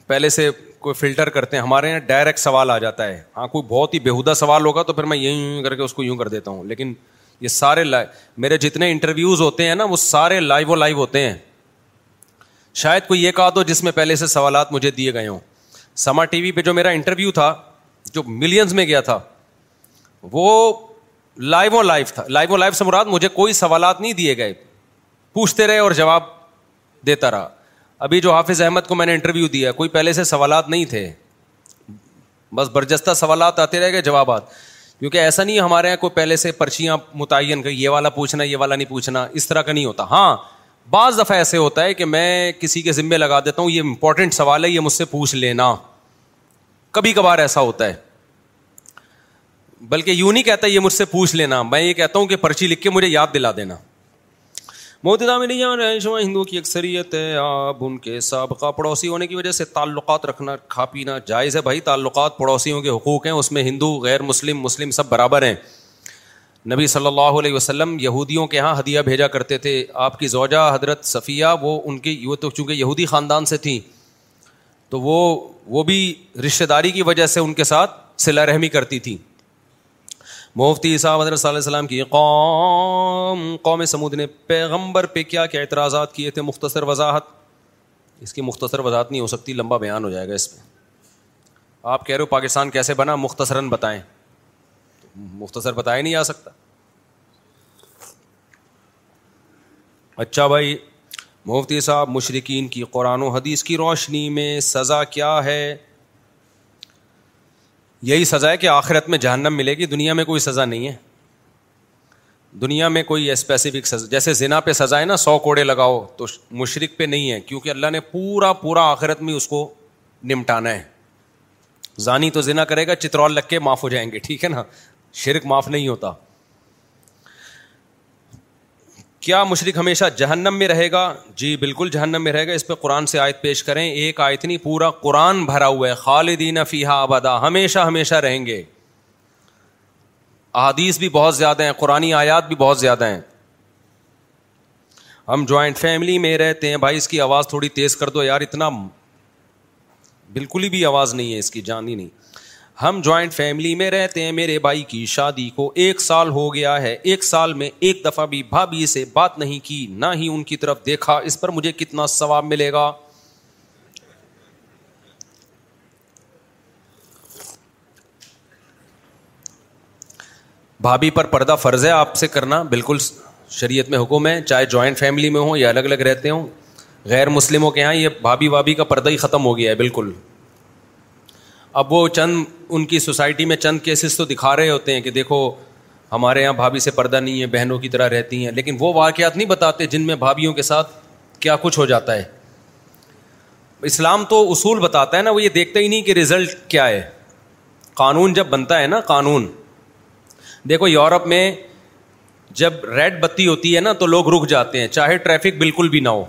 پہلے سے کوئی فلٹر کرتے ہیں ہمارے یہاں ڈائریکٹ سوال آ جاتا ہے ہاں کوئی بہت ہی بےحدہ سوال ہوگا تو پھر میں یوں یوں کر کے اس کو یوں کر دیتا ہوں لیکن یہ سارے لائ... میرے جتنے انٹرویوز ہوتے ہیں نا وہ سارے لائیو و لائیو ہوتے ہیں شاید کوئی یہ کہا تو جس میں پہلے سے سوالات مجھے دیے گئے ہوں سما ٹی وی پہ جو میرا انٹرویو تھا جو ملینز میں گیا تھا وہ لائیو و لائف تھا لائیو و لائف سے مراد مجھے کوئی سوالات نہیں دیے گئے پوچھتے رہے اور جواب دیتا رہا ابھی جو حافظ احمد کو میں نے انٹرویو دیا کوئی پہلے سے سوالات نہیں تھے بس برجستہ سوالات آتے رہ گئے جوابات کیونکہ ایسا نہیں ہمارے یہاں کوئی پہلے سے پرچیاں متعین کر یہ والا پوچھنا یہ والا نہیں پوچھنا اس طرح کا نہیں ہوتا ہاں بعض دفعہ ایسے ہوتا ہے کہ میں کسی کے ذمے لگا دیتا ہوں یہ امپورٹنٹ سوال ہے یہ مجھ سے پوچھ لینا کبھی کبھار ایسا ہوتا ہے بلکہ یوں نہیں کہتا یہ مجھ سے پوچھ لینا میں یہ کہتا ہوں کہ پرچی لکھ کے مجھے یاد دلا دینا جان رہے ہیں ہندو کی اکثریت ہے آپ ان کے سابقہ پڑوسی ہونے کی وجہ سے تعلقات رکھنا کھا پینا جائز ہے بھائی تعلقات پڑوسیوں کے حقوق ہیں اس میں ہندو غیر مسلم مسلم سب برابر ہیں نبی صلی اللہ علیہ وسلم یہودیوں کے ہاں ہدیہ بھیجا کرتے تھے آپ کی زوجہ حضرت صفیہ وہ ان کی تو چونکہ یہودی خاندان سے تھیں تو وہ وہ بھی رشتہ داری کی وجہ سے ان کے ساتھ صلا رحمی کرتی تھیں مفتی صاحب حضرت صلی اللہ علیہ وسلم کی قوم قوم سمود نے پیغمبر پہ کیا کیا اعتراضات کیے تھے مختصر وضاحت اس کی مختصر وضاحت نہیں ہو سکتی لمبا بیان ہو جائے گا اس پہ آپ کہہ رہے ہو پاکستان کیسے بنا مختصراً بتائیں مختصر بتایا نہیں جا سکتا اچھا بھائی مفتی صاحب مشرقین کی قرآن و حدیث کی روشنی میں سزا کیا ہے یہی سزا ہے کہ آخرت میں جہنم ملے گی دنیا میں کوئی سزا نہیں ہے دنیا میں کوئی اسپیسیفک سزا جیسے زنا پہ سزا ہے نا سو کوڑے لگاؤ تو مشرق پہ نہیں ہے کیونکہ اللہ نے پورا پورا آخرت میں اس کو نمٹانا ہے ضانی تو زنا کرے گا چترول لگ کے معاف ہو جائیں گے ٹھیک ہے نا شرک معاف نہیں ہوتا کیا مشرق ہمیشہ جہنم میں رہے گا جی بالکل جہنم میں رہے گا اس پہ قرآن سے آیت پیش کریں ایک آیت نہیں پورا قرآن بھرا ہوا ہے خالدین فیحہ آبادہ ہمیشہ ہمیشہ رہیں گے احادیث بھی بہت زیادہ ہیں قرآن آیات بھی بہت زیادہ ہیں ہم جوائنٹ فیملی میں رہتے ہیں بھائی اس کی آواز تھوڑی تیز کر دو یار اتنا بالکل ہی بھی آواز نہیں ہے اس کی جان ہی نہیں ہم جوائنٹ فیملی میں رہتے ہیں میرے بھائی کی شادی کو ایک سال ہو گیا ہے ایک سال میں ایک دفعہ بھی بھابھی سے بات نہیں کی نہ ہی ان کی طرف دیکھا اس پر مجھے کتنا ثواب ملے گا بھابھی پر پردہ فرض ہے آپ سے کرنا بالکل شریعت میں حکم ہے چاہے جوائنٹ فیملی میں ہوں یا الگ الگ رہتے ہوں غیر مسلموں کے یہاں یہ بھابھی وابھی کا پردہ ہی ختم ہو گیا ہے بالکل اب وہ چند ان کی سوسائٹی میں چند کیسز تو دکھا رہے ہوتے ہیں کہ دیکھو ہمارے یہاں بھابھی سے پردہ نہیں ہے بہنوں کی طرح رہتی ہیں لیکن وہ واقعات نہیں بتاتے جن میں بھابھیوں کے ساتھ کیا کچھ ہو جاتا ہے اسلام تو اصول بتاتا ہے نا وہ یہ دیکھتا ہی نہیں کہ رزلٹ کیا ہے قانون جب بنتا ہے نا قانون دیکھو یورپ میں جب ریڈ بتی ہوتی ہے نا تو لوگ رک جاتے ہیں چاہے ٹریفک بالکل بھی نہ ہو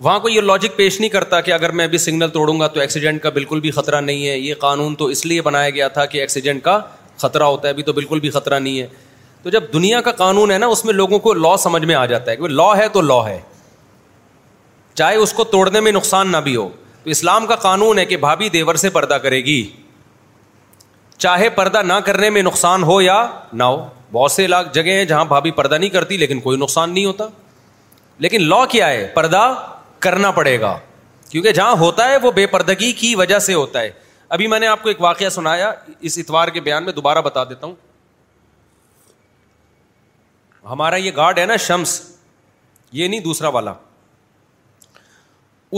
وہاں کو یہ لاجک پیش نہیں کرتا کہ اگر میں ابھی سگنل توڑوں گا تو ایکسیڈنٹ کا بالکل بھی خطرہ نہیں ہے یہ قانون تو اس لیے بنایا گیا تھا کہ ایکسیڈنٹ کا خطرہ ہوتا ہے ابھی تو بالکل بھی خطرہ نہیں ہے تو جب دنیا کا قانون ہے نا اس میں لوگوں کو لا سمجھ میں آ جاتا ہے کہ لا ہے تو لا ہے چاہے اس کو توڑنے میں نقصان نہ بھی ہو تو اسلام کا قانون ہے کہ بھابھی دیور سے پردہ کرے گی چاہے پردہ نہ کرنے میں نقصان ہو یا نہ ہو بہت سے جگہ ہیں جہاں بھابھی پردہ نہیں کرتی لیکن کوئی نقصان نہیں ہوتا لیکن لا کیا ہے پردہ کرنا پڑے گا کیونکہ جہاں ہوتا ہے وہ بے پردگی کی وجہ سے ہوتا ہے ابھی میں نے آپ کو ایک واقعہ سنایا اس اتوار کے بیان میں دوبارہ بتا دیتا ہوں ہمارا یہ گارڈ ہے نا شمس یہ نہیں دوسرا والا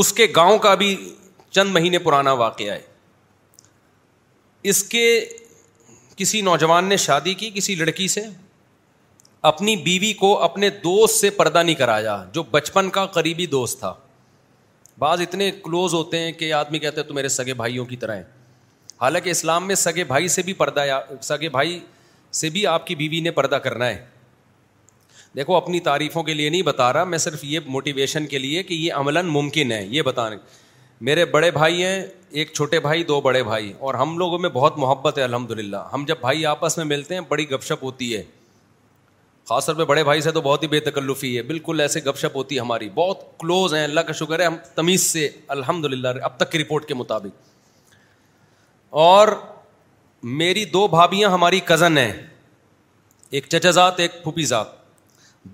اس کے گاؤں کا بھی چند مہینے پرانا واقعہ ہے اس کے کسی نوجوان نے شادی کی کسی لڑکی سے اپنی بیوی کو اپنے دوست سے پردہ نہیں کرایا جو بچپن کا قریبی دوست تھا بعض اتنے کلوز ہوتے ہیں کہ آدمی کہتا ہے تو میرے سگے بھائیوں کی طرح حالانکہ اسلام میں سگے بھائی سے بھی پردہ یا سگے بھائی سے بھی آپ کی بیوی نے پردہ کرنا ہے دیکھو اپنی تعریفوں کے لیے نہیں بتا رہا میں صرف یہ موٹیویشن کے لیے کہ یہ عملاً ممکن ہے یہ بتانے میرے بڑے بھائی ہیں ایک چھوٹے بھائی دو بڑے بھائی اور ہم لوگوں میں بہت محبت ہے الحمد للہ ہم جب بھائی آپس میں ملتے ہیں بڑی گپ شپ ہوتی ہے خاص طور پہ بڑے بھائی سے تو بہت ہی بے تکلفی ہے بالکل ایسے گپ شپ ہوتی ہے ہماری بہت کلوز ہیں اللہ کا شکر ہے ہم تمیز سے الحمد للہ اب تک کی رپورٹ کے مطابق اور میری دو بھابھیاں ہماری کزن ہیں ایک چچا ذات ایک پھوپھی ذات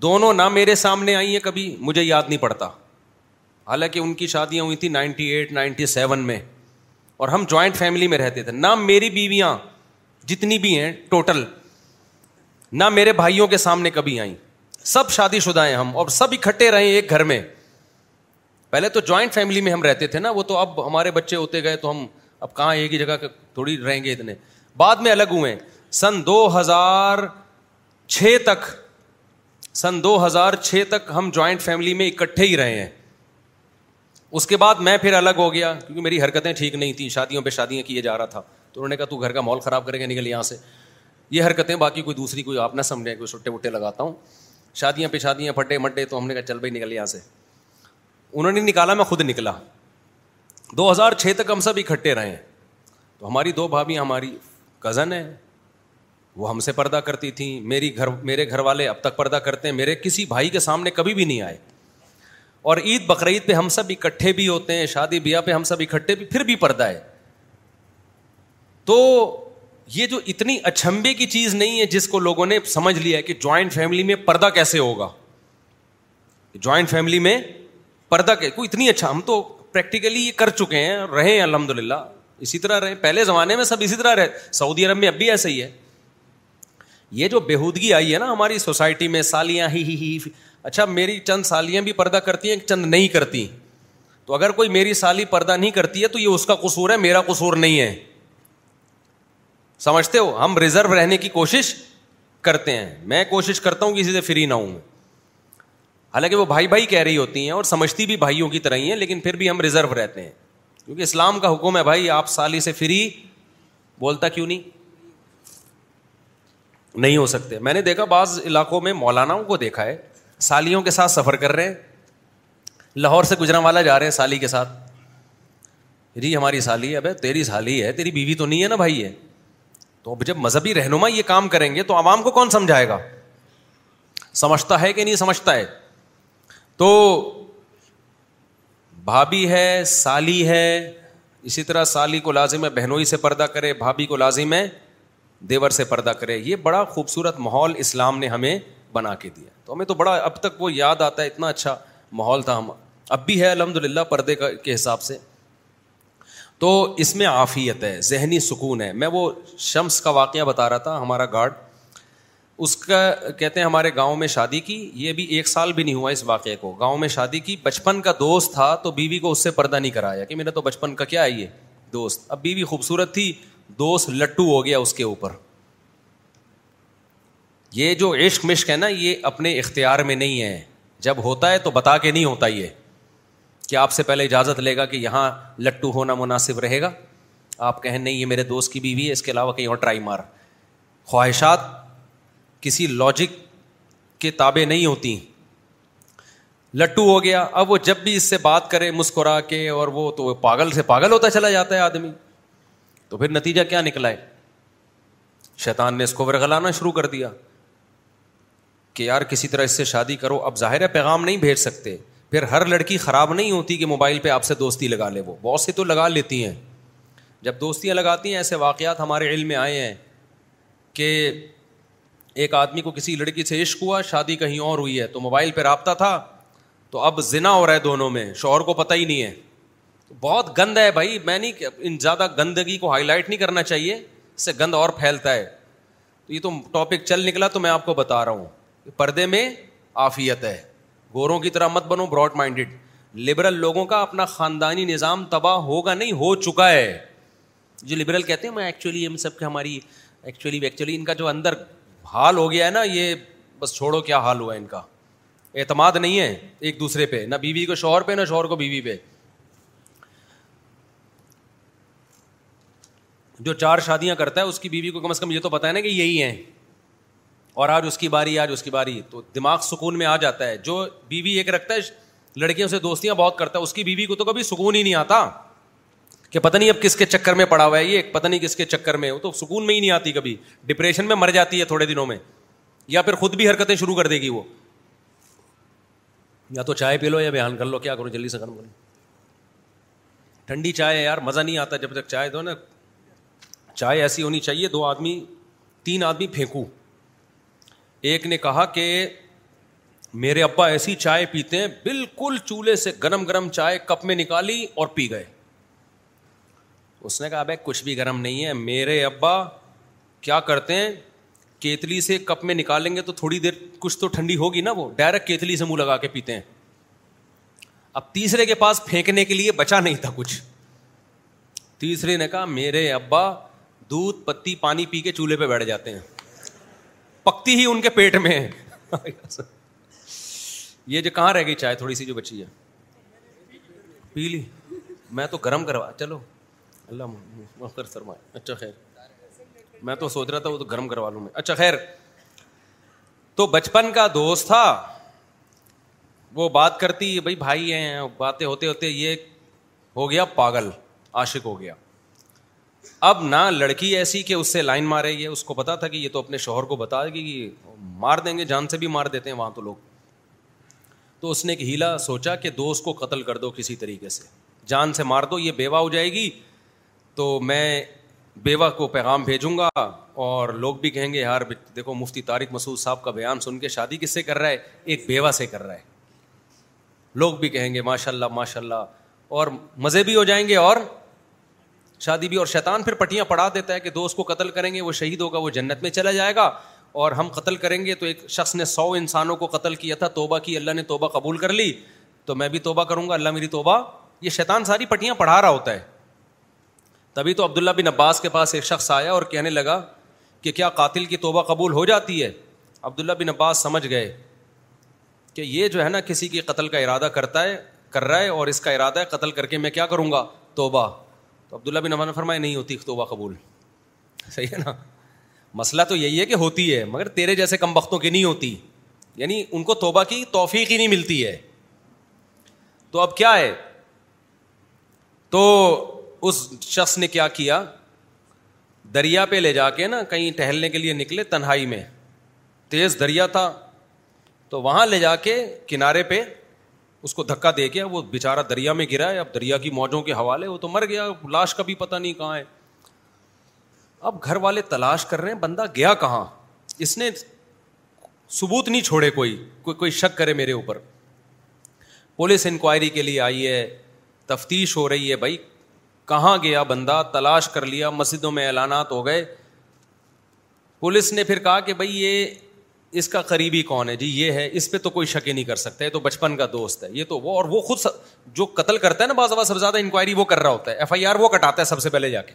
دونوں نہ میرے سامنے آئی ہیں کبھی مجھے یاد نہیں پڑتا حالانکہ ان کی شادیاں ہوئی تھیں نائنٹی ایٹ نائنٹی سیون میں اور ہم جوائنٹ فیملی میں رہتے تھے نہ میری بیویاں جتنی بھی ہیں ٹوٹل نہ میرے بھائیوں کے سامنے کبھی آئی سب شادی شدہ ہیں ہم اور سب اکٹھے رہے ایک گھر میں پہلے تو جوائنٹ فیملی میں ہم رہتے تھے نا وہ تو اب ہمارے بچے ہوتے گئے تو ہم اب کہاں ایک ہی جگہ تھوڑی رہیں گے اتنے بعد میں الگ ہوئے سن دو ہزار چھ تک سن دو ہزار چھ تک ہم جوائنٹ فیملی میں اکٹھے ہی رہے ہیں اس کے بعد میں پھر الگ ہو گیا کیونکہ میری حرکتیں ٹھیک نہیں تھیں شادیوں پہ شادیاں کیے جا رہا تھا تو انہوں نے کہا تو گھر کا ماحول خراب کریں گے نکل یہاں سے یہ حرکتیں باقی کوئی دوسری کوئی آپ نہ سمجھیں کوئی چھٹے وٹے لگاتا ہوں شادیاں پہ شادیاں پھٹے مٹے تو ہم نے کہا چل بھائی نکل یہاں سے انہوں نے نکالا میں خود نکلا دو ہزار چھ تک ہم سب اکٹھے رہے ہیں تو ہماری دو بھابھی ہماری کزن ہیں وہ ہم سے پردہ کرتی تھیں میری گھر میرے گھر والے اب تک پردہ کرتے ہیں میرے کسی بھائی کے سامنے کبھی بھی نہیں آئے اور عید بقرعید پہ ہم سب اکٹھے بھی ہوتے ہیں شادی بیاہ پہ ہم سب اکٹھے بھی پھر بھی پردہ ہے تو یہ جو اتنی اچھمبے کی چیز نہیں ہے جس کو لوگوں نے سمجھ لیا کہ جوائنٹ فیملی میں پردہ کیسے ہوگا جوائنٹ فیملی میں پردہ کے کوئی اتنی اچھا ہم تو پریکٹیکلی یہ کر چکے ہیں رہے ہیں الحمد للہ اسی طرح رہے پہلے زمانے میں سب اسی طرح رہے سعودی عرب میں اب بھی ایسا ہی ہے یہ جو بےودگی آئی ہے نا ہماری سوسائٹی میں سالیاں ہی ہی ہی اچھا میری چند سالیاں بھی پردہ کرتی ہیں چند نہیں کرتی تو اگر کوئی میری سالی پردہ نہیں کرتی ہے تو یہ اس کا قصور ہے میرا قصور نہیں ہے سمجھتے ہو ہم ریزرو رہنے کی کوشش کرتے ہیں میں کوشش کرتا ہوں کسی سے فری نہ ہوں حالانکہ وہ بھائی بھائی کہہ رہی ہوتی ہیں اور سمجھتی بھی بھائیوں کی طرح ہی ہیں لیکن پھر بھی ہم ریزرو رہتے ہیں کیونکہ اسلام کا حکم ہے بھائی آپ سالی سے فری بولتا کیوں نہیں نہیں ہو سکتے میں نے دیکھا بعض علاقوں میں مولاناؤں کو دیکھا ہے سالیوں کے ساتھ سفر کر رہے ہیں لاہور سے گجرا والا جا رہے ہیں سالی کے ساتھ جی ہماری سالی ہے بھائی تیری سالی ہے تیری بیوی تو نہیں ہے نا بھائی ہے تو جب مذہبی رہنما یہ کام کریں گے تو عوام کو کون سمجھائے گا سمجھتا ہے کہ نہیں سمجھتا ہے تو بھابھی ہے سالی ہے اسی طرح سالی کو لازم ہے بہنوئی سے پردہ کرے بھابھی کو لازم ہے دیور سے پردہ کرے یہ بڑا خوبصورت ماحول اسلام نے ہمیں بنا کے دیا تو ہمیں تو بڑا اب تک وہ یاد آتا ہے اتنا اچھا ماحول تھا ہم اب بھی ہے الحمد للہ پردے کے حساب سے تو اس میں عافیت ہے ذہنی سکون ہے میں وہ شمس کا واقعہ بتا رہا تھا ہمارا گارڈ اس کا کہتے ہیں ہمارے گاؤں میں شادی کی یہ بھی ایک سال بھی نہیں ہوا اس واقعے کو گاؤں میں شادی کی بچپن کا دوست تھا تو بیوی بی کو اس سے پردہ نہیں کرایا کہ میرا تو بچپن کا کیا ہے یہ دوست اب بیوی بی خوبصورت تھی دوست لٹو ہو گیا اس کے اوپر یہ جو عشق مشق ہے نا یہ اپنے اختیار میں نہیں ہے جب ہوتا ہے تو بتا کے نہیں ہوتا یہ کیا آپ سے پہلے اجازت لے گا کہ یہاں لٹو ہونا مناسب رہے گا آپ کہیں نہیں یہ میرے دوست کی بیوی ہے اس کے علاوہ کہیں اور ٹرائی مار خواہشات کسی لاجک کے تابے نہیں ہوتی لٹو ہو گیا اب وہ جب بھی اس سے بات کرے مسکرا کے اور وہ تو پاگل سے پاگل ہوتا چلا جاتا ہے آدمی تو پھر نتیجہ کیا نکلا ہے شیطان نے اس کو ورغلانا شروع کر دیا کہ یار کسی طرح اس سے شادی کرو اب ظاہر ہے پیغام نہیں بھیج سکتے پھر ہر لڑکی خراب نہیں ہوتی کہ موبائل پہ آپ سے دوستی لگا لے وہ بہت سی تو لگا لیتی ہیں جب دوستیاں لگاتی ہیں ایسے واقعات ہمارے علم میں آئے ہیں کہ ایک آدمی کو کسی لڑکی سے عشق ہوا شادی کہیں اور ہوئی ہے تو موبائل پہ رابطہ تھا تو اب ذنا ہو رہا ہے دونوں میں شوہر کو پتہ ہی نہیں ہے بہت گند ہے بھائی میں نہیں ان زیادہ گندگی کو ہائی لائٹ نہیں کرنا چاہیے اس سے گند اور پھیلتا ہے تو یہ تو ٹاپک چل نکلا تو میں آپ کو بتا رہا ہوں پردے میں آفیت ہے گوروں کی طرح مت بنو براڈ مائنڈیڈ لبرل لوگوں کا اپنا خاندانی نظام تباہ ہوگا نہیں ہو چکا ہے جو لبرل کہتے ہیں میں ایکچولی ہم سب کے ہماری ایکچولی ایکچولی ان کا جو اندر حال ہو گیا ہے نا یہ بس چھوڑو کیا حال ہوا ہے ان کا اعتماد نہیں ہے ایک دوسرے پہ نہ بیوی کو شوہر پہ نہ شوہر کو بیوی پہ جو چار شادیاں کرتا ہے اس کی بیوی کو کم از کم یہ تو پتا ہے نا کہ یہی ہیں اور آج اس کی باری آج اس کی باری تو دماغ سکون میں آ جاتا ہے جو بیوی ایک رکھتا ہے لڑکیوں سے دوستیاں بہت کرتا ہے اس کی بیوی کو تو کبھی سکون ہی نہیں آتا کہ پتہ نہیں اب کس کے چکر میں پڑا ہوا ہے یہ پتہ نہیں کس کے چکر میں وہ تو سکون میں ہی نہیں آتی کبھی ڈپریشن میں مر جاتی ہے تھوڑے دنوں میں یا پھر خود بھی حرکتیں شروع کر دے گی وہ یا تو چائے پی لو یا بیان کر لو کیا کرو جلدی سے کرم کرو ٹھنڈی چائے ہے یار مزہ نہیں آتا جب تک چائے دو نا چائے ایسی ہونی چاہیے دو آدمی تین آدمی پھینکو ایک نے کہا کہ میرے ابا ایسی چائے پیتے ہیں بالکل چولہے سے گرم گرم چائے کپ میں نکالی اور پی گئے اس نے کہا بھائی کچھ بھی گرم نہیں ہے میرے ابا کیا کرتے ہیں کیتلی سے کپ میں نکالیں گے تو تھوڑی دیر کچھ تو ٹھنڈی ہوگی نا وہ ڈائریکٹ کیتلی سے منہ لگا کے پیتے ہیں اب تیسرے کے پاس پھینکنے کے لیے بچا نہیں تھا کچھ تیسرے نے کہا میرے ابا دودھ پتی پانی پی کے چولہے پہ بیٹھ جاتے ہیں پکتی ہی ان کے پیٹ میں یہ جو کہاں رہ گئی چائے تھوڑی سی جو بچی ہے پی لی میں تو گرم کروا چلو اللہ اچھا خیر میں تو سوچ رہا تھا وہ تو گرم کروا لوں میں اچھا خیر تو بچپن کا دوست تھا وہ بات کرتی بھائی بھائی ہیں باتیں ہوتے ہوتے یہ ہو گیا پاگل عاشق ہو گیا اب نہ لڑکی ایسی کہ اس سے لائن مار رہی ہے اس کو پتا تھا کہ یہ تو اپنے شوہر کو بتا دے گی کہ مار دیں گے جان سے بھی مار دیتے ہیں وہاں تو لوگ تو اس نے ایک ہیلا سوچا کہ دوست کو قتل کر دو کسی طریقے سے جان سے مار دو یہ بیوہ ہو جائے گی تو میں بیوہ کو پیغام بھیجوں گا اور لوگ بھی کہیں گے یار دیکھو مفتی طارق مسعود صاحب کا بیان سن کے شادی کس سے کر رہا ہے ایک بیوہ سے کر رہا ہے لوگ بھی کہیں گے ماشاء اللہ ماشاء اللہ اور مزے بھی ہو جائیں گے اور شادی بھی اور شیطان پھر پٹیاں پڑھا دیتا ہے کہ دوست کو قتل کریں گے وہ شہید ہوگا وہ جنت میں چلا جائے گا اور ہم قتل کریں گے تو ایک شخص نے سو انسانوں کو قتل کیا تھا توبہ کی اللہ نے توبہ قبول کر لی تو میں بھی توبہ کروں گا اللہ میری توبہ یہ شیطان ساری پٹیاں پڑھا رہا ہوتا ہے تبھی تو عبداللہ بن عباس کے پاس ایک شخص آیا اور کہنے لگا کہ کیا قاتل کی توبہ قبول ہو جاتی ہے عبداللہ بن عباس سمجھ گئے کہ یہ جو ہے نا کسی کے قتل کا ارادہ کرتا ہے کر رہا ہے اور اس کا ارادہ ہے قتل کر کے میں کیا کروں گا توبہ تو عبداللہ بن بنانا فرمائے نہیں ہوتی توبہ قبول صحیح ہے نا مسئلہ تو یہی ہے کہ ہوتی ہے مگر تیرے جیسے کم وقتوں کی نہیں ہوتی یعنی ان کو توبہ کی توفیق ہی نہیں ملتی ہے تو اب کیا ہے تو اس شخص نے کیا کیا دریا پہ لے جا کے نا کہیں ٹہلنے کے لیے نکلے تنہائی میں تیز دریا تھا تو وہاں لے جا کے کنارے پہ اس کو دھکا دے گیا وہ بےچارا دریا میں گرا ہے اب دریا کی موجوں کے حوالے وہ تو مر گیا لاش کا بھی پتا نہیں کہاں ہے اب گھر والے تلاش کر رہے ہیں بندہ گیا کہاں اس نے سبوت نہیں چھوڑے کوئی کوئی کوئی شک کرے میرے اوپر پولیس انکوائری کے لیے آئی ہے تفتیش ہو رہی ہے بھائی کہاں گیا بندہ تلاش کر لیا مسجدوں میں اعلانات ہو گئے پولیس نے پھر کہا کہ بھائی یہ اس کا قریبی کون ہے جی یہ ہے اس پہ تو کوئی شکے نہیں کر سکتا تو بچپن کا دوست ہے یہ تو وہ اور وہ خود جو قتل کرتا ہے نا بعض سب سے زیادہ انکوائری وہ کر رہا ہوتا ہے ایف آئی آر وہ کٹاتا ہے سب سے پہلے جا کے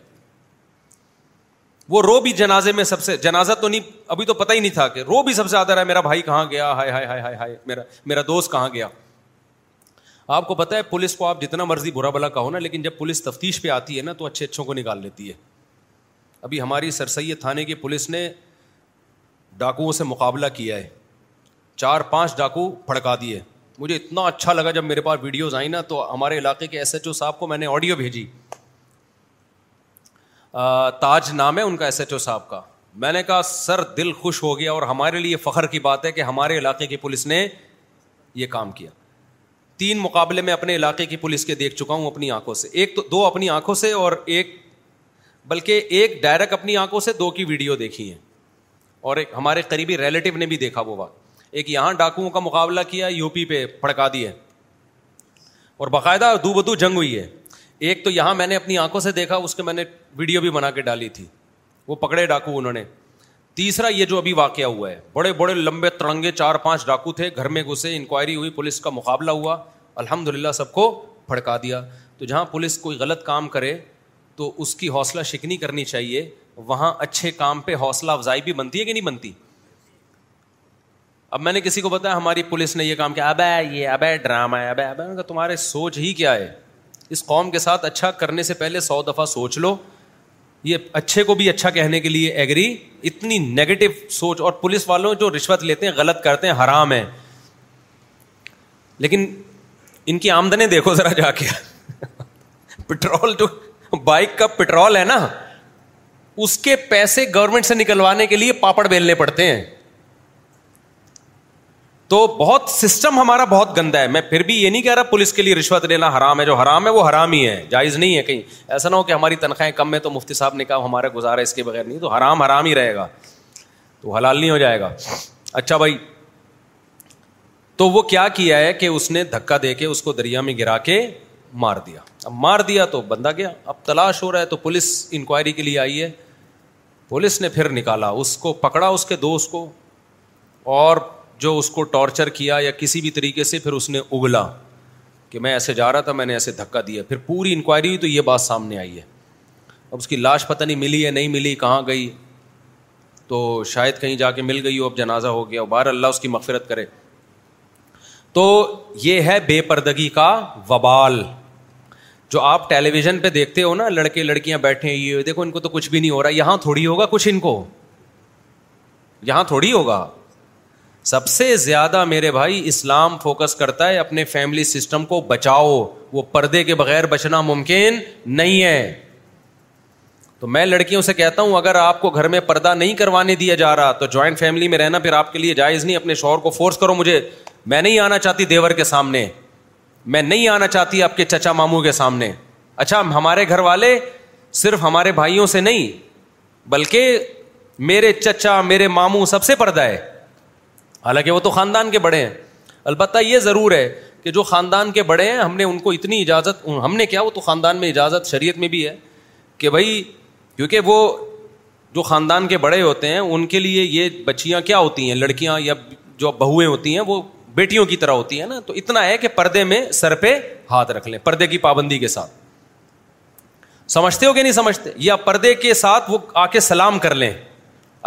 وہ رو بھی جنازے میں سب سے جنازہ تو تو نہیں نہیں ابھی ہی تھا کہ رو بھی سب سے زیادہ رہا میرا بھائی کہاں گیا ہائے ہائے ہائے ہائے ہائے میرا میرا دوست کہاں گیا آپ کو پتا ہے پولیس کو آپ جتنا مرضی برا بلا کہو نا لیکن جب پولیس تفتیش پہ آتی ہے نا تو اچھے اچھوں کو نکال لیتی ہے ابھی ہماری سر سید کی پولیس نے ڈاکو سے مقابلہ کیا ہے چار پانچ ڈاکو پھڑکا دیے مجھے اتنا اچھا لگا جب میرے پاس ویڈیوز آئیں نا تو ہمارے علاقے کے ایس ایچ او صاحب کو میں نے آڈیو بھیجی تاج نام ہے ان کا ایس ایچ او صاحب کا میں نے کہا سر دل خوش ہو گیا اور ہمارے لیے فخر کی بات ہے کہ ہمارے علاقے کی پولیس نے یہ کام کیا تین مقابلے میں اپنے علاقے کی پولیس کے دیکھ چکا ہوں اپنی آنکھوں سے ایک تو دو اپنی آنکھوں سے اور ایک بلکہ ایک ڈائریکٹ اپنی آنکھوں سے دو کی ویڈیو دیکھی ہیں اور ایک ہمارے قریبی ریلیٹو نے بھی دیکھا وہ ایک یہاں ڈاکوؤں کا مقابلہ کیا یو پی پہ پھڑکا دیے اور باقاعدہ دو بدو جنگ ہوئی ہے ایک تو یہاں میں نے اپنی آنکھوں سے دیکھا اس کے میں نے ویڈیو بھی بنا کے ڈالی تھی وہ پکڑے ڈاکو انہوں نے تیسرا یہ جو ابھی واقعہ ہوا ہے بڑے بڑے لمبے ترنگے چار پانچ ڈاکو تھے گھر میں گھسے انکوائری ہوئی پولیس کا مقابلہ ہوا الحمد للہ سب کو پھڑکا دیا تو جہاں پولیس کوئی غلط کام کرے تو اس کی حوصلہ شکنی کرنی چاہیے وہاں اچھے کام پہ حوصلہ افزائی بھی بنتی ہے کہ نہیں بنتی اب میں نے کسی کو بتایا ہماری پولیس نے یہ کام کیا یہ ڈرامہ ہے تمہارے سوچ ہی کیا ہے اس قوم کے ساتھ اچھا کرنے سے پہلے سو دفعہ سوچ لو یہ اچھے کو بھی اچھا کہنے کے لیے ایگری اتنی نیگیٹو سوچ اور پولیس والوں جو رشوت لیتے ہیں غلط کرتے ہیں حرام ہے لیکن ان کی آمدنی دیکھو ذرا جا کے پٹرول جو بائک کا پٹرول ہے نا اس کے پیسے گورنمنٹ سے نکلوانے کے لیے پاپڑ بیلنے پڑتے ہیں تو بہت سسٹم ہمارا بہت گندا ہے میں پھر بھی یہ نہیں کہہ رہا پولیس کے لیے رشوت لینا حرام ہے جو حرام ہے وہ حرام ہی ہے جائز نہیں ہے کہیں ایسا نہ ہو کہ ہماری تنخواہیں کم ہیں تو مفتی صاحب نے کہا ہمارا گزارا اس کے بغیر نہیں تو حرام حرام ہی رہے گا تو حلال نہیں ہو جائے گا اچھا بھائی تو وہ کیا کیا ہے کہ اس نے دھکا دے کے اس کو دریا میں گرا کے مار دیا اب مار دیا تو بندہ گیا اب تلاش ہو رہا ہے تو پولیس انکوائری کے لیے آئی ہے پولیس نے پھر نکالا اس کو پکڑا اس کے دوست کو اور جو اس کو ٹارچر کیا یا کسی بھی طریقے سے پھر اس نے اگلا کہ میں ایسے جا رہا تھا میں نے ایسے دھکا دیا پھر پوری انکوائری ہوئی تو یہ بات سامنے آئی ہے اب اس کی لاش پتہ نہیں ملی یا نہیں ملی کہاں گئی تو شاید کہیں جا کے مل گئی ہو اب جنازہ ہو گیا بار اللہ اس کی مغفرت کرے تو یہ ہے بے پردگی کا وبال جو آپ ٹیلی ویژن پہ دیکھتے ہو نا لڑکے لڑکیاں بیٹھے ہیں یہ دیکھو ان کو تو کچھ بھی نہیں ہو رہا یہاں تھوڑی ہوگا کچھ ان کو یہاں تھوڑی ہوگا سب سے زیادہ میرے بھائی اسلام فوکس کرتا ہے اپنے فیملی سسٹم کو بچاؤ وہ پردے کے بغیر بچنا ممکن نہیں ہے تو میں لڑکیوں سے کہتا ہوں اگر آپ کو گھر میں پردہ نہیں کروانے دیا جا رہا تو جوائنٹ فیملی میں رہنا پھر آپ کے لیے جائز نہیں اپنے شوہر کو فورس کرو مجھے میں نہیں آنا چاہتی دیور کے سامنے میں نہیں آنا چاہتی آپ کے چچا ماموں کے سامنے اچھا ہمارے گھر والے صرف ہمارے بھائیوں سے نہیں بلکہ میرے چچا میرے ماموں سب سے پردہ ہے حالانکہ وہ تو خاندان کے بڑے ہیں البتہ یہ ضرور ہے کہ جو خاندان کے بڑے ہیں ہم نے ان کو اتنی اجازت ہم نے کیا وہ تو خاندان میں اجازت شریعت میں بھی ہے کہ بھائی کیونکہ وہ جو خاندان کے بڑے ہوتے ہیں ان کے لیے یہ بچیاں کیا ہوتی ہیں لڑکیاں یا جو بہویں ہوتی ہیں وہ بیٹیوں کی طرح ہوتی ہے نا تو اتنا ہے کہ پردے میں سر پہ ہاتھ رکھ لیں پردے کی پابندی کے ساتھ سمجھتے ہو کہ نہیں سمجھتے یا پردے کے ساتھ وہ آ کے سلام کر لیں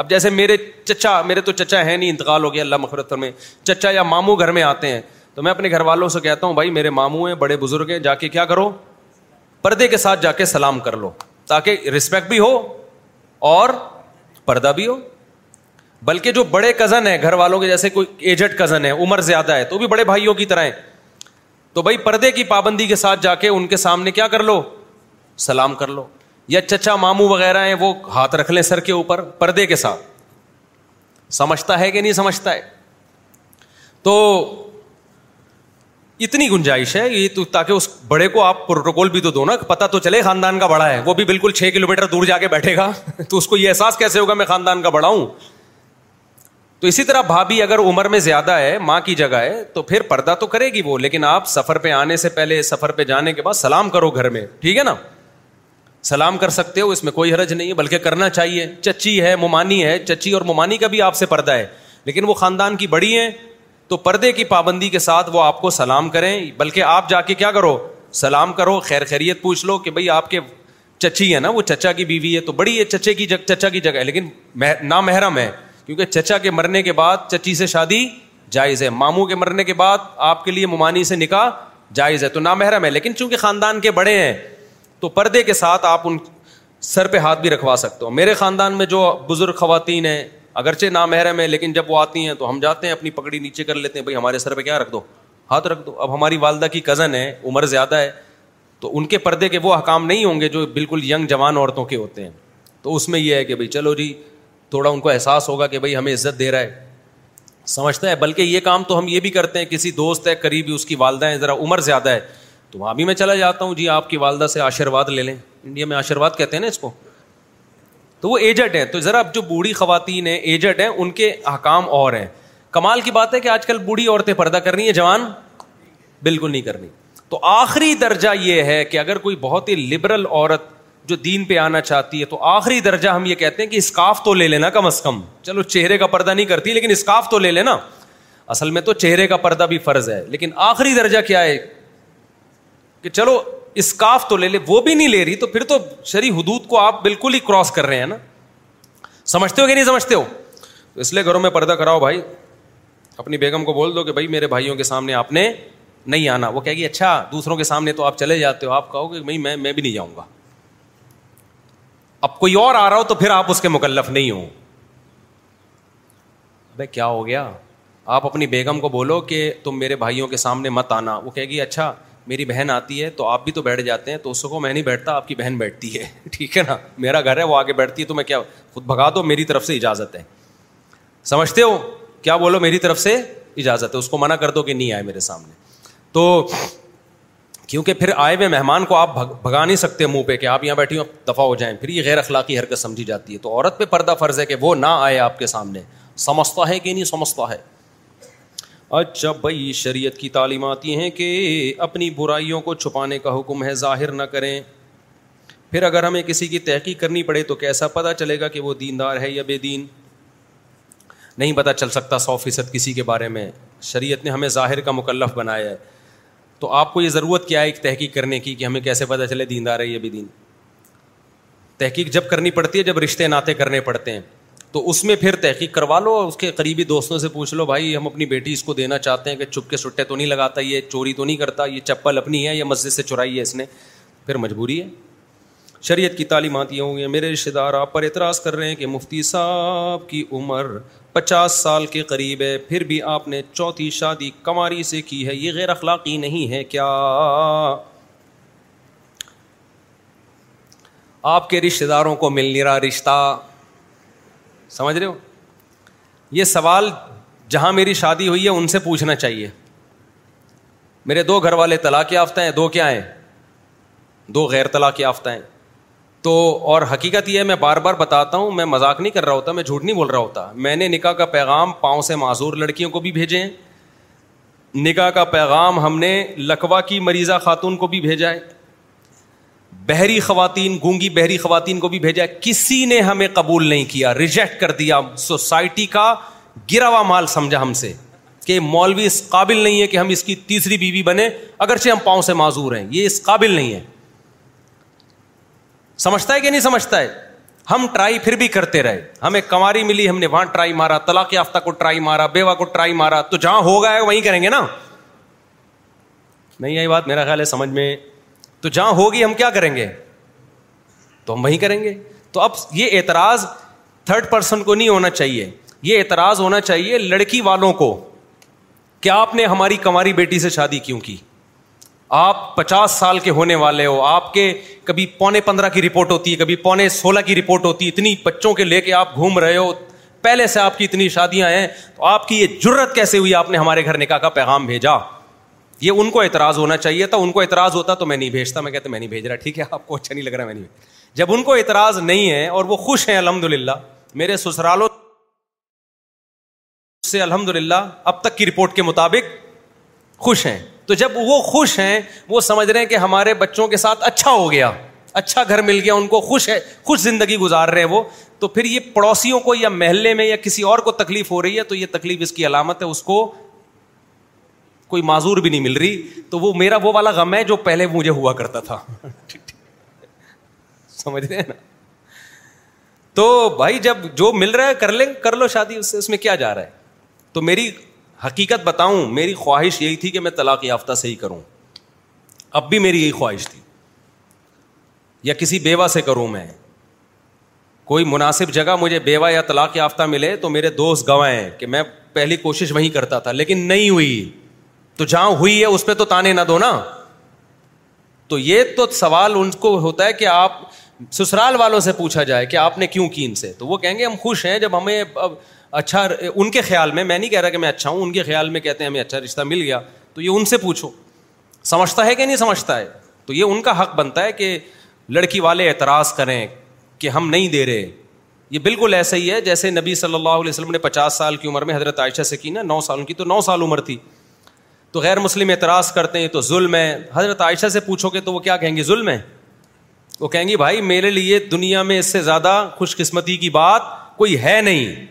اب جیسے میرے چچا میرے تو چچا ہے نہیں انتقال ہو گیا اللہ مخرطر میں چچا یا ماموں گھر میں آتے ہیں تو میں اپنے گھر والوں سے کہتا ہوں بھائی میرے ماموں ہیں بڑے بزرگ ہیں جا کے کیا کرو پردے کے ساتھ جا کے سلام کر لو تاکہ رسپیکٹ بھی ہو اور پردہ بھی ہو بلکہ جو بڑے کزن ہیں گھر والوں کے جیسے کوئی ایجڈ کزن ہے عمر زیادہ ہے تو بھی بڑے بھائیوں کی طرح تو بھائی پردے کی پابندی کے ساتھ جا کے ان کے سامنے کیا کر لو سلام کر لو یا چچا ماموں وغیرہ ہیں وہ ہاتھ رکھ لیں سر کے اوپر پردے کے ساتھ سمجھتا ہے کہ نہیں سمجھتا ہے تو اتنی گنجائش ہے یہ تو تاکہ اس بڑے کو آپ پروٹوکول بھی تو دو نا پتا تو چلے خاندان کا بڑا ہے وہ بھی بالکل چھ کلو میٹر دور جا کے بیٹھے گا تو اس کو یہ احساس کیسے ہوگا میں خاندان کا بڑا ہوں تو اسی طرح بھابھی اگر عمر میں زیادہ ہے ماں کی جگہ ہے تو پھر پردہ تو کرے گی وہ لیکن آپ سفر پہ آنے سے پہلے سفر پہ جانے کے بعد سلام کرو گھر میں ٹھیک ہے نا سلام کر سکتے ہو اس میں کوئی حرج نہیں ہے بلکہ کرنا چاہیے چچی ہے مومانی ہے چچی اور مومانی کا بھی آپ سے پردہ ہے لیکن وہ خاندان کی بڑی ہیں تو پردے کی پابندی کے ساتھ وہ آپ کو سلام کریں بلکہ آپ جا کے کیا کرو سلام کرو خیر خیریت پوچھ لو کہ بھائی آپ کے چچی ہے نا وہ چچا کی بیوی ہے تو بڑی ہے چچے کی جگہ چچا کی جگہ ہے لیکن نامحرم ہے کیونکہ چچا کے مرنے کے بعد چچی سے شادی جائز ہے ماموں کے مرنے کے بعد آپ کے لیے ممانی سے نکاح جائز ہے تو نامحرم ہے لیکن چونکہ خاندان کے بڑے ہیں تو پردے کے ساتھ آپ ان سر پہ ہاتھ بھی رکھوا سکتے ہو میرے خاندان میں جو بزرگ خواتین ہیں اگرچہ نامحرم ہے لیکن جب وہ آتی ہیں تو ہم جاتے ہیں اپنی پکڑی نیچے کر لیتے ہیں بھائی ہمارے سر پہ کیا رکھ دو ہاتھ رکھ دو اب ہماری والدہ کی کزن ہے عمر زیادہ ہے تو ان کے پردے کے وہ حکام نہیں ہوں گے جو بالکل ینگ جوان عورتوں کے ہوتے ہیں تو اس میں یہ ہے کہ بھائی چلو جی تھوڑا ان کو احساس ہوگا کہ بھائی ہمیں عزت دے رہا ہے سمجھتا ہے بلکہ یہ کام تو ہم یہ بھی کرتے ہیں کسی دوست ہے قریبی اس کی والدہ ہیں ذرا عمر زیادہ ہے تو وہاں بھی میں چلا جاتا ہوں جی آپ کی والدہ سے آشرواد لے لیں انڈیا میں آشرواد کہتے ہیں نا اس کو تو وہ ایجڈ ہیں تو ذرا اب جو بوڑھی خواتین ہیں ایجڈ ہیں ان کے احکام اور ہیں کمال کی بات ہے کہ آج کل بوڑھی عورتیں پردہ کر رہی ہیں جوان بالکل نہیں کرنی تو آخری درجہ یہ ہے کہ اگر کوئی بہت ہی لبرل عورت جو دین پہ آنا چاہتی ہے تو آخری درجہ ہم یہ کہتے ہیں کہ اسکاف تو لے لینا کم از کم چلو چہرے کا پردہ نہیں کرتی لیکن اسکاف تو لے لینا اصل میں تو چہرے کا پردہ بھی فرض ہے لیکن آخری درجہ کیا ہے کہ چلو اسکاف تو لے لے وہ بھی نہیں لے رہی تو پھر تو شری حدود کو آپ بالکل ہی کراس کر رہے ہیں نا سمجھتے ہو کہ نہیں سمجھتے ہو تو اس لیے گھروں میں پردہ کراؤ بھائی اپنی بیگم کو بول دو کہ بھائی میرے بھائیوں کے سامنے آپ نے نہیں آنا وہ کہے گی اچھا دوسروں کے سامنے تو آپ چلے جاتے ہو آپ کہو کہ میں بھی نہیں جاؤں گا اب کوئی اور آ رہا ہو تو پھر آپ اس کے مکلف نہیں ہو بھائی کیا ہو گیا آپ اپنی بیگم کو بولو کہ تم میرے بھائیوں کے سامنے مت آنا وہ کہے گی اچھا میری بہن آتی ہے تو آپ بھی تو بیٹھ جاتے ہیں تو اس کو میں نہیں بیٹھتا آپ کی بہن بیٹھتی ہے ٹھیک ہے نا میرا گھر ہے وہ آگے بیٹھتی ہے تو میں کیا خود بھگا دو میری طرف سے اجازت ہے سمجھتے ہو کیا بولو میری طرف سے اجازت ہے اس کو منع کر دو کہ نہیں آئے میرے سامنے تو کیونکہ پھر آئے ہوئے مہمان کو آپ بھگا نہیں سکتے منہ پہ کہ آپ یہاں بیٹھی ہو دفاع ہو جائیں پھر یہ غیر اخلاقی حرکت سمجھی جاتی ہے تو عورت پہ پردہ فرض ہے کہ وہ نہ آئے آپ کے سامنے سمجھتا ہے کہ نہیں سمجھتا ہے اچھا بھائی شریعت کی تعلیم آتی ہیں کہ اپنی برائیوں کو چھپانے کا حکم ہے ظاہر نہ کریں پھر اگر ہمیں کسی کی تحقیق کرنی پڑے تو کیسا پتہ چلے گا کہ وہ دیندار ہے یا بے دین نہیں پتہ چل سکتا سو فیصد کسی کے بارے میں شریعت نے ہمیں ظاہر کا مکلف بنایا ہے تو آپ کو یہ ضرورت کیا ہے ایک تحقیق کرنے کی کہ ہمیں کیسے پتا چلے دین دار یہ بھی دین تحقیق جب کرنی پڑتی ہے جب رشتے ناطے کرنے پڑتے ہیں تو اس میں پھر تحقیق کروا لو اس کے قریبی دوستوں سے پوچھ لو بھائی ہم اپنی بیٹی اس کو دینا چاہتے ہیں کہ چھپ کے سٹے تو نہیں لگاتا یہ چوری تو نہیں کرتا یہ چپل اپنی ہے یہ مسجد سے چرائی ہے اس نے پھر مجبوری ہے شریعت کی تعلیمات یہ ہوں گی میرے رشتے دار آپ پر اعتراض کر رہے ہیں کہ مفتی صاحب کی عمر پچاس سال کے قریب ہے پھر بھی آپ نے چوتھی شادی کماری سے کی ہے یہ غیر اخلاقی نہیں ہے کیا آپ کے رشتے داروں کو مل نہیں رہا رشتہ سمجھ رہے ہو یہ سوال جہاں میری شادی ہوئی ہے ان سے پوچھنا چاہیے میرے دو گھر والے طلاق یافتہ ہیں دو کیا ہیں دو غیر طلاق یافتہ ہیں تو اور حقیقت یہ ہے میں بار بار بتاتا ہوں میں مذاق نہیں کر رہا ہوتا میں جھوٹ نہیں بول رہا ہوتا میں نے نکاح کا پیغام پاؤں سے معذور لڑکیوں کو بھی بھیجے ہیں نکاح کا پیغام ہم نے لکوا کی مریضہ خاتون کو بھی بھیجا ہے بحری خواتین گونگی بحری خواتین کو بھی بھیجا ہے کسی نے ہمیں قبول نہیں کیا ریجیکٹ کر دیا سوسائٹی کا گراوا مال سمجھا ہم سے کہ مولوی اس قابل نہیں ہے کہ ہم اس کی تیسری بیوی بنے اگرچہ ہم پاؤں سے معذور ہیں یہ اس قابل نہیں ہے سمجھتا ہے کہ نہیں سمجھتا ہے ہم ٹرائی پھر بھی کرتے رہے ہمیں کماری ملی ہم نے وہاں ٹرائی مارا طلاق یافتہ کو ٹرائی مارا بیوہ کو ٹرائی مارا تو جہاں ہوگا وہیں کریں گے نا نہیں آئی بات میرا خیال ہے سمجھ میں تو جہاں ہوگی ہم کیا کریں گے تو ہم وہیں کریں گے تو اب یہ اعتراض تھرڈ پرسن کو نہیں ہونا چاہیے یہ اعتراض ہونا چاہیے لڑکی والوں کو کیا آپ نے ہماری کماری بیٹی سے شادی کیوں کی آپ پچاس سال کے ہونے والے ہو آپ کے کبھی پونے پندرہ کی رپورٹ ہوتی ہے کبھی پونے سولہ کی رپورٹ ہوتی ہے اتنی بچوں کے لے کے آپ گھوم رہے ہو پہلے سے آپ کی اتنی شادیاں ہیں تو آپ کی یہ جرت کیسے ہوئی آپ نے ہمارے گھر نکاح کا پیغام بھیجا یہ ان کو اعتراض ہونا چاہیے تھا ان کو اعتراض ہوتا تو میں نہیں بھیجتا میں کہتے میں نہیں بھیج رہا ٹھیک ہے آپ کو اچھا نہیں لگ رہا میں نہیں جب ان کو اعتراض نہیں ہے اور وہ خوش ہیں الحمد للہ میرے سسرالوں سے الحمد للہ اب تک کی رپورٹ کے مطابق خوش ہیں تو جب وہ خوش ہیں وہ سمجھ رہے ہیں کہ ہمارے بچوں کے ساتھ اچھا ہو گیا اچھا گھر مل گیا ان کو خوش ہے خوش زندگی گزار رہے ہیں وہ تو پھر یہ پڑوسیوں کو یا محلے میں یا کسی اور کو تکلیف ہو رہی ہے تو یہ تکلیف اس کی علامت ہے اس کو کوئی معذور بھی نہیں مل رہی تو وہ میرا وہ والا غم ہے جو پہلے مجھے ہوا کرتا تھا سمجھ رہے ہیں نا تو بھائی جب جو مل رہا ہے کر لیں کر لو شادی اس میں کیا جا رہا ہے تو میری حقیقت بتاؤں میری خواہش یہی تھی کہ میں طلاق یافتہ سے ہی کروں اب بھی میری یہی خواہش تھی یا کسی بیوہ سے کروں میں کوئی مناسب جگہ مجھے بیوہ یا طلاق یافتہ ملے تو میرے دوست ہیں کہ میں پہلی کوشش وہیں کرتا تھا لیکن نہیں ہوئی تو جہاں ہوئی ہے اس پہ تو تانے نہ دو نا تو یہ تو سوال ان کو ہوتا ہے کہ آپ سسرال والوں سے پوچھا جائے کہ آپ نے کیوں کی ان سے تو وہ کہیں گے ہم خوش ہیں جب ہمیں اچھا ان کے خیال میں میں نہیں کہہ رہا کہ میں اچھا ہوں ان کے خیال میں کہتے ہیں ہمیں اچھا رشتہ مل گیا تو یہ ان سے پوچھو سمجھتا ہے کہ نہیں سمجھتا ہے تو یہ ان کا حق بنتا ہے کہ لڑکی والے اعتراض کریں کہ ہم نہیں دے رہے یہ بالکل ایسا ہی ہے جیسے نبی صلی اللہ علیہ وسلم نے پچاس سال کی عمر میں حضرت عائشہ سے کی نا نو سال ان کی تو نو سال عمر تھی تو غیر مسلم اعتراض کرتے ہیں تو ظلم ہے حضرت عائشہ سے پوچھو گے تو وہ کیا کہیں گے ظلم ہے وہ کہیں گی بھائی میرے لیے دنیا میں اس سے زیادہ خوش قسمتی کی بات کوئی ہے نہیں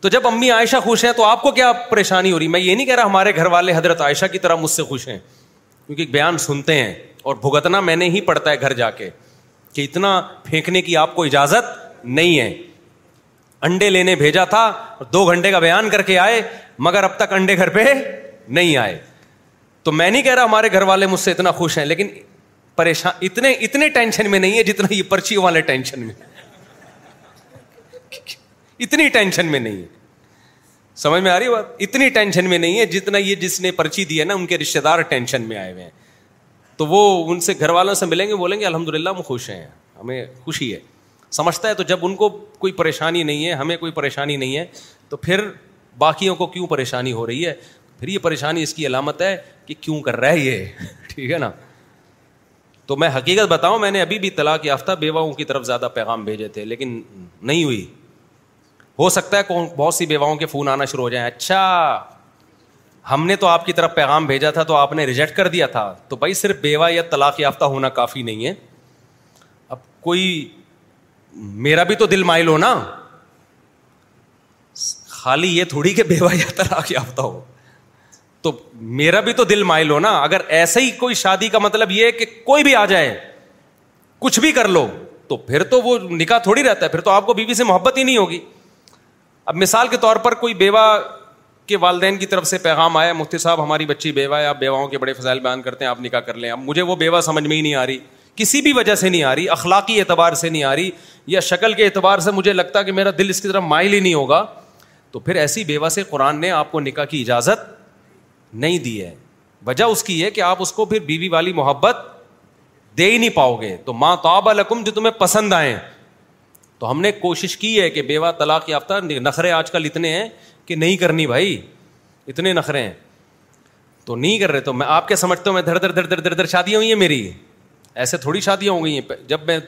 تو جب امی عائشہ خوش ہیں تو آپ کو کیا پریشانی ہو رہی میں یہ نہیں کہہ رہا ہمارے گھر والے حضرت عائشہ کی طرح مجھ سے خوش ہیں کیونکہ بیان سنتے ہیں اور بھگتنا میں نے ہی پڑتا ہے گھر جا کے کہ اتنا پھینکنے کی آپ کو اجازت نہیں ہے انڈے لینے بھیجا تھا دو گھنٹے کا بیان کر کے آئے مگر اب تک انڈے گھر پہ نہیں آئے تو میں نہیں کہہ رہا ہمارے گھر والے مجھ سے اتنا خوش ہیں لیکن پریشان اتنے اتنے ٹینشن میں نہیں ہے جتنا یہ پرچی والے ٹینشن میں اتنی ٹینشن میں نہیں ہے سمجھ میں آ رہی بات اتنی ٹینشن میں نہیں ہے جتنا یہ جس نے پرچی دی ہے نا ان کے رشتے دار ٹینشن میں آئے ہوئے ہیں تو وہ ان سے گھر والوں سے ملیں گے بولیں گے الحمد للہ ہم خوش ہیں ہمیں خوشی ہے سمجھتا ہے تو جب ان کو کوئی پریشانی نہیں ہے ہمیں کوئی پریشانی نہیں ہے تو پھر باقیوں کو کیوں پریشانی ہو رہی ہے پھر یہ پریشانی اس کی علامت ہے کہ کیوں کر رہا ہے یہ ٹھیک ہے نا تو میں حقیقت بتاؤں میں نے ابھی بھی طلاق یافتہ بیواؤں کی طرف زیادہ پیغام بھیجے تھے لیکن نہیں ہوئی ہو سکتا ہے بہت سی بیواؤں کے فون آنا شروع ہو جائیں اچھا ہم نے تو آپ کی طرف پیغام بھیجا تھا تو آپ نے ریجیکٹ کر دیا تھا تو بھائی صرف بیوہ یا طلاق یافتہ ہونا کافی نہیں ہے اب کوئی میرا بھی تو دل مائل ہونا خالی یہ تھوڑی کہ بیوہ یا طلاق یافتہ ہو تو میرا بھی تو دل مائل ہونا اگر ایسے ہی کوئی شادی کا مطلب یہ کہ کوئی بھی آ جائے کچھ بھی کر لو تو پھر تو وہ نکاح تھوڑی رہتا ہے پھر تو آپ کو بیوی سے محبت ہی نہیں ہوگی اب مثال کے طور پر کوئی بیوہ کے والدین کی طرف سے پیغام آیا مفتی صاحب ہماری بچی بیوہ ہے آپ بیواؤں کے بڑے فضائل بیان کرتے ہیں آپ نکاح کر لیں اب مجھے وہ بیوہ سمجھ میں ہی نہیں آ رہی کسی بھی وجہ سے نہیں آ رہی اخلاقی اعتبار سے نہیں آ رہی یا شکل کے اعتبار سے مجھے لگتا کہ میرا دل اس کی طرف مائل ہی نہیں ہوگا تو پھر ایسی بیوہ سے قرآن نے آپ کو نکاح کی اجازت نہیں دی ہے وجہ اس کی ہے کہ آپ اس کو پھر بیوی والی محبت دے ہی نہیں پاؤ گے تو ماں تو لکم جو تمہیں پسند آئے تو ہم نے کوشش کی ہے کہ بیوہ طلاق یافتہ نخرے آج کل اتنے ہیں کہ نہیں کرنی بھائی اتنے نخرے ہیں تو نہیں کر رہے تو میں آپ کے سمجھتا ہوں میں دھر دھر دھر دھر دھر دھر شادیاں ہوئی ہیں میری ایسے تھوڑی شادیاں ہو گئی ہیں جب میں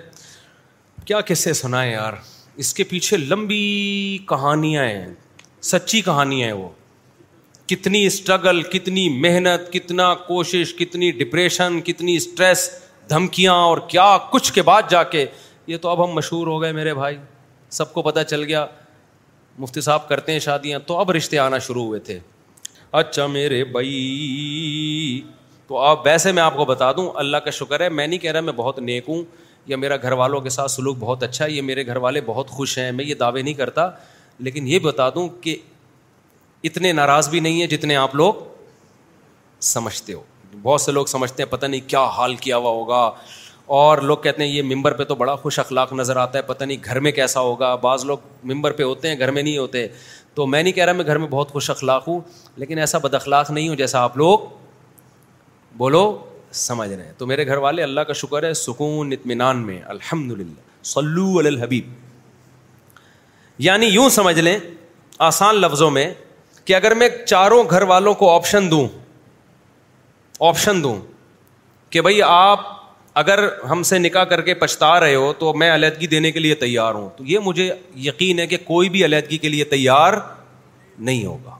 کیا قصے سنائے سنا ہے یار اس کے پیچھے لمبی کہانیاں ہیں سچی کہانیاں ہیں وہ کتنی اسٹرگل کتنی محنت کتنا کوشش کتنی ڈپریشن کتنی اسٹریس دھمکیاں اور کیا کچھ کے بعد جا کے یہ تو اب ہم مشہور ہو گئے میرے بھائی سب کو پتہ چل گیا مفتی صاحب کرتے ہیں شادیاں تو اب رشتے آنا شروع ہوئے تھے اچھا میرے بھائی تو آپ ویسے میں آپ کو بتا دوں اللہ کا شکر ہے میں نہیں کہہ رہا میں بہت نیک ہوں یا میرا گھر والوں کے ساتھ سلوک بہت اچھا ہے یہ میرے گھر والے بہت خوش ہیں میں یہ دعوے نہیں کرتا لیکن یہ بتا دوں کہ اتنے ناراض بھی نہیں ہیں جتنے آپ لوگ سمجھتے ہو بہت سے لوگ سمجھتے ہیں پتہ نہیں کیا حال کیا ہوا ہوگا اور لوگ کہتے ہیں یہ ممبر پہ تو بڑا خوش اخلاق نظر آتا ہے پتہ نہیں گھر میں کیسا ہوگا بعض لوگ ممبر پہ ہوتے ہیں گھر میں نہیں ہوتے تو میں نہیں کہہ رہا میں گھر میں بہت خوش اخلاق ہوں لیکن ایسا بد اخلاق نہیں ہوں جیسا آپ لوگ بولو سمجھ رہے ہیں تو میرے گھر والے اللہ کا شکر ہے سکون اطمینان میں الحمد للہ سلو الحبیب یعنی یوں سمجھ لیں آسان لفظوں میں کہ اگر میں چاروں گھر والوں کو آپشن دوں آپشن دوں کہ بھائی آپ اگر ہم سے نکاح کر کے پچھتا رہے ہو تو میں علیحدگی دینے کے لیے تیار ہوں تو یہ مجھے یقین ہے کہ کوئی بھی علیحدگی کے لیے تیار نہیں ہوگا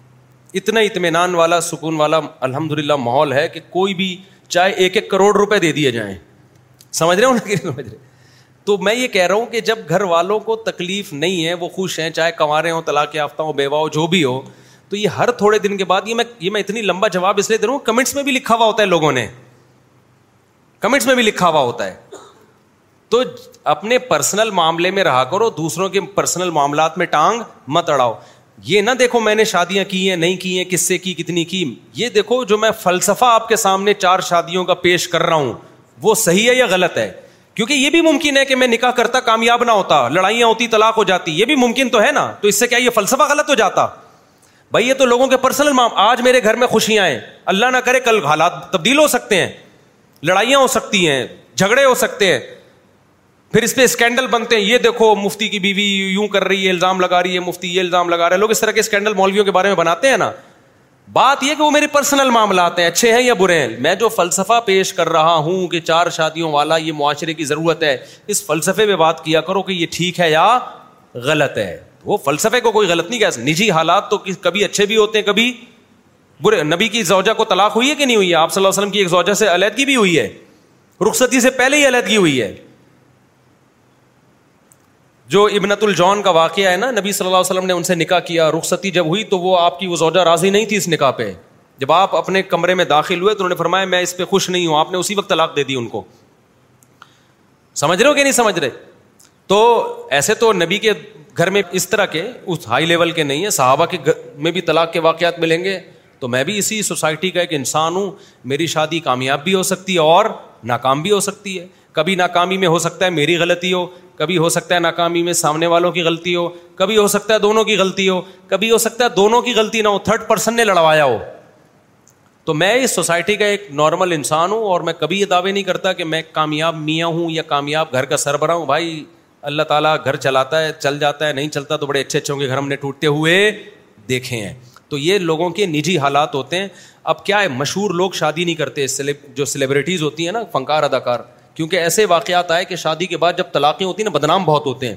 اتنا اطمینان والا سکون والا الحمد للہ ماحول ہے کہ کوئی بھی چاہے ایک ایک کروڑ روپئے دے دیے جائیں سمجھ رہے ہو رہے کہ میں یہ کہہ رہا ہوں کہ جب گھر والوں کو تکلیف نہیں ہے وہ خوش ہیں چاہے کنوارے ہوں طلاق یافتہ ہوں بیوہ ہو جو بھی ہو تو یہ ہر تھوڑے دن کے بعد یہ میں یہ میں اتنی لمبا جواب اس لیے دے رہا ہوں کمنٹس میں بھی لکھا ہوا ہوتا ہے لوگوں نے کمنٹس میں بھی لکھا ہوا ہوتا ہے تو اپنے پرسنل معاملے میں رہا کرو دوسروں کے پرسنل معاملات میں ٹانگ مت اڑاؤ یہ نہ دیکھو میں نے شادیاں کی ہیں نہیں کی ہیں کس سے کی کتنی کی یہ دیکھو جو میں فلسفہ آپ کے سامنے چار شادیوں کا پیش کر رہا ہوں وہ صحیح ہے یا غلط ہے کیونکہ یہ بھی ممکن ہے کہ میں نکاح کرتا کامیاب نہ ہوتا لڑائیاں ہوتی طلاق ہو جاتی یہ بھی ممکن تو ہے نا تو اس سے کیا یہ فلسفہ غلط ہو جاتا بھائی یہ تو لوگوں کے پرسنل آج میرے گھر میں خوشیاں ہیں اللہ نہ کرے کل حالات تبدیل ہو سکتے ہیں لڑائیاں ہو سکتی ہیں جھگڑے ہو سکتے ہیں پھر اس پہ اسکینڈل بنتے ہیں یہ دیکھو مفتی کی بیوی یوں کر رہی ہے الزام لگا رہی ہے مفتی یہ الزام لگا رہے اس طرح کے اسکینڈل مولویوں کے بارے میں بناتے ہیں نا بات یہ کہ وہ میرے پرسنل معاملات ہیں اچھے ہیں یا برے ہیں میں جو فلسفہ پیش کر رہا ہوں کہ چار شادیوں والا یہ معاشرے کی ضرورت ہے اس فلسفے پہ بات کیا کرو کہ یہ ٹھیک ہے یا غلط ہے وہ فلسفے کو کوئی غلط نہیں کہہ نجی حالات تو کبھی اچھے بھی ہوتے ہیں کبھی برے نبی کی زوجہ کو طلاق ہوئی ہے کہ نہیں ہوئی ہے آپ صلی اللہ علیہ وسلم کی ایک زوجہ سے علیحدگی بھی ہوئی ہے رخصتی سے پہلے ہی علیحدگی ہوئی ہے جو ابنت الجون کا واقعہ ہے نا نبی صلی اللہ علیہ وسلم نے ان سے نکاح کیا رخصتی جب ہوئی تو وہ آپ کی وہ زوجہ راضی نہیں تھی اس نکاح پہ جب آپ اپنے کمرے میں داخل ہوئے تو انہوں نے فرمایا میں اس پہ خوش نہیں ہوں آپ نے اسی وقت طلاق دے دی ان کو سمجھ رہے ہو کہ نہیں سمجھ رہے تو ایسے تو نبی کے گھر میں اس طرح کے اس ہائی لیول کے نہیں ہیں صحابہ کے میں بھی طلاق کے واقعات ملیں گے تو میں بھی اسی سوسائٹی کا ایک انسان ہوں میری شادی کامیاب بھی ہو سکتی ہے اور ناکام بھی ہو سکتی ہے کبھی ناکامی میں ہو سکتا ہے میری غلطی ہو کبھی ہو سکتا ہے ناکامی میں سامنے والوں کی غلطی ہو کبھی ہو سکتا ہے دونوں کی غلطی ہو کبھی ہو سکتا ہے دونوں کی غلطی نہ ہو تھرڈ پرسن نے لڑوایا ہو تو میں اس سوسائٹی کا ایک نارمل انسان ہوں اور میں کبھی یہ دعوے نہیں کرتا کہ میں کامیاب میاں ہوں یا کامیاب گھر کا سربراہ ہوں بھائی اللہ تعالیٰ گھر چلاتا ہے چل جاتا ہے نہیں چلتا تو بڑے اچھے اچھے ہوں گے گھر ہم نے ٹوٹتے ہوئے دیکھے ہیں تو یہ لوگوں کے نجی حالات ہوتے ہیں اب کیا ہے مشہور لوگ شادی نہیں کرتے جو سیلیبریٹیز ہوتی ہیں نا فنکار اداکار کیونکہ ایسے واقعات آئے کہ شادی کے بعد جب طلاقیں ہوتی ہیں نا بدنام بہت ہوتے ہیں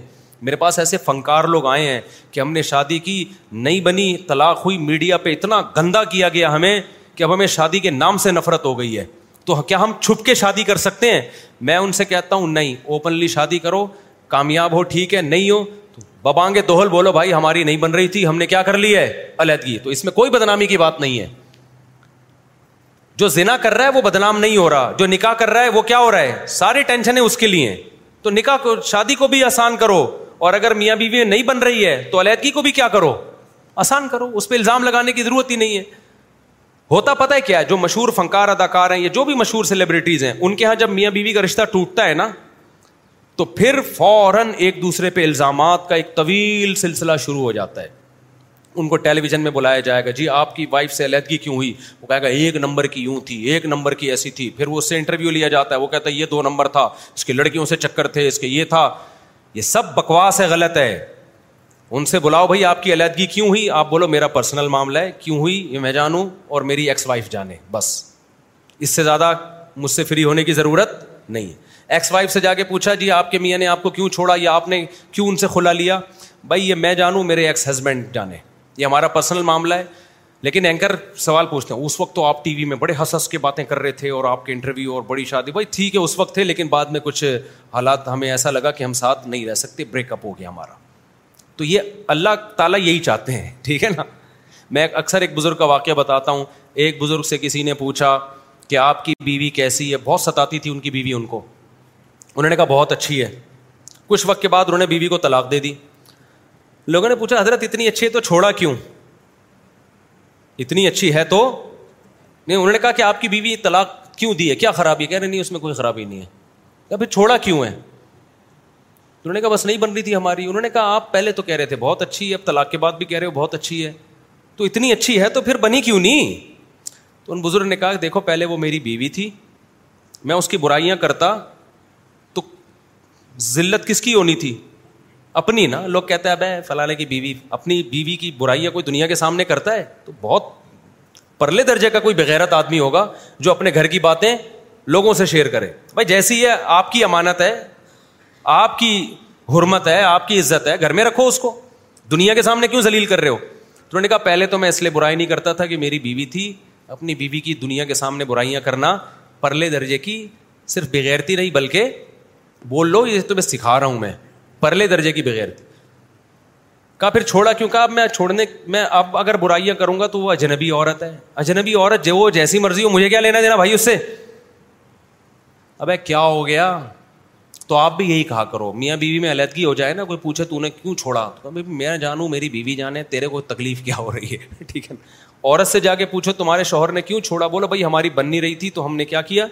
میرے پاس ایسے فنکار لوگ آئے ہیں کہ ہم نے شادی کی نہیں بنی طلاق ہوئی میڈیا پہ اتنا گندا کیا گیا ہمیں کہ اب ہمیں شادی کے نام سے نفرت ہو گئی ہے تو کیا ہم چھپ کے شادی کر سکتے ہیں میں ان سے کہتا ہوں نہیں اوپنلی شادی کرو کامیاب ہو ٹھیک ہے نہیں ہو ببانگے دوہل بولو بھائی ہماری نہیں بن رہی تھی ہم نے کیا کر لی ہے علیحدگی تو اس میں کوئی بدنامی کی بات نہیں ہے جو زنا کر رہا ہے وہ بدنام نہیں ہو رہا جو نکاح کر رہا ہے وہ کیا ہو رہا ہے ساری ٹینشنیں اس کے لیے تو نکاح کو شادی کو بھی آسان کرو اور اگر میاں بیوی نہیں بن رہی ہے تو علیحدگی کو بھی کیا کرو آسان کرو اس پہ الزام لگانے کی ضرورت ہی نہیں ہے ہوتا پتا ہے کیا جو مشہور فنکار اداکار ہیں یا جو بھی مشہور سیلیبریٹیز ہیں ان کے یہاں جب میاں بیوی کا رشتہ ٹوٹتا ہے نا تو پھر فوراً ایک دوسرے پہ الزامات کا ایک طویل سلسلہ شروع ہو جاتا ہے ان کو ٹیلی ویژن میں بلایا جائے گا جی آپ کی وائف سے علیحدگی کیوں ہوئی وہ کہے گا ایک نمبر کی یوں تھی ایک نمبر کی ایسی تھی پھر وہ اس سے انٹرویو لیا جاتا ہے وہ کہتا ہے یہ دو نمبر تھا اس کے لڑکیوں سے چکر تھے اس کے یہ تھا یہ سب بکواس ہے غلط ہے ان سے بلاؤ بھائی آپ کی علیحدگی کیوں ہوئی آپ بولو میرا پرسنل معاملہ ہے کیوں ہوئی یہ میں جانوں اور میری ایکس وائف جانے بس اس سے زیادہ مجھ سے فری ہونے کی ضرورت نہیں ایکس وائف سے جا کے پوچھا جی آپ کے میاں نے آپ کو کیوں چھوڑا یا آپ نے کیوں ان سے کھلا لیا بھائی یہ میں جانوں میرے ایکس ہسبینڈ جانے یہ ہمارا پرسنل معاملہ ہے لیکن اینکر سوال پوچھتے ہیں اس وقت تو آپ ٹی وی میں بڑے ہنس ہنس کے باتیں کر رہے تھے اور آپ کے انٹرویو اور بڑی شادی بھائی ٹھیک ہے اس وقت تھے لیکن بعد میں کچھ حالات ہمیں ایسا لگا کہ ہم ساتھ نہیں رہ سکتے بریک اپ ہو گیا ہمارا تو یہ اللہ تعالیٰ یہی چاہتے ہیں ٹھیک ہے نا میں اکثر ایک بزرگ کا واقعہ بتاتا ہوں ایک بزرگ سے کسی نے پوچھا کہ آپ کی بیوی کیسی ہے بہت ستاتی تھی ان کی بیوی ان کو انہوں نے کہا بہت اچھی ہے کچھ وقت کے بعد انہوں نے بیوی کو طلاق دے دی لوگوں نے پوچھا حضرت اتنی اچھی ہے تو چھوڑا کیوں اتنی اچھی ہے تو نہیں انہوں نے کہا کہ آپ کی بیوی طلاق کیوں دی ہے کیا خرابی ہے کہہ رہے نہیں اس میں کوئی خرابی نہیں ہے کہ چھوڑا کیوں ہے تو انہوں نے کہا بس نہیں بن رہی تھی ہماری انہوں نے کہا آپ پہلے تو کہہ رہے تھے بہت اچھی ہے اب طلاق کے بعد بھی کہہ رہے ہو بہت اچھی ہے تو اتنی اچھی ہے تو پھر بنی کیوں نہیں تو ان بزرگ نے کہا دیکھو پہلے وہ میری بیوی تھی میں اس کی برائیاں کرتا ذلت کس کی ہونی تھی اپنی نا لوگ کہتے ہیں اب فلاں کی بیوی اپنی بیوی کی برائیاں کوئی دنیا کے سامنے کرتا ہے تو بہت پرلے درجے کا کوئی بغیرت آدمی ہوگا جو اپنے گھر کی باتیں لوگوں سے شیئر کرے بھائی جیسی ہے آپ کی امانت ہے آپ کی حرمت ہے آپ کی عزت ہے گھر میں رکھو اس کو دنیا کے سامنے کیوں ذلیل کر رہے ہو تو انہوں نے کہا پہلے تو میں اس لیے برائی نہیں کرتا تھا کہ میری بیوی تھی اپنی بیوی کی دنیا کے سامنے برائیاں کرنا پرلے درجے کی صرف بغیرتی نہیں بلکہ بول لو یہ تو میں سکھا رہا ہوں میں پرلے درجے کی بغیر پھر چھوڑا کیوں کہا اب میں چھوڑنے میں اب اگر برائیاں کروں گا تو وہ اجنبی عورت ہے اجنبی عورت جو وہ جیسی مرضی ہو مجھے کیا لینا دینا بھائی اس سے ابے کیا ہو گیا تو آپ بھی یہی کہا کرو میاں بیوی میں علیحدگی ہو جائے نا کوئی پوچھے تو نے کیوں چھوڑا میں جانوں میری بیوی جانے تیرے کو تکلیف کیا ہو رہی ہے ٹھیک ہے نا عورت سے جا کے پوچھو تمہارے شوہر نے کیوں چھوڑا بولا بھائی ہماری بن نہیں رہی تھی تو ہم نے کیا کیا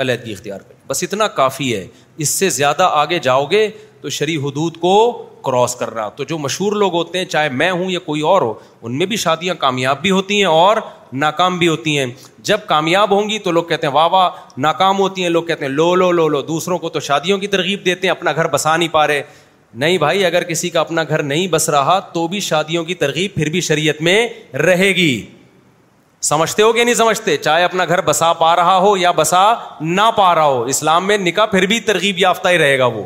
علیحدگی اختیار کریں بس اتنا کافی ہے اس سے زیادہ آگے جاؤ گے تو شریح حدود کو کراس کرنا تو جو مشہور لوگ ہوتے ہیں چاہے میں ہوں یا کوئی اور ہو ان میں بھی شادیاں کامیاب بھی ہوتی ہیں اور ناکام بھی ہوتی ہیں جب کامیاب ہوں گی تو لوگ کہتے ہیں واہ واہ ناکام ہوتی ہیں لوگ کہتے ہیں لو لو لو لو دوسروں کو تو شادیوں کی ترغیب دیتے ہیں اپنا گھر بسا نہیں پا رہے نہیں بھائی اگر کسی کا اپنا گھر نہیں بس رہا تو بھی شادیوں کی ترغیب پھر بھی شریعت میں رہے گی سمجھتے ہو کہ نہیں سمجھتے چاہے اپنا گھر بسا پا رہا ہو یا بسا نہ پا رہا ہو اسلام میں نکاح پھر بھی ترغیب یافتہ ہی رہے گا وہ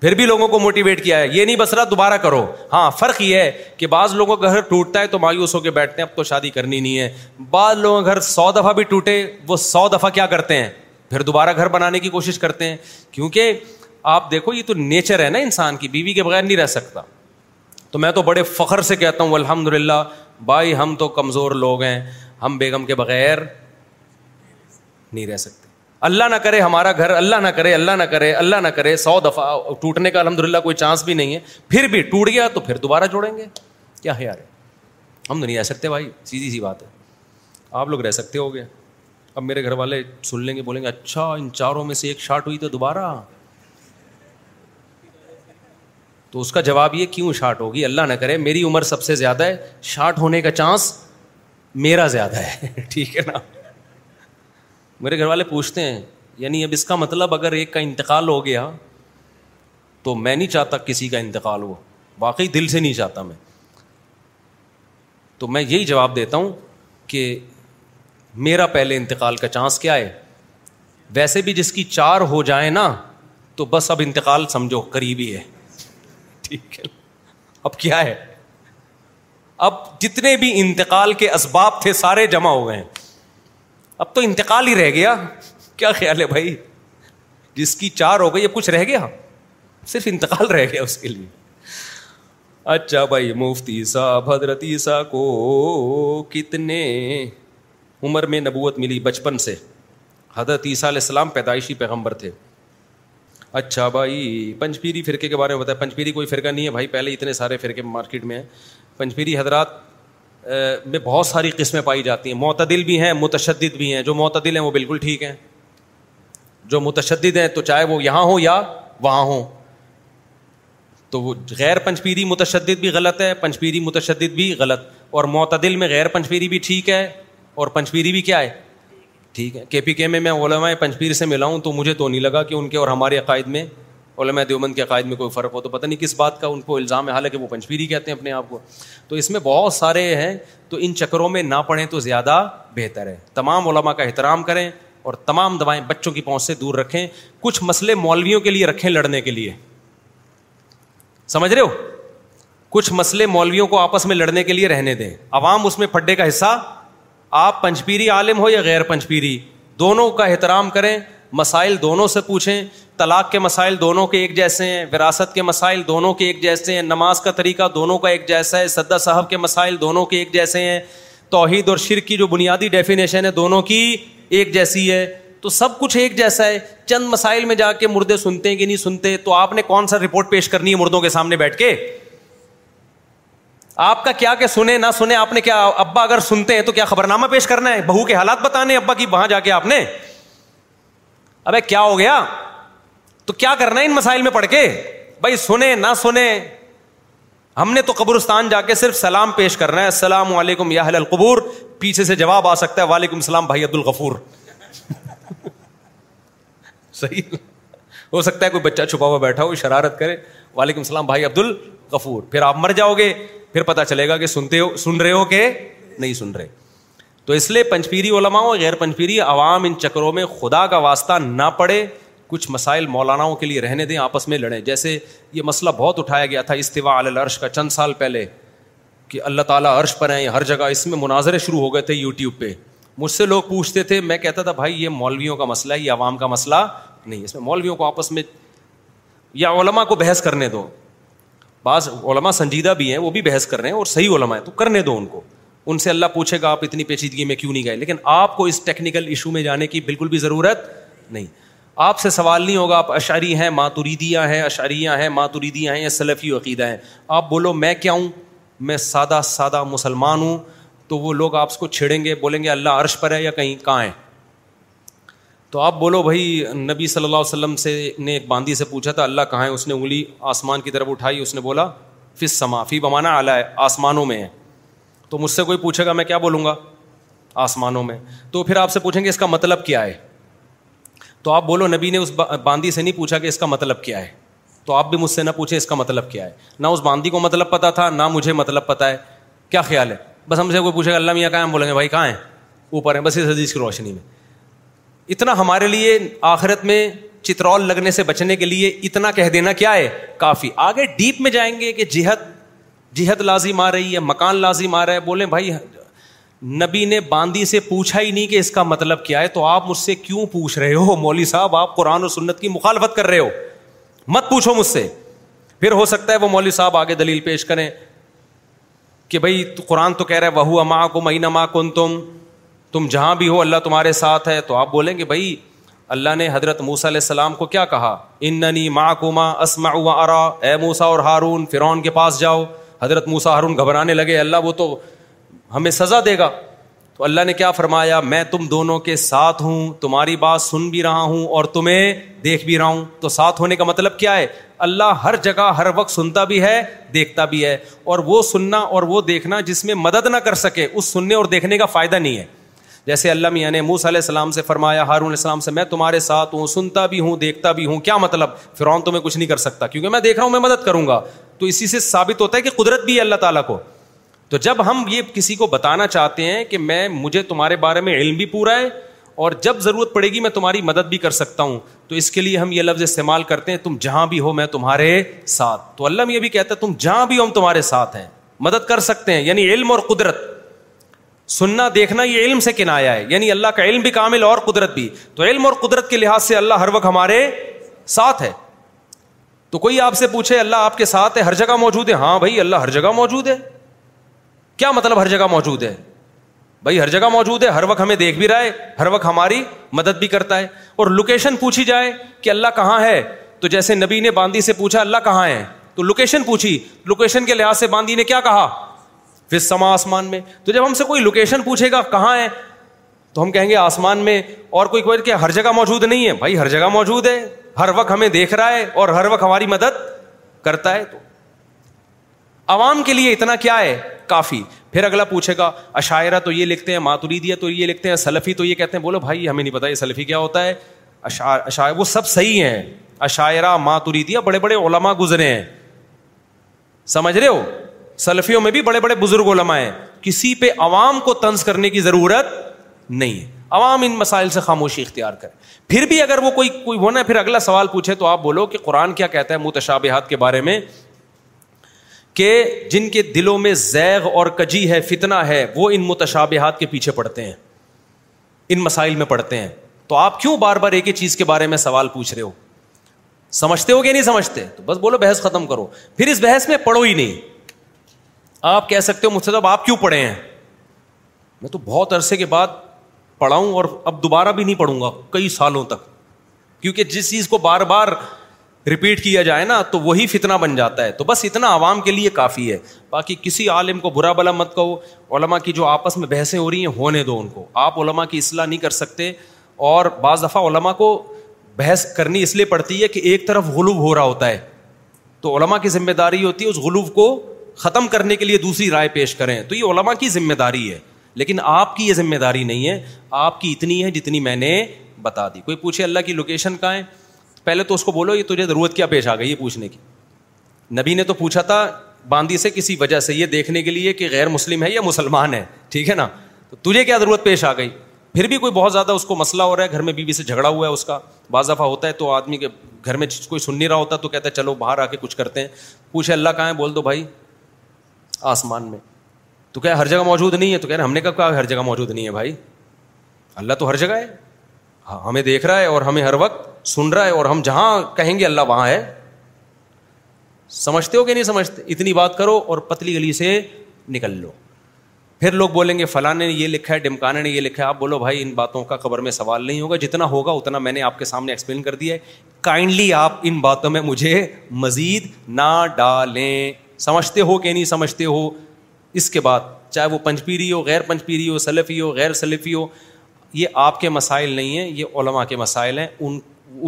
پھر بھی لوگوں کو موٹیویٹ کیا ہے یہ نہیں بس رہا دوبارہ کرو ہاں فرق یہ ہے کہ بعض لوگوں کا گھر ٹوٹتا ہے تو مایوس ہو کے بیٹھتے ہیں اب تو شادی کرنی نہیں ہے بعض لوگوں کا گھر سو دفعہ بھی ٹوٹے وہ سو دفعہ کیا کرتے ہیں پھر دوبارہ گھر بنانے کی کوشش کرتے ہیں کیونکہ آپ دیکھو یہ تو نیچر ہے نا انسان کی بیوی کے بغیر نہیں رہ سکتا تو میں تو بڑے فخر سے کہتا ہوں الحمد للہ بھائی ہم تو کمزور لوگ ہیں ہم بیگم کے بغیر نہیں رہ سکتے اللہ نہ کرے ہمارا گھر اللہ نہ کرے اللہ نہ کرے اللہ نہ کرے سو دفعہ ٹوٹنے کا الحمد للہ کوئی چانس بھی نہیں ہے پھر بھی ٹوٹ گیا تو پھر دوبارہ جوڑیں گے کیا ہے یار ہم تو نہیں رہ سکتے بھائی سیدھی سی بات ہے آپ لوگ رہ سکتے ہو گے اب میرے گھر والے سن لیں گے بولیں گے اچھا ان چاروں میں سے ایک شارٹ ہوئی تو دوبارہ تو اس کا جواب یہ کیوں شارٹ ہوگی اللہ نہ کرے میری عمر سب سے زیادہ ہے شارٹ ہونے کا چانس میرا زیادہ ہے ٹھیک ہے نا میرے گھر والے پوچھتے ہیں یعنی اب اس کا مطلب اگر ایک کا انتقال ہو گیا تو میں نہیں چاہتا کسی کا انتقال ہو واقعی دل سے نہیں چاہتا میں تو میں یہی جواب دیتا ہوں کہ میرا پہلے انتقال کا چانس کیا ہے ویسے بھی جس کی چار ہو جائے نا تو بس اب انتقال سمجھو قریبی ہے ٹھیک ہے اب کیا ہے اب جتنے بھی انتقال کے اسباب تھے سارے جمع ہو گئے اب تو انتقال ہی رہ گیا کیا خیال ہے بھائی جس کی چار ہو گئی کچھ رہ گیا صرف انتقال رہ گیا اس کے لیے اچھا بھائی مفتی صاحب عیسیٰ کو کتنے عمر میں نبوت ملی بچپن سے حضرت عیسیٰ علیہ السلام پیدائشی پیغمبر تھے اچھا بھائی پنچ پیری فرقے کے بارے میں بتایا پنچ پیری کوئی فرقہ نہیں ہے بھائی پہلے اتنے سارے فرقے مارکیٹ میں ہیں پنچ پیری حضرات میں بہت ساری قسمیں پائی جاتی ہیں معتدل بھی ہیں متشدد بھی ہیں جو معتدل ہیں وہ بالکل ٹھیک ہیں جو متشدد ہیں تو چاہے وہ یہاں ہوں یا وہاں ہوں تو وہ غیر پیری متشدد بھی غلط ہے پنچ پیری متشدد بھی غلط اور معتدل میں غیر پنچ پیری بھی ٹھیک ہے اور پنچ پیری بھی کیا ہے ٹھیک ہے کے پی کے میں میں علماء پنجپیر سے ملا ہوں تو مجھے تو نہیں لگا کہ ان کے اور ہمارے عقائد میں علماء دیوبند کے عقائد میں کوئی فرق ہو تو پتہ نہیں کس بات کا ان کو الزام ہے حالانکہ وہ پنجپیری ہی کہتے ہیں اپنے آپ کو تو اس میں بہت سارے ہیں تو ان چکروں میں نہ پڑھیں تو زیادہ بہتر ہے تمام علماء کا احترام کریں اور تمام دوائیں بچوں کی پہنچ سے دور رکھیں کچھ مسئلے مولویوں کے لیے رکھیں لڑنے کے لیے سمجھ رہے ہو کچھ مسئلے مولویوں کو آپس میں لڑنے کے لیے رہنے دیں عوام اس میں پھڈے کا حصہ آپ پنچپیری عالم ہو یا غیر پنچپیری دونوں کا احترام کریں مسائل دونوں سے پوچھیں طلاق کے مسائل دونوں کے ایک جیسے ہیں وراثت کے مسائل دونوں کے ایک جیسے ہیں نماز کا طریقہ دونوں کا ایک جیسا ہے سدا صاحب کے مسائل دونوں کے ایک جیسے ہیں توحید اور شرک کی جو بنیادی ڈیفینیشن ہے دونوں کی ایک جیسی ہے تو سب کچھ ایک جیسا ہے چند مسائل میں جا کے مردے سنتے ہیں کہ نہیں سنتے تو آپ نے کون سا رپورٹ پیش کرنی ہے مردوں کے سامنے بیٹھ کے آپ کا کیا کہ سنے نہ سنے آپ نے کیا ابا اگر سنتے ہیں تو کیا خبر نامہ پیش کرنا ہے بہو کے حالات بتانے ابا کی وہاں جا کے آپ نے ابے کیا ہو گیا تو کیا کرنا ہے ان مسائل میں پڑھ کے بھائی سنے نہ سنے ہم نے تو قبرستان جا کے صرف سلام پیش کرنا ہے السلام علیکم یا حل القبور پیچھے سے جواب آ سکتا ہے وعلیکم السلام بھائی عبد الغفور صحیح ہو سکتا ہے کوئی بچہ چھپا ہوا بیٹھا ہو شرارت کرے وعلیکم السلام بھائی عبد الغفور پھر آپ مر جاؤ گے پھر پتا چلے گا کہ سنتے ہو سن رہے ہو کہ نہیں سن رہے تو اس لیے پنچپیری علما اور غیر پنچپیری عوام ان چکروں میں خدا کا واسطہ نہ پڑے کچھ مسائل مولاناؤں کے لیے رہنے دیں آپس میں لڑیں جیسے یہ مسئلہ بہت اٹھایا گیا تھا استوا عالش کا چند سال پہلے کہ اللہ تعالیٰ عرش پر ہیں ہر جگہ اس میں مناظرے شروع ہو گئے تھے یوٹیوب پہ مجھ سے لوگ پوچھتے تھے میں کہتا تھا بھائی یہ مولویوں کا مسئلہ ہے یہ عوام کا مسئلہ نہیں اس میں مولویوں کو آپس میں یا علما کو بحث کرنے دو بعض علما سنجیدہ بھی ہیں وہ بھی بحث کر رہے ہیں اور صحیح علما ہے تو کرنے دو ان کو ان سے اللہ پوچھے گا آپ اتنی پیچیدگی میں کیوں نہیں گئے لیکن آپ کو اس ٹیکنیکل ایشو میں جانے کی بالکل بھی ضرورت نہیں آپ سے سوال نہیں ہوگا آپ اشعری ہیں ماں ہیں اشعاریاں ہیں ماں ہیں یا سلفی عقیدہ ہیں آپ بولو میں کیا ہوں میں سادہ سادہ مسلمان ہوں تو وہ لوگ آپ کو چھیڑیں گے بولیں گے اللہ عرش پر ہے یا کہیں کہاں ہے تو آپ بولو بھائی نبی صلی اللہ علیہ وسلم سے نے ایک باندھی سے پوچھا تھا اللہ کہاں ہے اس نے انگلی آسمان کی طرف اٹھائی اس نے بولا فس سما فی بمانا اعلیٰ ہے آسمانوں میں ہے تو مجھ سے کوئی پوچھے گا میں کیا بولوں گا آسمانوں میں تو پھر آپ سے پوچھیں گے اس کا مطلب کیا ہے تو آپ بولو نبی نے اس باندھی سے نہیں پوچھا کہ اس کا مطلب کیا ہے تو آپ بھی مجھ سے نہ پوچھیں اس کا مطلب کیا ہے نہ اس باندھی کو مطلب پتا تھا نہ مجھے مطلب پتا ہے کیا خیال ہے بس ہم سے کوئی پوچھے گا اللہ کہاں ہم بولیں گے بھائی کہاں ہے اوپر ہیں بس اس حدیث کی روشنی میں اتنا ہمارے لیے آخرت میں چترول لگنے سے بچنے کے لیے اتنا کہہ دینا کیا ہے کافی آگے ڈیپ میں جائیں گے کہ جہد جہد لازم آ رہی ہے مکان لازم آ رہا ہے بولیں بھائی نبی نے باندی سے پوچھا ہی نہیں کہ اس کا مطلب کیا ہے تو آپ مجھ سے کیوں پوچھ رہے ہو مولوی صاحب آپ قرآن و سنت کی مخالفت کر رہے ہو مت پوچھو مجھ سے پھر ہو سکتا ہے وہ مولوی صاحب آگے دلیل پیش کریں کہ بھائی قرآن تو کہہ رہے ماں کو مہینہ ماں کون تم تم جہاں بھی ہو اللہ تمہارے ساتھ ہے تو آپ بولیں گے بھائی اللہ نے حضرت موسیٰ علیہ السلام کو کیا کہا ان ارا اے موسا اور ہارون فرعون کے پاس جاؤ حضرت موسا ہارون گھبرانے لگے اللہ وہ تو ہمیں سزا دے گا تو اللہ نے کیا فرمایا میں تم دونوں کے ساتھ ہوں تمہاری بات سن بھی رہا ہوں اور تمہیں دیکھ بھی رہا ہوں تو ساتھ ہونے کا مطلب کیا ہے اللہ ہر جگہ ہر وقت سنتا بھی ہے دیکھتا بھی ہے اور وہ سننا اور وہ دیکھنا جس میں مدد نہ کر سکے اس سننے اور دیکھنے کا فائدہ نہیں ہے جیسے اللہ میاں نے موس علیہ السلام سے فرمایا ہارون علیہ السلام سے میں تمہارے ساتھ ہوں سنتا بھی ہوں دیکھتا بھی ہوں کیا مطلب فرعون تمہیں کچھ نہیں کر سکتا کیونکہ میں دیکھ رہا ہوں میں مدد کروں گا تو اسی سے ثابت ہوتا ہے کہ قدرت بھی ہے اللہ تعالیٰ کو تو جب ہم یہ کسی کو بتانا چاہتے ہیں کہ میں مجھے تمہارے بارے میں علم بھی پورا ہے اور جب ضرورت پڑے گی میں تمہاری مدد بھی کر سکتا ہوں تو اس کے لیے ہم یہ لفظ استعمال کرتے ہیں تم جہاں بھی ہو میں تمہارے ساتھ تو اللہ یہ بھی کہتا ہے تم جہاں بھی ہو ہم تمہارے ساتھ ہیں مدد کر سکتے ہیں یعنی علم اور قدرت سننا دیکھنا یہ علم سے کنایا ہے یعنی اللہ کا علم بھی کامل اور قدرت بھی تو علم اور قدرت کے لحاظ سے اللہ ہر وقت ہمارے ساتھ ہے تو کوئی آپ سے پوچھے اللہ آپ کے ساتھ ہے ہر جگہ موجود ہے ہاں بھائی اللہ ہر جگہ موجود ہے کیا مطلب ہر جگہ موجود ہے بھائی ہر جگہ موجود ہے ہر وقت ہمیں دیکھ بھی رہا ہے ہر وقت ہماری مدد بھی کرتا ہے اور لوکیشن پوچھی جائے کہ اللہ کہاں ہے تو جیسے نبی نے باندی سے پوچھا اللہ کہاں ہے تو لوکیشن پوچھی لوکیشن کے لحاظ سے باندی نے کیا کہا پھر سما آسمان میں تو جب ہم سے کوئی لوکیشن پوچھے گا کہاں ہے تو ہم کہیں گے آسمان میں اور کوئی کوئی کہ ہر جگہ موجود نہیں ہے بھائی ہر ہر جگہ موجود ہے وقت ہمیں دیکھ رہا ہے اور ہر وقت ہماری مدد کرتا ہے تو عوام کے لیے اتنا کیا ہے کافی پھر اگلا پوچھے گا اشاعرہ تو یہ لکھتے ہیں ماتوری دیا تو یہ لکھتے ہیں سلفی تو یہ کہتے ہیں بولو بھائی ہمیں نہیں پتا یہ سلفی کیا ہوتا ہے وہ سب صحیح ہیں ہے بڑے بڑے علما گزرے ہیں سمجھ رہے ہو سلفیوں میں بھی بڑے بڑے بزرگ علماء ہیں کسی پہ عوام کو تنز کرنے کی ضرورت نہیں ہے عوام ان مسائل سے خاموشی اختیار کرے پھر بھی اگر وہ کوئی کوئی ہونا ہے پھر اگلا سوال پوچھے تو آپ بولو کہ قرآن کیا کہتا ہے متشابہات کے بارے میں کہ جن کے دلوں میں زیغ اور کجی ہے فتنہ ہے وہ ان متشابہات کے پیچھے پڑتے ہیں ان مسائل میں پڑھتے ہیں تو آپ کیوں بار بار ایک ہی چیز کے بارے میں سوال پوچھ رہے ہو سمجھتے ہو کہ نہیں سمجھتے تو بس بولو بحث ختم کرو پھر اس بحث میں پڑھو ہی نہیں آپ کہہ سکتے ہو مجھ مستب آپ کیوں پڑھے ہیں میں تو بہت عرصے کے بعد پڑھاؤں اور اب دوبارہ بھی نہیں پڑھوں گا کئی سالوں تک کیونکہ جس چیز کو بار بار ریپیٹ کیا جائے نا تو وہی فتنہ بن جاتا ہے تو بس اتنا عوام کے لیے کافی ہے باقی کسی عالم کو برا بلا مت کہو علماء کی جو آپس میں بحثیں ہو رہی ہیں ہونے دو ان کو آپ علماء کی اصلاح نہیں کر سکتے اور بعض دفعہ علماء کو بحث کرنی اس لیے پڑتی ہے کہ ایک طرف غلوب ہو رہا ہوتا ہے تو علماء کی ذمہ داری ہوتی ہے اس غلوب کو ختم کرنے کے لیے دوسری رائے پیش کریں تو یہ علما کی ذمہ داری ہے لیکن آپ کی یہ ذمہ داری نہیں ہے آپ کی اتنی ہے جتنی میں نے بتا دی کوئی پوچھے اللہ کی لوکیشن کہاں ہے پہلے تو اس کو بولو یہ تجھے ضرورت کیا پیش آ گئی یہ پوچھنے کی نبی نے تو پوچھا تھا باندی سے کسی وجہ سے یہ دیکھنے کے لیے کہ غیر مسلم ہے یا مسلمان ہے ٹھیک ہے نا تو تجھے کیا ضرورت پیش آ گئی پھر بھی کوئی بہت زیادہ اس کو مسئلہ ہو رہا ہے گھر میں بیوی بی سے جھگڑا ہوا ہے اس کا بعض دفعہ ہوتا ہے تو آدمی کے گھر میں کوئی سن نہیں رہا ہوتا تو کہتا ہے چلو باہر آ کے کچھ کرتے ہیں پوچھے اللہ کہاں ہے بول دو بھائی آسمان میں تو کیا ہر جگہ موجود نہیں ہے تو رہے ہم نے کب کہا ہر جگہ موجود نہیں ہے بھائی اللہ تو ہر جگہ ہے ہاں، ہمیں دیکھ رہا ہے اور ہمیں ہر وقت سن رہا ہے اور ہم جہاں کہیں گے اللہ وہاں ہے سمجھتے ہو کہ نہیں سمجھتے اتنی بات کرو اور پتلی گلی سے نکل لو پھر لوگ بولیں گے فلاں نے یہ لکھا ہے ڈمکانے نے یہ لکھا ہے آپ بولو بھائی ان باتوں کا خبر میں سوال نہیں ہوگا جتنا ہوگا اتنا میں نے آپ کے سامنے ایکسپلین کر دیا ہے کائنڈلی آپ ان باتوں میں مجھے مزید نہ ڈالیں سمجھتے ہو کہ نہیں سمجھتے ہو اس کے بعد چاہے وہ پیری ہو غیر پیری ہو سلفی ہو غیر سلفی ہو یہ آپ کے مسائل نہیں ہیں یہ علماء کے مسائل ہیں ان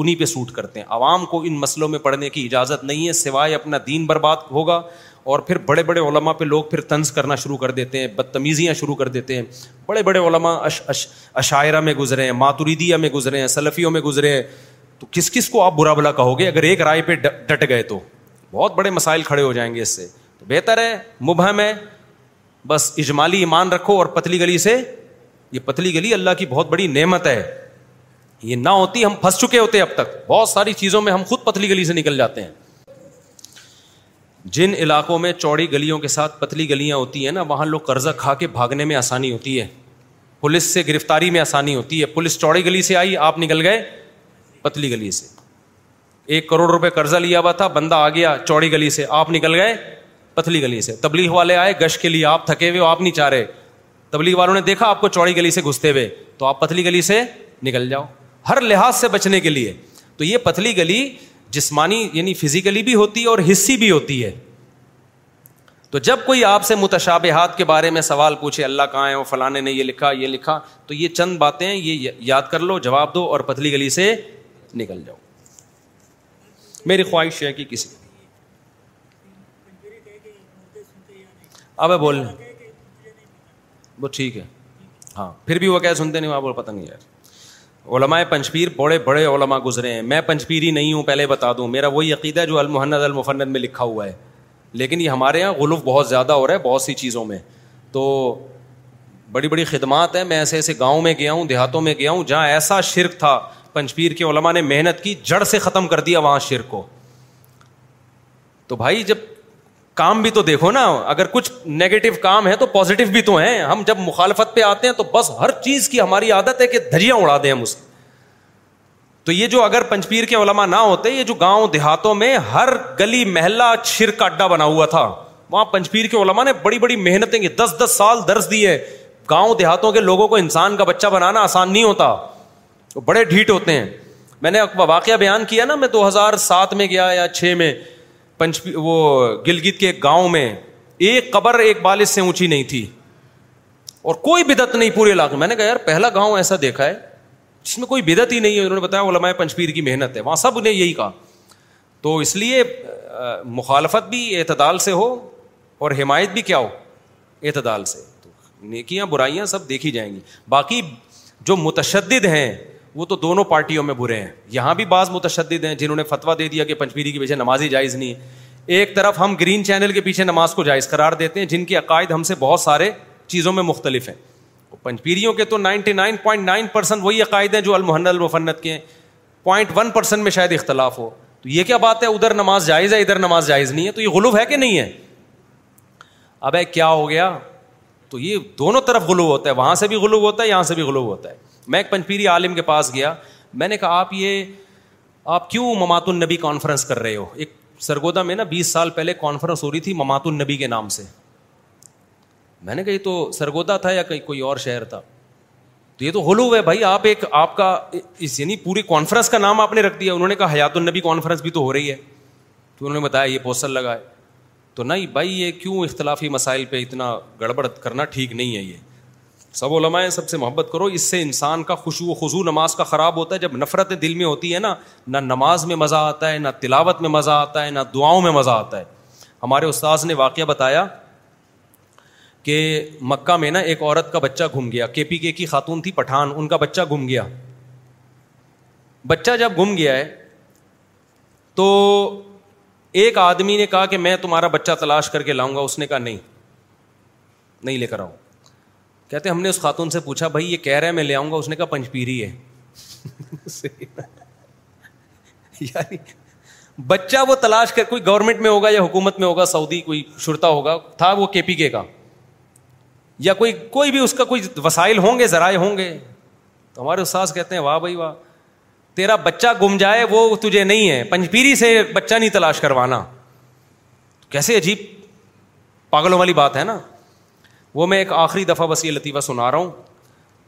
انہیں پہ سوٹ کرتے ہیں عوام کو ان مسئلوں میں پڑھنے کی اجازت نہیں ہے سوائے اپنا دین برباد ہوگا اور پھر بڑے بڑے علماء پہ لوگ پھر طنز کرنا شروع کر دیتے ہیں بدتمیزیاں شروع کر دیتے ہیں بڑے بڑے اش عشاعرہ میں گزرے ہیں ماتوریدیہ میں گزرے ہیں سلفیوں میں گزرے ہیں تو کس کس کو آپ برا بلا کہو گے اگر ایک رائے پہ ڈٹ گئے تو بہت بڑے مسائل کھڑے ہو جائیں گے اس سے تو بہتر ہے مبہم ہے بس اجمالی ایمان رکھو اور پتلی گلی سے یہ پتلی گلی اللہ کی بہت بڑی نعمت ہے یہ نہ ہوتی ہم پھنس چکے ہوتے اب تک بہت ساری چیزوں میں ہم خود پتلی گلی سے نکل جاتے ہیں جن علاقوں میں چوڑی گلیوں کے ساتھ پتلی گلیاں ہوتی ہیں نا وہاں لوگ قرضہ کھا کے بھاگنے میں آسانی ہوتی ہے پولیس سے گرفتاری میں آسانی ہوتی ہے پولیس چوڑی گلی سے آئی آپ نکل گئے پتلی گلی سے ایک کروڑ روپے قرضہ لیا ہوا تھا بندہ آ گیا چوڑی گلی سے آپ نکل گئے پتلی گلی سے تبلیغ والے آئے گش کے لیے آپ تھکے ہوئے آپ نہیں چاہ رہے تبلیغ والوں نے دیکھا آپ کو چوڑی گلی سے گھستے ہوئے تو آپ پتلی گلی سے نکل جاؤ ہر لحاظ سے بچنے کے لیے تو یہ پتلی گلی جسمانی یعنی فزیکلی بھی ہوتی ہے اور حصی بھی ہوتی ہے تو جب کوئی آپ سے متشاب کے بارے میں سوال پوچھے اللہ کہاں ہے وہ فلانے نے یہ لکھا یہ لکھا تو یہ چند باتیں یہ یاد کر لو جواب دو اور پتلی گلی سے نکل جاؤ میری خواہش ہے کہ کسی اب ہے ہاں پھر بھی وہ کیا سنتے نہیں پتہ نہیں یار علماء پنچپیر بڑے بڑے علماء گزرے ہیں میں پنچپیر ہی نہیں ہوں پہلے بتا دوں میرا وہی عقیدہ ہے جو المحنت المفنت میں لکھا ہوا ہے لیکن یہ ہمارے یہاں غلوف بہت زیادہ ہو رہا ہے بہت سی چیزوں میں تو بڑی بڑی خدمات ہیں میں ایسے ایسے گاؤں میں گیا ہوں دیہاتوں میں گیا ہوں جہاں ایسا شرک تھا پنچپیر کے علما نے محنت کی جڑ سے ختم کر دیا وہاں شیر کو تو بھائی جب کام بھی تو دیکھو نا اگر کچھ نیگیٹو کام ہے تو پوزیٹو بھی تو ہیں ہم جب مخالفت پہ آتے ہیں تو بس ہر چیز کی ہماری عادت ہے کہ اڑا دیں ہم اس تو یہ جو اگر پنچپیر کے علما نہ ہوتے یہ جو گاؤں دیہاتوں میں ہر گلی محلہ چھر کا اڈا بنا ہوا تھا وہاں پنچپیر کے علما نے بڑی بڑی محنتیں کی دس دس سال درس دیے گاؤں دیہاتوں کے لوگوں کو انسان کا بچہ بنانا آسان نہیں ہوتا بڑے ڈھیٹ ہوتے ہیں میں نے واقعہ بیان کیا نا میں دو ہزار سات میں گیا یا چھ میں پنچ وہ گلگت کے گاؤں میں ایک قبر ایک بالش سے اونچی نہیں تھی اور کوئی بدت نہیں پورے علاقے میں نے کہا یار پہلا گاؤں ایسا دیکھا ہے جس میں کوئی بدت ہی نہیں ہے انہوں نے بتایا وہ لمائے پنچپیر کی محنت ہے وہاں سب نے یہی کہا تو اس لیے مخالفت بھی اعتدال سے ہو اور حمایت بھی کیا ہو اعتدال سے تو نیکیاں برائیاں سب دیکھی جائیں گی باقی جو متشدد ہیں وہ تو دونوں پارٹیوں میں برے ہیں یہاں بھی بعض متشدد ہیں جنہوں نے فتویٰ دے دیا کہ پنچمیری کے پیچھے نماز ہی جائز نہیں ہے ایک طرف ہم گرین چینل کے پیچھے نماز کو جائز قرار دیتے ہیں جن کے عقائد ہم سے بہت سارے چیزوں میں مختلف ہیں پنچپیریوں کے تو ninety nine point nine percent وہی عقائد ہیں جو المحن المفنت کے ہیں پوائنٹ ون پرسینٹ میں شاید اختلاف ہو تو یہ کیا بات ہے ادھر نماز جائز ہے ادھر نماز جائز نہیں ہے تو یہ غلو ہے کہ نہیں ہے اب کیا ہو گیا تو یہ دونوں طرف غلو ہوتا ہے وہاں سے بھی غلو ہوتا ہے یہاں سے بھی غلو ہوتا ہے میں ایک پنجپیری عالم کے پاس گیا میں نے کہا آپ یہ آپ کیوں ممات النبی کانفرنس کر رہے ہو ایک سرگودا میں نا بیس سال پہلے کانفرنس ہو رہی تھی ممات النبی کے نام سے میں نے کہا یہ تو سرگودا تھا یا کوئی اور شہر تھا تو یہ تو ہولو ہے بھائی آپ ایک آپ کا اس یعنی پوری کانفرنس کا نام آپ نے رکھ دیا انہوں نے کہا حیات النبی کانفرنس بھی تو ہو رہی ہے تو انہوں نے بتایا یہ پوسٹر لگائے تو نہیں بھائی یہ کیوں اختلافی مسائل پہ اتنا گڑبڑ کرنا ٹھیک نہیں ہے یہ سب علماء ہیں سب سے محبت کرو اس سے انسان کا خوشو و خوشو نماز کا خراب ہوتا ہے جب نفرتیں دل میں ہوتی ہے نا نہ نماز میں مزہ آتا ہے نہ تلاوت میں مزہ آتا ہے نہ دعاؤں میں مزہ آتا ہے ہمارے استاذ نے واقعہ بتایا کہ مکہ میں نا ایک عورت کا بچہ گھم گیا کے پی کے کی خاتون تھی پٹھان ان کا بچہ گھم گیا بچہ جب گم گیا ہے تو ایک آدمی نے کہا کہ میں تمہارا بچہ تلاش کر کے لاؤں گا اس نے کہا نہیں نہیں لے کر آؤں کہتے ہم نے اس خاتون سے پوچھا بھائی یہ کہہ رہا ہے میں لے آؤں گا اس نے کہا پنچ پیری ہے یعنی بچہ وہ تلاش کر کوئی گورنمنٹ میں ہوگا یا حکومت میں ہوگا سعودی کوئی شرتا ہوگا تھا وہ کے پی کے کا یا کوئی کوئی بھی اس کا کوئی وسائل ہوں گے ذرائع ہوں گے تو ہمارے استاذ کہتے ہیں واہ بھائی واہ تیرا بچہ گم جائے وہ تجھے نہیں ہے پیری سے بچہ نہیں تلاش کروانا کیسے عجیب پاگلوں والی بات ہے نا وہ میں ایک آخری دفعہ بس یہ لطیفہ سنا رہا ہوں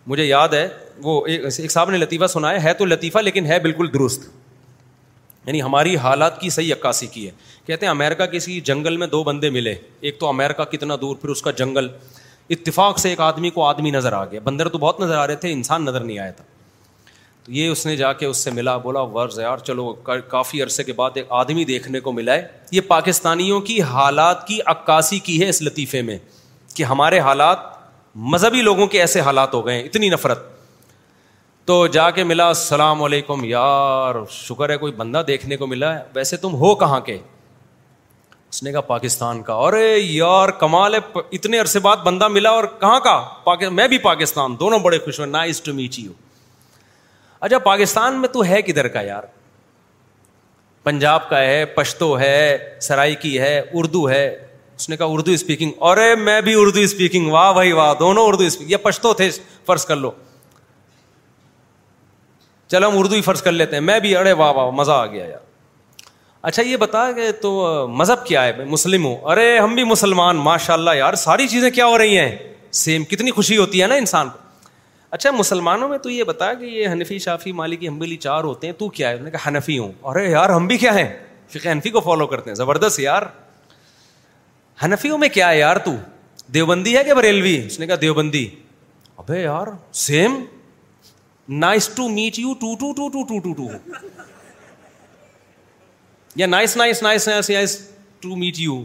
مجھے یاد ہے وہ ایک صاحب نے لطیفہ سنایا ہے تو لطیفہ لیکن ہے بالکل درست یعنی ہماری حالات کی صحیح عکاسی کی ہے کہتے ہیں امیرکا کسی جنگل میں دو بندے ملے ایک تو امیرکا کتنا دور پھر اس کا جنگل اتفاق سے ایک آدمی کو آدمی نظر آ گیا بندر تو بہت نظر آ رہے تھے انسان نظر نہیں آیا تھا تو یہ اس نے جا کے اس سے ملا بولا ورز یار چلو کافی عرصے کے بعد ایک آدمی دیکھنے کو ملا ہے یہ پاکستانیوں کی حالات کی عکاسی کی ہے اس لطیفے میں کہ ہمارے حالات مذہبی لوگوں کے ایسے حالات ہو گئے اتنی نفرت تو جا کے ملا السلام علیکم یار شکر ہے کوئی بندہ دیکھنے کو ملا ہے ویسے تم ہو کہاں کے اس نے کہا پاکستان کا اور یار کمال ہے اتنے عرصے بعد بندہ ملا اور کہاں کا میں بھی پاکستان دونوں بڑے خوش ہوئے نائس ٹو میچ یو اچھا پاکستان میں تو ہے کدھر کا یار پنجاب کا ہے پشتو ہے سرائکی ہے اردو ہے اس نے کہا اردو اسپیکنگ ارے میں بھی اردو اسپیکنگ واہ بھائی واہ دونوں اردو اسپیکنگ یہ پشتو تھے فرض کر لو چلو ہم اردو ہی فرض کر لیتے ہیں میں بھی ارے واہ واہ مزہ آ گیا یار اچھا یہ بتا کہ تو مذہب کیا ہے مسلم ہوں ارے ہم بھی مسلمان ماشاء اللہ یار ساری چیزیں کیا ہو رہی ہیں سیم کتنی خوشی ہوتی ہے نا انسان کو اچھا مسلمانوں میں تو یہ بتا کہ یہ حنفی شافی مالی کی ہمبیلی چار ہوتے ہیں تو کیا ہے کہا حنفی ہوں ارے یار ہم بھی کیا ہیں فقہ حنفی کو فالو کرتے ہیں زبردست یار ہنفیوں میں کیا ہے یار تو دیوبندی ہے کہ بریلوی اس نے کہا دیوبندی ابے یار same nice to meet you too too too too too too too یا nice nice nice nice nice to meet you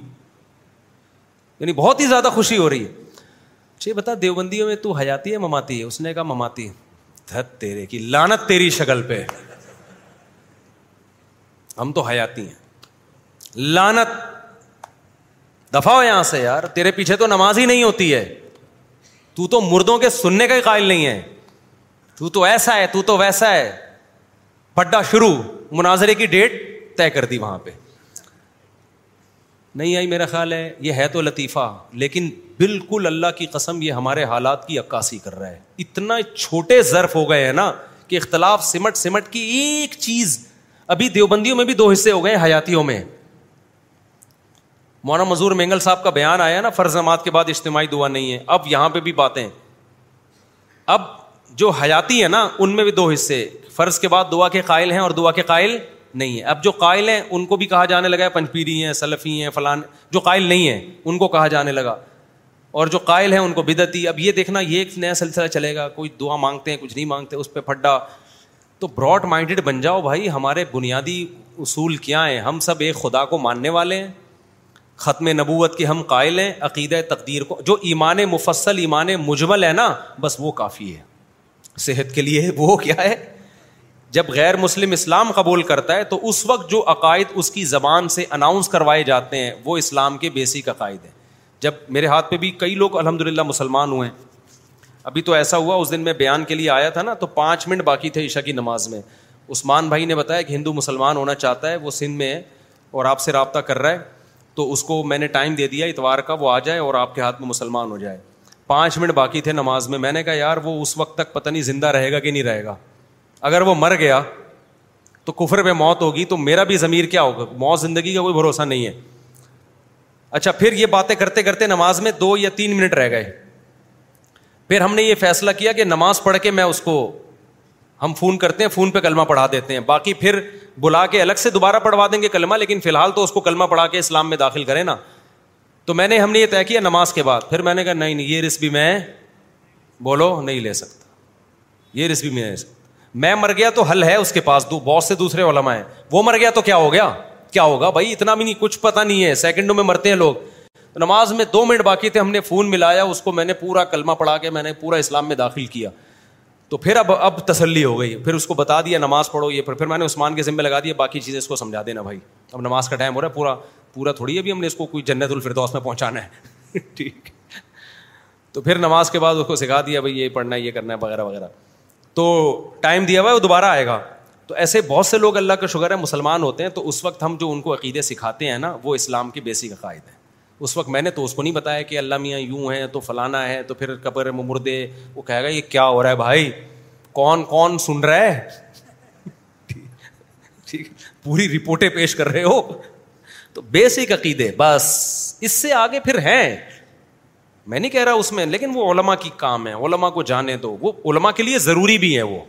یعنی بہت ہی زیادہ خوشی ہو رہی ہے چھ اچھا، بتا دیوبندیوں میں تو حیاتی ہے مماتی ہے اس نے کہا مماتی دھت تیرے کی لانت تیری شکل پہ ہم تو حیاتی ہیں لانت دفاع ہو یہاں سے یار تیرے پیچھے تو نماز ہی نہیں ہوتی ہے تو تو مردوں کے سننے کا ہی قائل نہیں ہے تو تو ایسا ہے تو تو ویسا ہے پڈا شروع مناظرے کی ڈیٹ طے کر دی وہاں پہ نہیں آئی میرا خیال ہے یہ ہے تو لطیفہ لیکن بالکل اللہ کی قسم یہ ہمارے حالات کی عکاسی کر رہا ہے اتنا چھوٹے ظرف ہو گئے ہیں نا کہ اختلاف سمٹ سمٹ کی ایک چیز ابھی دیوبندیوں میں بھی دو حصے ہو گئے حیاتیوں میں مولانا مزور مینگل صاحب کا بیان آیا نا فرض نماز کے بعد اجتماعی دعا نہیں ہے اب یہاں پہ بھی باتیں اب جو حیاتی ہے نا ان میں بھی دو حصے فرض کے بعد دعا کے قائل ہیں اور دعا کے قائل نہیں ہیں اب جو قائل ہیں ان کو بھی کہا جانے لگا ہے پنچپیری ہیں سلفی ہیں فلان جو قائل نہیں ہیں ان کو کہا جانے لگا اور جو قائل ہیں ان کو بدعتی اب یہ دیکھنا یہ ایک نیا سلسلہ چلے گا کوئی دعا مانگتے ہیں کچھ نہیں مانگتے اس پہ پھڈا تو براڈ مائنڈیڈ بن جاؤ بھائی ہمارے بنیادی اصول کیا ہیں ہم سب ایک خدا کو ماننے والے ہیں ختم نبوت کے ہم قائل ہیں عقیدۂ تقدیر کو جو ایمان مفصل ایمان مجمل ہے نا بس وہ کافی ہے صحت کے لیے وہ کیا ہے جب غیر مسلم اسلام قبول کرتا ہے تو اس وقت جو عقائد اس کی زبان سے اناؤنس کروائے جاتے ہیں وہ اسلام کے بیسک عقائد ہیں جب میرے ہاتھ پہ بھی کئی لوگ الحمد للہ مسلمان ہوئے ہیں ابھی تو ایسا ہوا اس دن میں بیان کے لیے آیا تھا نا تو پانچ منٹ باقی تھے عشا کی نماز میں عثمان بھائی نے بتایا کہ ہندو مسلمان ہونا چاہتا ہے وہ سندھ میں ہے اور آپ سے رابطہ کر رہا ہے تو اس کو میں نے ٹائم دے دیا اتوار کا وہ آ جائے اور آپ کے ہاتھ میں مسلمان ہو جائے پانچ منٹ باقی تھے نماز میں میں نے کہا یار وہ اس وقت تک پتہ نہیں زندہ رہے گا کہ نہیں رہے گا اگر وہ مر گیا تو کفر پہ موت ہوگی تو میرا بھی ضمیر کیا ہوگا موت زندگی کا کوئی بھروسہ نہیں ہے اچھا پھر یہ باتیں کرتے کرتے نماز میں دو یا تین منٹ رہ گئے پھر ہم نے یہ فیصلہ کیا کہ نماز پڑھ کے میں اس کو ہم فون کرتے ہیں فون پہ کلمہ پڑھا دیتے ہیں باقی پھر بلا کے الگ سے دوبارہ پڑھوا دیں گے کلمہ لیکن فی الحال تو اس کو کلمہ پڑھا کے اسلام میں داخل کریں نا تو میں نے ہم نے یہ طے کیا نماز کے بعد پھر میں نے کہا نہیں نہیں یہ بھی میں بولو نہیں لے سکتا یہ بھی میں سکتا میں مر گیا تو حل ہے اس کے پاس دو بہت سے دوسرے علما ہیں وہ مر گیا تو کیا ہو گیا کیا ہوگا بھائی اتنا بھی نہیں کچھ پتا نہیں ہے سیکنڈوں میں مرتے ہیں لوگ نماز میں دو منٹ باقی تھے ہم نے فون ملایا اس کو میں نے پورا کلمہ پڑھا کے میں نے پورا اسلام میں داخل کیا تو پھر اب اب تسلی ہو گئی پھر اس کو بتا دیا نماز پڑھو یہ پھر پھر میں نے عثمان کے ذمہ لگا دیا باقی چیزیں اس کو سمجھا دینا بھائی اب نماز کا ٹائم ہو رہا ہے پورا پورا تھوڑی ابھی ہم نے اس کو کوئی جنت الفردوس میں پہنچانا ہے ٹھیک تو پھر نماز کے بعد اس کو سکھا دیا بھائی یہ پڑھنا ہے یہ کرنا ہے وغیرہ وغیرہ تو ٹائم دیا ہوا ہے وہ دوبارہ آئے گا تو ایسے بہت سے لوگ اللہ کا شکر ہے مسلمان ہوتے ہیں تو اس وقت ہم جو ان کو عقیدے سکھاتے ہیں نا وہ اسلام کے بیسک عقائد ہیں اس وقت میں نے تو اس کو نہیں بتایا کہ اللہ میاں یوں ہیں تو فلانا ہے تو پھر قبر مردے وہ کہے گا یہ کیا ہو رہا ہے بھائی کون کون سن رہا ہے پوری رپورٹیں پیش کر رہے ہو تو بیسک عقیدے بس اس سے آگے پھر ہیں میں نہیں کہہ رہا اس میں لیکن وہ علما کی کام ہے علما کو جانے دو وہ علما کے لیے ضروری بھی ہے وہ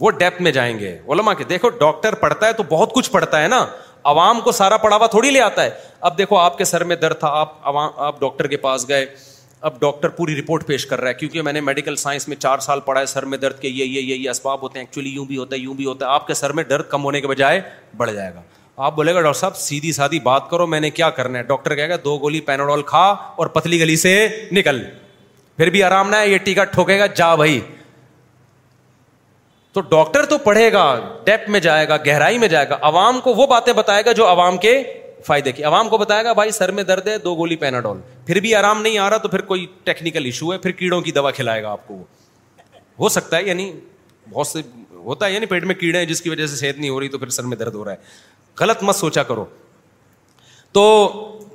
وہ ڈیپتھ میں جائیں گے علما کے دیکھو ڈاکٹر پڑھتا ہے تو بہت کچھ پڑھتا ہے نا عوام کو سارا پڑھاوا تھوڑی لے آتا ہے اب دیکھو آپ کے سر میں درد تھا آپ عوام آپ ڈاکٹر کے پاس گئے اب ڈاکٹر پوری رپورٹ پیش کر رہا ہے کیونکہ میں نے میڈیکل سائنس میں چار سال پڑھا ہے سر میں درد کے یہ یہ یہ یہ اسباب ہوتے ہیں ایکچولی یوں بھی ہوتا ہے یوں بھی ہوتا ہے آپ کے سر میں درد کم ہونے کے بجائے بڑھ جائے گا آپ بولے گا ڈاکٹر صاحب سیدھی سادھی بات کرو میں نے کیا کرنا ہے ڈاکٹر کہے گا دو گولی پیناڈول کھا اور پتلی گلی سے نکل پھر بھی آرام نہ ہے یہ ٹیکا ٹھوکے گا جا بھائی تو ڈاکٹر تو پڑھے گا ڈیپ میں جائے گا گہرائی میں جائے گا عوام کو وہ باتیں بتائے گا جو عوام کے فائدے کی عوام کو بتائے گا بھائی سر میں درد ہے دو گولی پیناڈول پھر بھی آرام نہیں آ رہا تو پھر کوئی ٹیکنیکل ایشو ہے پھر کیڑوں کی دوا کھلائے گا آپ کو ہو سکتا ہے یعنی بہت سے ہوتا ہے یعنی پیٹ میں کیڑے ہیں جس کی وجہ سے صحت نہیں ہو رہی تو پھر سر میں درد ہو رہا ہے غلط مت سوچا کرو تو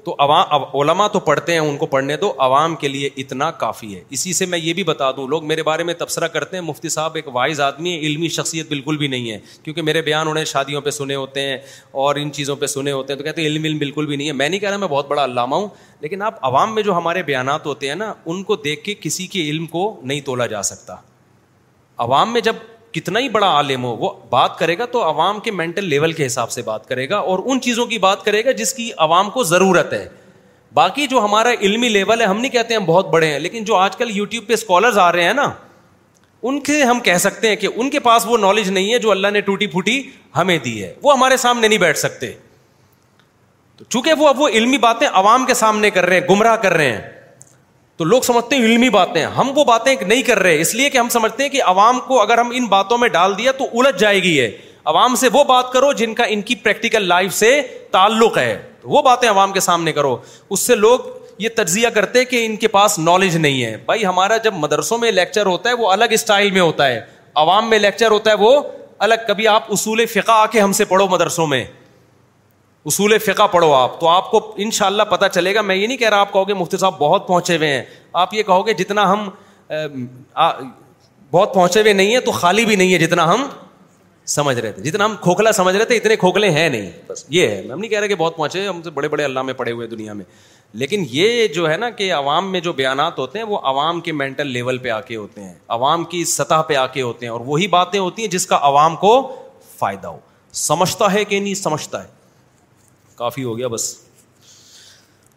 تو عوام علماء تو پڑھتے ہیں ان کو پڑھنے دو عوام کے لیے اتنا کافی ہے اسی سے میں یہ بھی بتا دوں لوگ میرے بارے میں تبصرہ کرتے ہیں مفتی صاحب ایک وائز آدمی ہے علمی شخصیت بالکل بھی نہیں ہے کیونکہ میرے بیان انہیں شادیوں پہ سنے ہوتے ہیں اور ان چیزوں پہ سنے ہوتے ہیں تو کہتے ہیں علم علم بالکل بھی نہیں ہے میں نہیں کہہ رہا میں بہت بڑا علامہ ہوں لیکن آپ عوام میں جو ہمارے بیانات ہوتے ہیں نا ان کو دیکھ کے کسی کے علم کو نہیں تولا جا سکتا عوام میں جب کتنا ہی بڑا عالم ہو وہ بات کرے گا تو عوام کے مینٹل لیول کے حساب سے بات کرے گا اور ان چیزوں کی بات کرے گا جس کی عوام کو ضرورت ہے باقی جو ہمارا علمی لیول ہے ہم نہیں کہتے ہیں ہم بہت بڑے ہیں لیکن جو آج کل یو ٹیوب پہ اسکالرز آ رہے ہیں نا ان کے ہم کہہ سکتے ہیں کہ ان کے پاس وہ نالج نہیں ہے جو اللہ نے ٹوٹی پھوٹی ہمیں دی ہے وہ ہمارے سامنے نہیں بیٹھ سکتے تو چونکہ وہ اب وہ علمی باتیں عوام کے سامنے کر رہے ہیں گمراہ کر رہے ہیں تو لوگ سمجھتے ہیں علمی باتیں ہم وہ باتیں نہیں کر رہے اس لیے کہ ہم سمجھتے ہیں کہ عوام کو اگر ہم ان باتوں میں ڈال دیا تو الجھ جائے گی ہے عوام سے وہ بات کرو جن کا ان کی پریکٹیکل لائف سے تعلق ہے وہ باتیں عوام کے سامنے کرو اس سے لوگ یہ تجزیہ کرتے کہ ان کے پاس نالج نہیں ہے بھائی ہمارا جب مدرسوں میں لیکچر ہوتا ہے وہ الگ اسٹائل میں ہوتا ہے عوام میں لیکچر ہوتا ہے وہ الگ کبھی آپ اصول فقہ آ کے ہم سے پڑھو مدرسوں میں اصول فقہ پڑھو آپ تو آپ کو ان شاء اللہ پتا چلے گا میں یہ نہیں کہہ رہا آپ کہو گے مفتی صاحب بہت پہنچے ہوئے ہیں آپ یہ کہو گے جتنا ہم بہت پہنچے ہوئے نہیں ہیں تو خالی بھی نہیں ہے جتنا ہم سمجھ رہے تھے جتنا ہم کھوکھلا سمجھ رہے تھے اتنے کھوکھلے ہیں نہیں بس یہ ہے ہم نہیں کہہ رہے کہ بہت پہنچے ہم سے بڑے بڑے اللہ میں پڑے ہوئے دنیا میں لیکن یہ جو ہے نا کہ عوام میں جو بیانات ہوتے ہیں وہ عوام کے مینٹل لیول پہ آ کے ہوتے ہیں عوام کی سطح پہ آ کے ہوتے ہیں اور وہی باتیں ہوتی ہیں جس کا عوام کو فائدہ ہو سمجھتا ہے کہ نہیں سمجھتا ہے کافی ہو گیا بس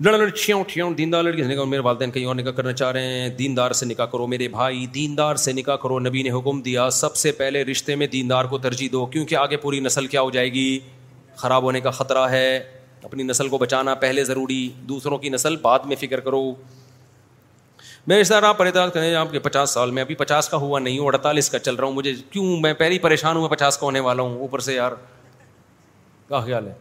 لڑ لڑکی میرے والدین کہیں اور نکاح کرنا چاہ رہے ہیں سے نکاح کرو میرے بھائی سے نکاح کرو نبی نے حکم دیا سب سے پہلے رشتے میں کو ترجیح دو کیونکہ آگے پوری نسل کیا ہو جائے گی خراب ہونے کا خطرہ ہے اپنی نسل کو بچانا پہلے ضروری دوسروں کی نسل بعد میں فکر کرو میں آپ اعتراض کریں آپ کے پچاس سال میں ابھی پچاس کا ہوا نہیں ہوں اڑتالیس کا چل رہا ہوں مجھے کیوں میں پہلی پریشان ہوا پچاس کا ہونے والا ہوں اوپر سے یار خیال ہے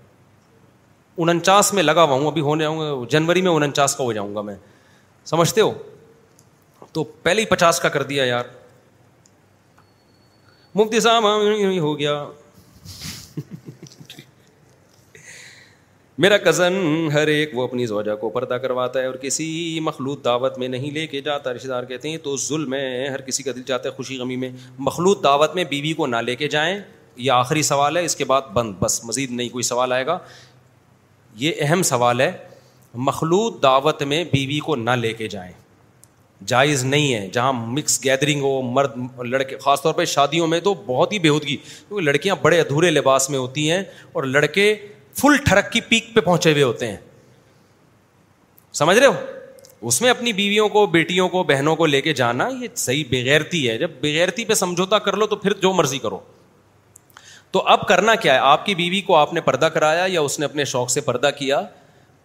انچاس میں لگا ہوا ہوں ابھی ہونے آؤں گا جنوری میں انچاس کا ہو جاؤں گا میں سمجھتے ہو تو پہلے ہی پچاس کا کر دیا یار مفتی صاحب ہاں، ہو گیا میرا کزن ہر ایک وہ اپنی زوجہ کو پردہ کرواتا ہے اور کسی مخلوط دعوت میں نہیں لے کے جاتا رشتے دار کہتے ہیں تو ظلم ہے ہر کسی کا دل جاتا ہے خوشی غمی میں مخلوط دعوت میں بیوی کو نہ لے کے جائیں یہ آخری سوال ہے اس کے بعد بند بس مزید نہیں کوئی سوال آئے گا یہ اہم سوال ہے مخلوط دعوت میں بیوی کو نہ لے کے جائیں جائز نہیں ہے جہاں مکس گیدرنگ ہو مرد لڑکے خاص طور پہ شادیوں میں تو بہت ہی بےودگی کیونکہ لڑکیاں بڑے ادھورے لباس میں ہوتی ہیں اور لڑکے فل ٹھڑک کی پیک پہ پہنچے ہوئے ہوتے ہیں سمجھ رہے ہو اس میں اپنی بیویوں کو بیٹیوں کو بہنوں کو لے کے جانا یہ صحیح بغیرتی ہے جب بغیرتی پہ سمجھوتا کر لو تو پھر جو مرضی کرو تو اب کرنا کیا ہے آپ کی بیوی کو آپ نے پردہ کرایا یا اس نے اپنے شوق سے پردہ کیا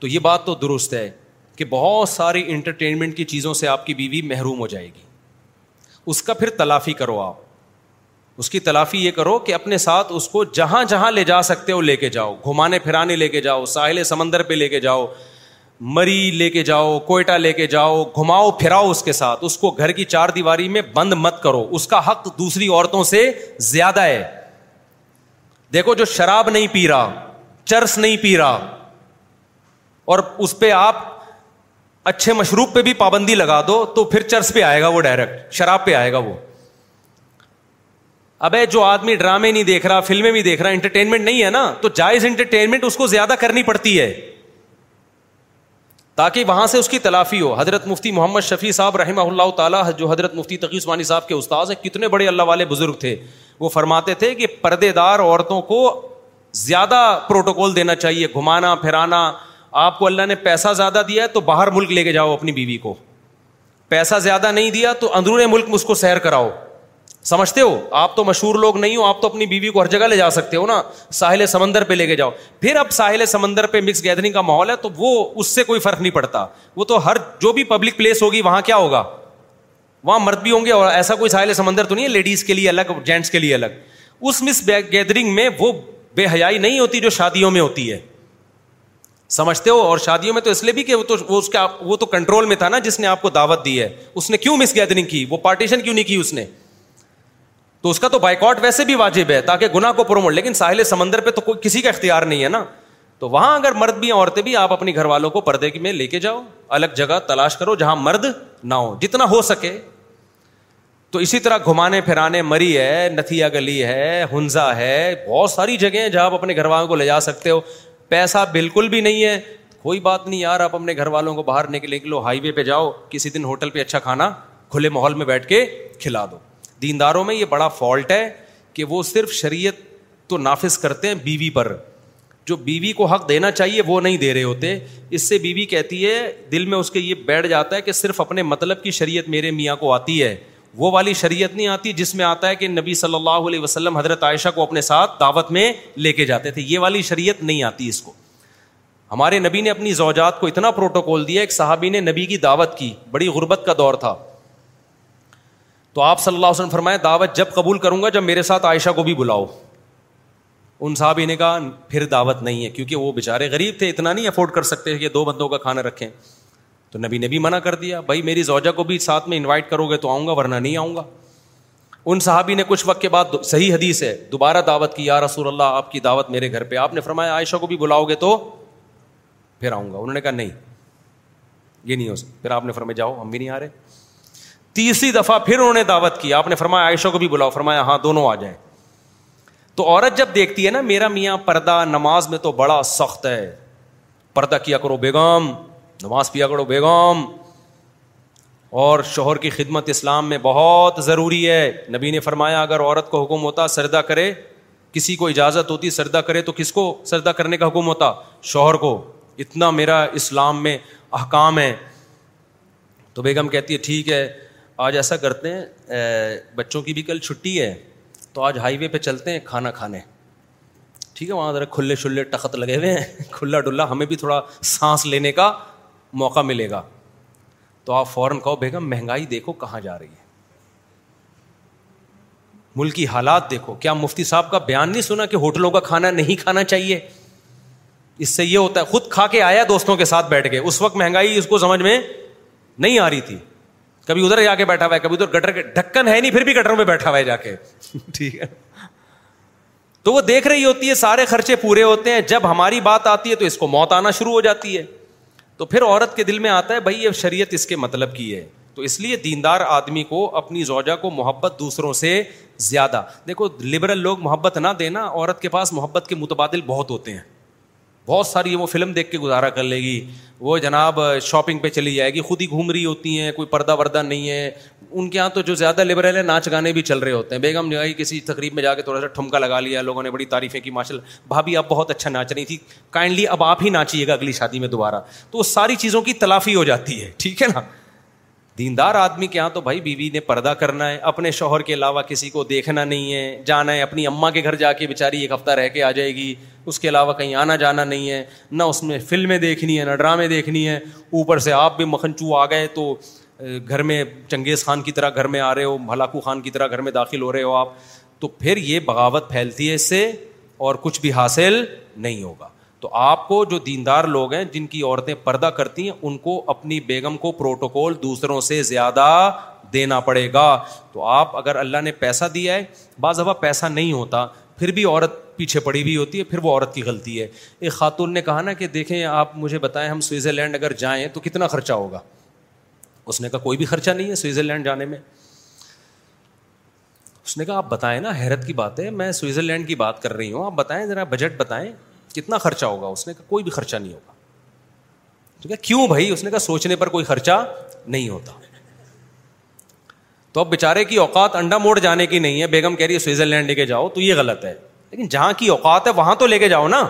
تو یہ بات تو درست ہے کہ بہت ساری انٹرٹینمنٹ کی چیزوں سے آپ کی بیوی محروم ہو جائے گی اس کا پھر تلافی کرو آپ اس کی تلافی یہ کرو کہ اپنے ساتھ اس کو جہاں جہاں لے جا سکتے ہو لے کے جاؤ گھمانے پھرانے لے کے جاؤ ساحل سمندر پہ لے کے جاؤ مری لے کے جاؤ کوئٹہ لے کے جاؤ گھماؤ پھراؤ اس کے ساتھ اس کو گھر کی چار دیواری میں بند مت کرو اس کا حق دوسری عورتوں سے زیادہ ہے دیکھو جو شراب نہیں پی رہا چرس نہیں پی رہا اور اس پہ آپ اچھے مشروب پہ بھی پابندی لگا دو تو پھر چرس پہ آئے گا وہ ڈائریکٹ شراب پہ آئے گا وہ ابے جو آدمی ڈرامے نہیں دیکھ رہا فلمیں بھی دیکھ رہا انٹرٹینمنٹ نہیں ہے نا تو جائز انٹرٹینمنٹ اس کو زیادہ کرنی پڑتی ہے تاکہ وہاں سے اس کی تلافی ہو حضرت مفتی محمد شفیع صاحب رحمہ اللہ تعالیٰ جو حضرت مفتی عثمانی صاحب کے استاد ہیں کتنے بڑے اللہ والے بزرگ تھے وہ فرماتے تھے کہ پردے دار عورتوں کو زیادہ پروٹوکول دینا چاہیے گھمانا پھرانا آپ کو اللہ نے پیسہ زیادہ دیا ہے تو باہر ملک لے کے جاؤ اپنی بیوی کو پیسہ زیادہ نہیں دیا تو اندرون ملک میں اس کو سیر کراؤ سمجھتے ہو آپ تو مشہور لوگ نہیں ہو آپ تو اپنی بیوی کو ہر جگہ لے جا سکتے ہو نا ساحل سمندر پہ لے کے جاؤ پھر اب ساحل سمندر پہ مکس گیدرنگ کا ماحول ہے تو وہ اس سے کوئی فرق نہیں پڑتا وہ تو ہر جو بھی پبلک پلیس ہوگی وہاں کیا ہوگا وہاں مرد بھی ہوں گے اور ایسا کوئی ساحل سمندر تو نہیں ہے لیڈیز کے لیے الگ جینٹس کے لیے الگ اس مس گیدرنگ میں وہ بے حیائی نہیں ہوتی جو شادیوں میں ہوتی ہے سمجھتے ہو اور شادیوں میں تو اس لیے بھی کہ وہ تو اس کا وہ تو کنٹرول میں تھا نا جس نے آپ کو دعوت دی ہے اس نے کیوں مس گیدرنگ کی وہ پارٹیشن کیوں نہیں کی اس نے تو اس کا تو بائک آٹ ویسے بھی واجب ہے تاکہ گنا کو پروموٹ لیکن ساحل سمندر پہ تو کوئی کسی کا اختیار نہیں ہے نا تو وہاں اگر مرد بھی عورتیں بھی آپ اپنے گھر والوں کو پردے میں لے کے جاؤ الگ جگہ تلاش کرو جہاں مرد نہ ہو جتنا ہو سکے تو اسی طرح گھمانے پھرانے مری ہے نتھیا گلی ہے ہنزا ہے بہت ساری جگہیں جہاں آپ اپنے گھر والوں کو لے جا سکتے ہو پیسہ بالکل بھی نہیں ہے کوئی بات نہیں یار آپ اپنے گھر والوں کو باہر نکلے لو ہائی وے پہ جاؤ کسی دن ہوٹل پہ اچھا کھانا کھلے ماحول میں بیٹھ کے کھلا دو دینداروں میں یہ بڑا فالٹ ہے کہ وہ صرف شریعت تو نافذ کرتے ہیں بیوی پر جو بیوی کو حق دینا چاہیے وہ نہیں دے رہے ہوتے اس سے بیوی کہتی ہے دل میں اس کے یہ بیٹھ جاتا ہے کہ صرف اپنے مطلب کی شریعت میرے میاں کو آتی ہے وہ والی شریعت نہیں آتی جس میں آتا ہے کہ نبی صلی اللہ علیہ وسلم حضرت عائشہ کو اپنے ساتھ دعوت میں لے کے جاتے تھے یہ والی شریعت نہیں آتی اس کو ہمارے نبی نے اپنی زوجات کو اتنا پروٹوکول دیا ایک صحابی نے نبی کی دعوت کی بڑی غربت کا دور تھا تو آپ صلی اللہ علیہ وسلم فرمائے دعوت جب قبول کروں گا جب میرے ساتھ عائشہ کو بھی بلاؤ ان صاحب نے کہا پھر دعوت نہیں ہے کیونکہ وہ بےچارے غریب تھے اتنا نہیں افورڈ کر سکتے کہ دو بندوں کا کھانا رکھیں تو نبی نے بھی منع کر دیا بھائی میری زوجہ کو بھی ساتھ میں انوائٹ کرو گے تو آؤں گا ورنہ نہیں آؤں گا ان صحابی نے کچھ وقت کے بعد صحیح حدیث ہے دوبارہ دعوت کی یا رسول اللہ آپ کی دعوت میرے گھر پہ آپ نے فرمایا عائشہ کو بھی بلاؤ گے تو پھر آؤں گا انہوں نے کہا نہیں یہ نہیں ہو سکتا پھر آپ نے فرمایا جاؤ ہم بھی نہیں آ رہے تیسری دفعہ پھر انہوں نے دعوت کی آپ نے فرمایا عائشہ کو بھی بلاؤ فرمایا ہاں دونوں آ جائیں تو عورت جب دیکھتی ہے نا میرا میاں پردہ نماز میں تو بڑا سخت ہے پردہ کیا کرو بیگم نماز پیا کرو بیگم اور شوہر کی خدمت اسلام میں بہت ضروری ہے نبی نے فرمایا اگر عورت کو حکم ہوتا سردا کرے کسی کو اجازت ہوتی سردا کرے تو کس کو سردا کرنے کا حکم ہوتا شوہر کو اتنا میرا اسلام میں احکام ہے تو بیگم کہتی ہے ٹھیک ہے آج ایسا کرتے ہیں بچوں کی بھی کل چھٹی ہے تو آج ہائی وے پہ چلتے ہیں کھانا کھانے ٹھیک ہے وہاں ذرا کھلے شلے ٹخت لگے ہوئے ہیں کھلا ڈلا ہمیں بھی تھوڑا سانس لینے کا موقع ملے گا تو آپ فوراً کہو مہنگائی دیکھو کہاں جا رہی ہے ملک کی حالات دیکھو کیا مفتی صاحب کا بیان نہیں سنا کہ ہوٹلوں کا کھانا نہیں کھانا چاہیے اس سے یہ ہوتا ہے خود کھا کے آیا دوستوں کے ساتھ بیٹھ کے اس وقت مہنگائی اس کو سمجھ میں نہیں آ رہی تھی کبھی ادھر جا کے بیٹھا ہوا ہے کبھی ادھر گٹر کے ڈھکن ہے نہیں پھر بھی گٹروں میں بیٹھا ہوا ہے جا کے ٹھیک ہے تو وہ دیکھ رہی ہوتی ہے سارے خرچے پورے ہوتے ہیں جب ہماری بات آتی ہے تو اس کو موت آنا شروع ہو جاتی ہے تو پھر عورت کے دل میں آتا ہے بھائی یہ شریعت اس کے مطلب کی ہے تو اس لیے دیندار آدمی کو اپنی زوجہ کو محبت دوسروں سے زیادہ دیکھو لبرل لوگ محبت نہ دینا عورت کے پاس محبت کے متبادل بہت ہوتے ہیں بہت ساری وہ فلم دیکھ کے گزارا کر لے گی وہ جناب شاپنگ پہ چلی جائے گی خود ہی گھوم رہی ہوتی ہیں کوئی پردہ وردہ نہیں ہے ان کے یہاں تو جو زیادہ لبرل ہے ناچ گانے بھی چل رہے ہوتے ہیں بیگم جو ہے کسی تقریب میں جا کے تھوڑا سا ٹھمکا لگا لیا لوگوں نے بڑی تعریفیں کی ماشاء اللہ بھابھی آپ بہت اچھا ناچ رہی تھی کائنڈلی اب آپ ہی ناچیے گا اگلی شادی میں دوبارہ تو وہ ساری چیزوں کی تلافی ہو جاتی ہے ٹھیک ہے نا دیندار آدمی کے یہاں تو بھائی بیوی نے پردہ کرنا ہے اپنے شوہر کے علاوہ کسی کو دیکھنا نہیں ہے جانا ہے اپنی اماں کے گھر جا کے بیچاری ایک ہفتہ رہ کے آ جائے گی اس کے علاوہ کہیں آنا جانا نہیں ہے نہ اس میں فلمیں دیکھنی ہے نہ ڈرامے دیکھنی ہے اوپر سے آپ بھی مکھنچو آ گئے تو گھر میں چنگیز خان کی طرح گھر میں آ رہے ہو ملاقو خان کی طرح گھر میں داخل ہو رہے ہو آپ تو پھر یہ بغاوت پھیلتی ہے اس سے اور کچھ بھی حاصل نہیں ہوگا تو آپ کو جو دیندار لوگ ہیں جن کی عورتیں پردہ کرتی ہیں ان کو اپنی بیگم کو پروٹوکول دوسروں سے زیادہ دینا پڑے گا تو آپ اگر اللہ نے پیسہ دیا ہے بعض پیسہ نہیں ہوتا پھر بھی عورت پیچھے پڑی ہوئی ہوتی ہے پھر وہ عورت کی غلطی ہے ایک خاتون نے کہا نا کہ دیکھیں آپ مجھے بتائیں ہم سوئٹزرلینڈ اگر جائیں تو کتنا خرچہ ہوگا اس نے کہا کوئی بھی خرچہ نہیں ہے سوئٹزرلینڈ جانے میں اس نے کہا آپ بتائیں نا حیرت کی بات ہے میں سوئٹزرلینڈ کی بات کر رہی ہوں آپ بتائیں ذرا بجٹ بتائیں کتنا خرچہ ہوگا اس نے کہا کوئی بھی خرچہ نہیں ہوگا ٹھیک ہے کیوں بھائی اس نے کہا سوچنے پر کوئی خرچہ نہیں ہوتا تو اب بےچارے کی اوقات انڈا موڑ جانے کی نہیں ہے بیگم کہہ رہی ہے سوئٹزرلینڈ لے کے جاؤ تو یہ غلط ہے لیکن جہاں کی اوقات ہے وہاں تو لے کے جاؤ نا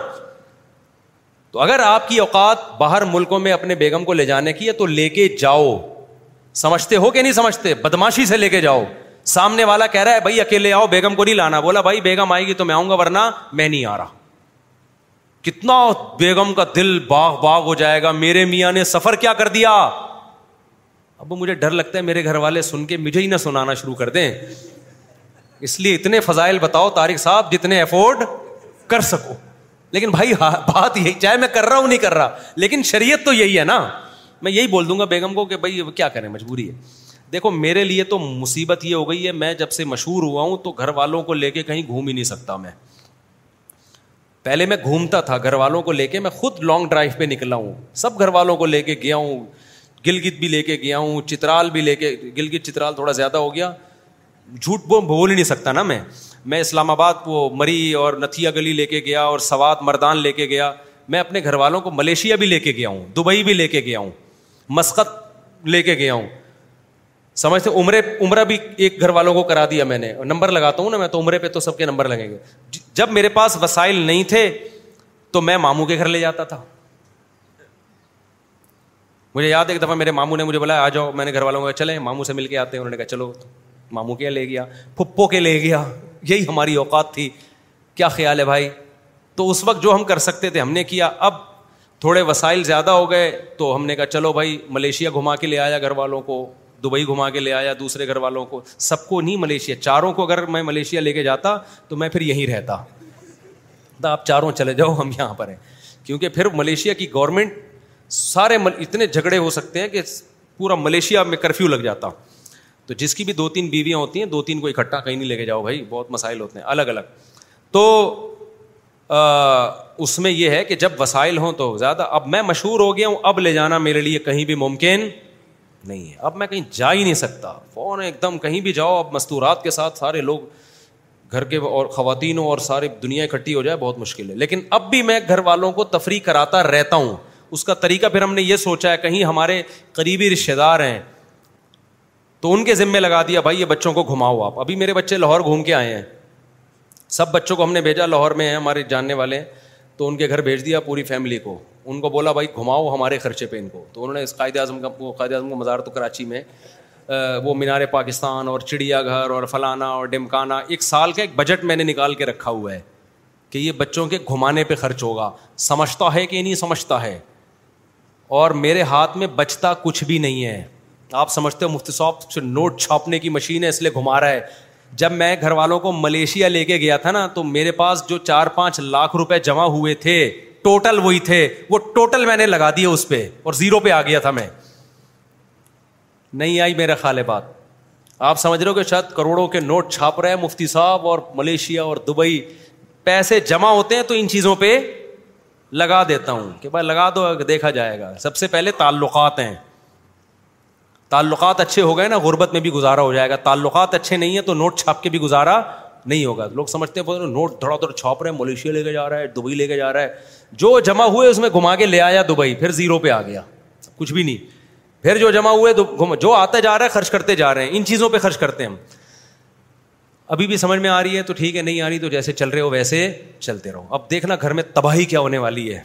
تو اگر آپ کی اوقات باہر ملکوں میں اپنے بیگم کو لے جانے کی ہے تو لے کے جاؤ سمجھتے ہو کہ نہیں سمجھتے بدماشی سے لے کے جاؤ سامنے والا کہہ رہا ہے بھائی اکیلے آؤ بیگم کو نہیں لانا بولا بھائی بیگم آئے گی تو میں آؤں گا ورنہ میں نہیں آ رہا کتنا بیگم کا دل باغ باغ ہو جائے گا میرے میاں نے سفر کیا کر دیا اب مجھے ڈر لگتا ہے میرے گھر والے سن کے مجھے ہی نہ سنانا شروع کر دیں اس لیے اتنے فضائل بتاؤ طارق صاحب جتنے افورڈ کر سکو لیکن بھائی بات یہی چاہے میں کر رہا ہوں نہیں کر رہا لیکن شریعت تو یہی ہے نا میں یہی بول دوں گا بیگم کو کہ بھائی کیا کریں مجبوری ہے دیکھو میرے لیے تو مصیبت یہ ہو گئی ہے میں جب سے مشہور ہوا ہوں تو گھر والوں کو لے کے کہیں گھوم ہی نہیں سکتا میں پہلے میں گھومتا تھا گھر والوں کو لے کے میں خود لانگ ڈرائیو پہ نکلا ہوں سب گھر والوں کو لے کے گیا ہوں گلگت بھی لے کے گیا ہوں چترال بھی لے کے گلگت چترال تھوڑا زیادہ ہو گیا جھوٹ بول ہی نہیں سکتا نا میں میں اسلام آباد کو مری اور نتھیا گلی لے کے گیا اور سوات مردان لے کے گیا میں اپنے گھر والوں کو ملیشیا بھی لے کے گیا ہوں دبئی بھی لے کے گیا ہوں مسقط لے کے گیا ہوں سمجھتے عمرے عمرہ بھی ایک گھر والوں کو کرا دیا میں نے نمبر لگاتا ہوں نا میں تو عمرے پہ تو سب کے نمبر لگیں گے جب میرے پاس وسائل نہیں تھے تو میں ماموں کے گھر لے جاتا تھا مجھے یاد ایک دفعہ میرے ماموں نے نے مجھے آ جاؤ میں گھر والوں کو چلے ماموں سے مل کے آتے ہیں انہوں نے کہا چلو ماموں کے لے گیا پھپھو کے لے گیا یہی ہماری اوقات تھی کیا خیال ہے بھائی تو اس وقت جو ہم کر سکتے تھے ہم نے کیا اب تھوڑے وسائل زیادہ ہو گئے تو ہم نے کہا چلو بھائی ملیشیا گھما کے لے آیا گھر والوں کو دبئی گھما کے لے آیا دوسرے گھر والوں کو سب کو نہیں ملیشیا چاروں کو اگر میں ملیشیا لے کے جاتا تو میں پھر یہیں رہتا تو آپ چاروں چلے جاؤ ہم یہاں پر ہیں کیونکہ پھر ملیشیا کی گورنمنٹ سارے مل... اتنے جھگڑے ہو سکتے ہیں کہ پورا ملیشیا میں کرفیو لگ جاتا تو جس کی بھی دو تین بیویاں ہوتی ہیں دو تین کو اکٹھا کہیں نہیں لے کے جاؤ بھائی بہت مسائل ہوتے ہیں الگ الگ تو آ... اس میں یہ ہے کہ جب وسائل ہوں تو زیادہ اب میں مشہور ہو گیا ہوں اب لے جانا میرے لیے کہیں بھی ممکن نہیں ہے اب میں کہیں جا ہی نہیں سکتا فوراً ایک دم کہیں بھی جاؤ اب مستورات کے ساتھ سارے لوگ گھر کے اور خواتین ہو اور ساری دنیا اکٹھی ہو جائے بہت مشکل ہے لیکن اب بھی میں گھر والوں کو تفریح کراتا رہتا ہوں اس کا طریقہ پھر ہم نے یہ سوچا ہے کہیں ہمارے قریبی رشتے دار ہیں تو ان کے ذمے لگا دیا بھائی یہ بچوں کو گھماؤ آپ ابھی میرے بچے لاہور گھوم کے آئے ہیں سب بچوں کو ہم نے بھیجا لاہور میں ہیں ہمارے جاننے والے ہیں تو ان کے گھر بھیج دیا پوری فیملی کو ان کو بولا بھائی گھماؤ ہمارے خرچے پہ ان کو تو انہوں نے اس قائد اعظم کا قائد اعظم کا مزار تو کراچی میں وہ مینار پاکستان اور چڑیا گھر اور فلانا اور ڈمکانا ایک سال کا ایک بجٹ میں نے نکال کے رکھا ہوا ہے کہ یہ بچوں کے گھمانے پہ خرچ ہوگا سمجھتا ہے کہ نہیں سمجھتا ہے اور میرے ہاتھ میں بچتا کچھ بھی نہیں ہے آپ سمجھتے ہو مفتی صاحب نوٹ چھاپنے کی مشین ہے اس لیے گھما رہا ہے جب میں گھر والوں کو ملیشیا لے کے گیا تھا نا تو میرے پاس جو چار پانچ لاکھ روپے جمع ہوئے تھے ٹوٹل وہی تھے وہ ٹوٹل میں نے لگا دیے اس پہ اور زیرو پہ آ گیا تھا میں نہیں آئی میرا خال بات آپ سمجھ رہے ہو کہ شاید کروڑوں کے نوٹ چھاپ رہے ہیں مفتی صاحب اور ملیشیا اور دبئی پیسے جمع ہوتے ہیں تو ان چیزوں پہ لگا دیتا ہوں کہ بھائی لگا دو دیکھا جائے گا سب سے پہلے تعلقات ہیں تعلقات اچھے ہو گئے نا غربت میں بھی گزارا ہو جائے گا تعلقات اچھے نہیں ہیں تو نوٹ چھاپ کے بھی گزارا نہیں ہوگا لوگ سمجھتے ہیں نوٹ تھوڑا تھوڑا چھاپ رہے ہیں ملیشیا لے کے جا رہا ہے دبئی لے کے جا رہا ہے جو جمع ہوئے اس میں گھما کے لے آیا دبئی پھر زیرو پہ آ گیا کچھ بھی نہیں پھر جو جمع ہوئے جو آتا جا رہا ہے خرچ کرتے جا رہے ہیں ان چیزوں پہ خرچ کرتے ہیں ہم ابھی بھی سمجھ میں آ رہی ہے تو ٹھیک ہے نہیں آ رہی تو جیسے چل رہے ہو ویسے چلتے رہو اب دیکھنا گھر میں تباہی کیا ہونے والی ہے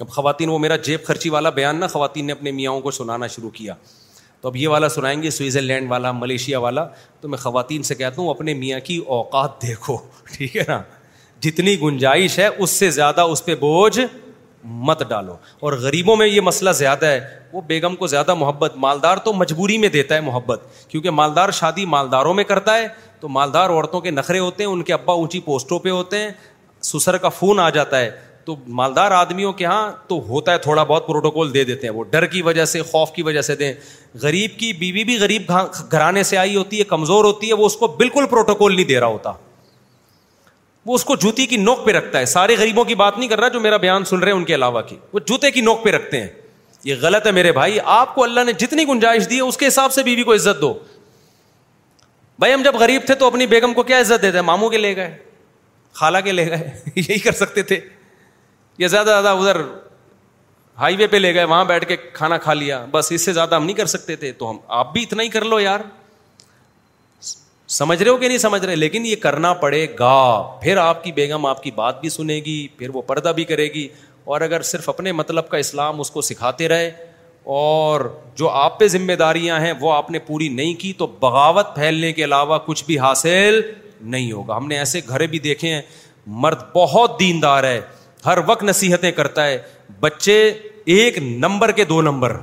اب خواتین وہ میرا جیب خرچی والا بیان نا خواتین نے اپنے میاں کو سنانا شروع کیا تو اب یہ والا سنائیں گے سوئٹزرلینڈ لینڈ والا ملیشیا والا تو میں خواتین سے کہتا ہوں اپنے میاں کی اوقات دیکھو ٹھیک ہے نا جتنی گنجائش ہے اس سے زیادہ اس پہ بوجھ مت ڈالو اور غریبوں میں یہ مسئلہ زیادہ ہے وہ بیگم کو زیادہ محبت مالدار تو مجبوری میں دیتا ہے محبت کیونکہ مالدار شادی مالداروں میں کرتا ہے تو مالدار عورتوں کے نخرے ہوتے ہیں ان کے ابا اونچی پوسٹوں پہ ہوتے ہیں سسر کا فون آ جاتا ہے تو مالدار آدمیوں کے یہاں تو ہوتا ہے تھوڑا بہت پروٹوکول دے دیتے ہیں وہ ڈر کی وجہ سے خوف کی وجہ سے دیں غریب کی بیوی بھی غریب گھرانے سے آئی ہوتی ہے کمزور ہوتی ہے وہ اس کو بالکل پروٹوکول نہیں دے رہا ہوتا وہ اس کو جوتی کی نوک پہ رکھتا ہے سارے غریبوں کی بات نہیں کر رہا جو میرا بیان سن رہے ہیں ان کے علاوہ کی وہ جوتے کی نوک پہ رکھتے ہیں یہ غلط ہے میرے بھائی آپ کو اللہ نے جتنی گنجائش دی ہے اس کے حساب سے بیوی کو عزت دو بھائی ہم جب غریب تھے تو اپنی بیگم کو کیا عزت دیتے ہیں ماموں کے لے گئے خالہ کے لے گئے یہی کر سکتے تھے یا زیادہ زیادہ ادھر ہائی وے پہ لے گئے وہاں بیٹھ کے کھانا کھا لیا بس اس سے زیادہ ہم نہیں کر سکتے تھے تو ہم آپ بھی اتنا ہی کر لو یار سمجھ رہے ہو کہ نہیں سمجھ رہے لیکن یہ کرنا پڑے گا پھر آپ کی بیگم آپ کی بات بھی سنے گی پھر وہ پردہ بھی کرے گی اور اگر صرف اپنے مطلب کا اسلام اس کو سکھاتے رہے اور جو آپ پہ ذمہ داریاں ہیں وہ آپ نے پوری نہیں کی تو بغاوت پھیلنے کے علاوہ کچھ بھی حاصل نہیں ہوگا ہم نے ایسے گھر بھی دیکھے ہیں مرد بہت دیندار ہے ہر وقت نصیحتیں کرتا ہے بچے ایک نمبر کے دو نمبر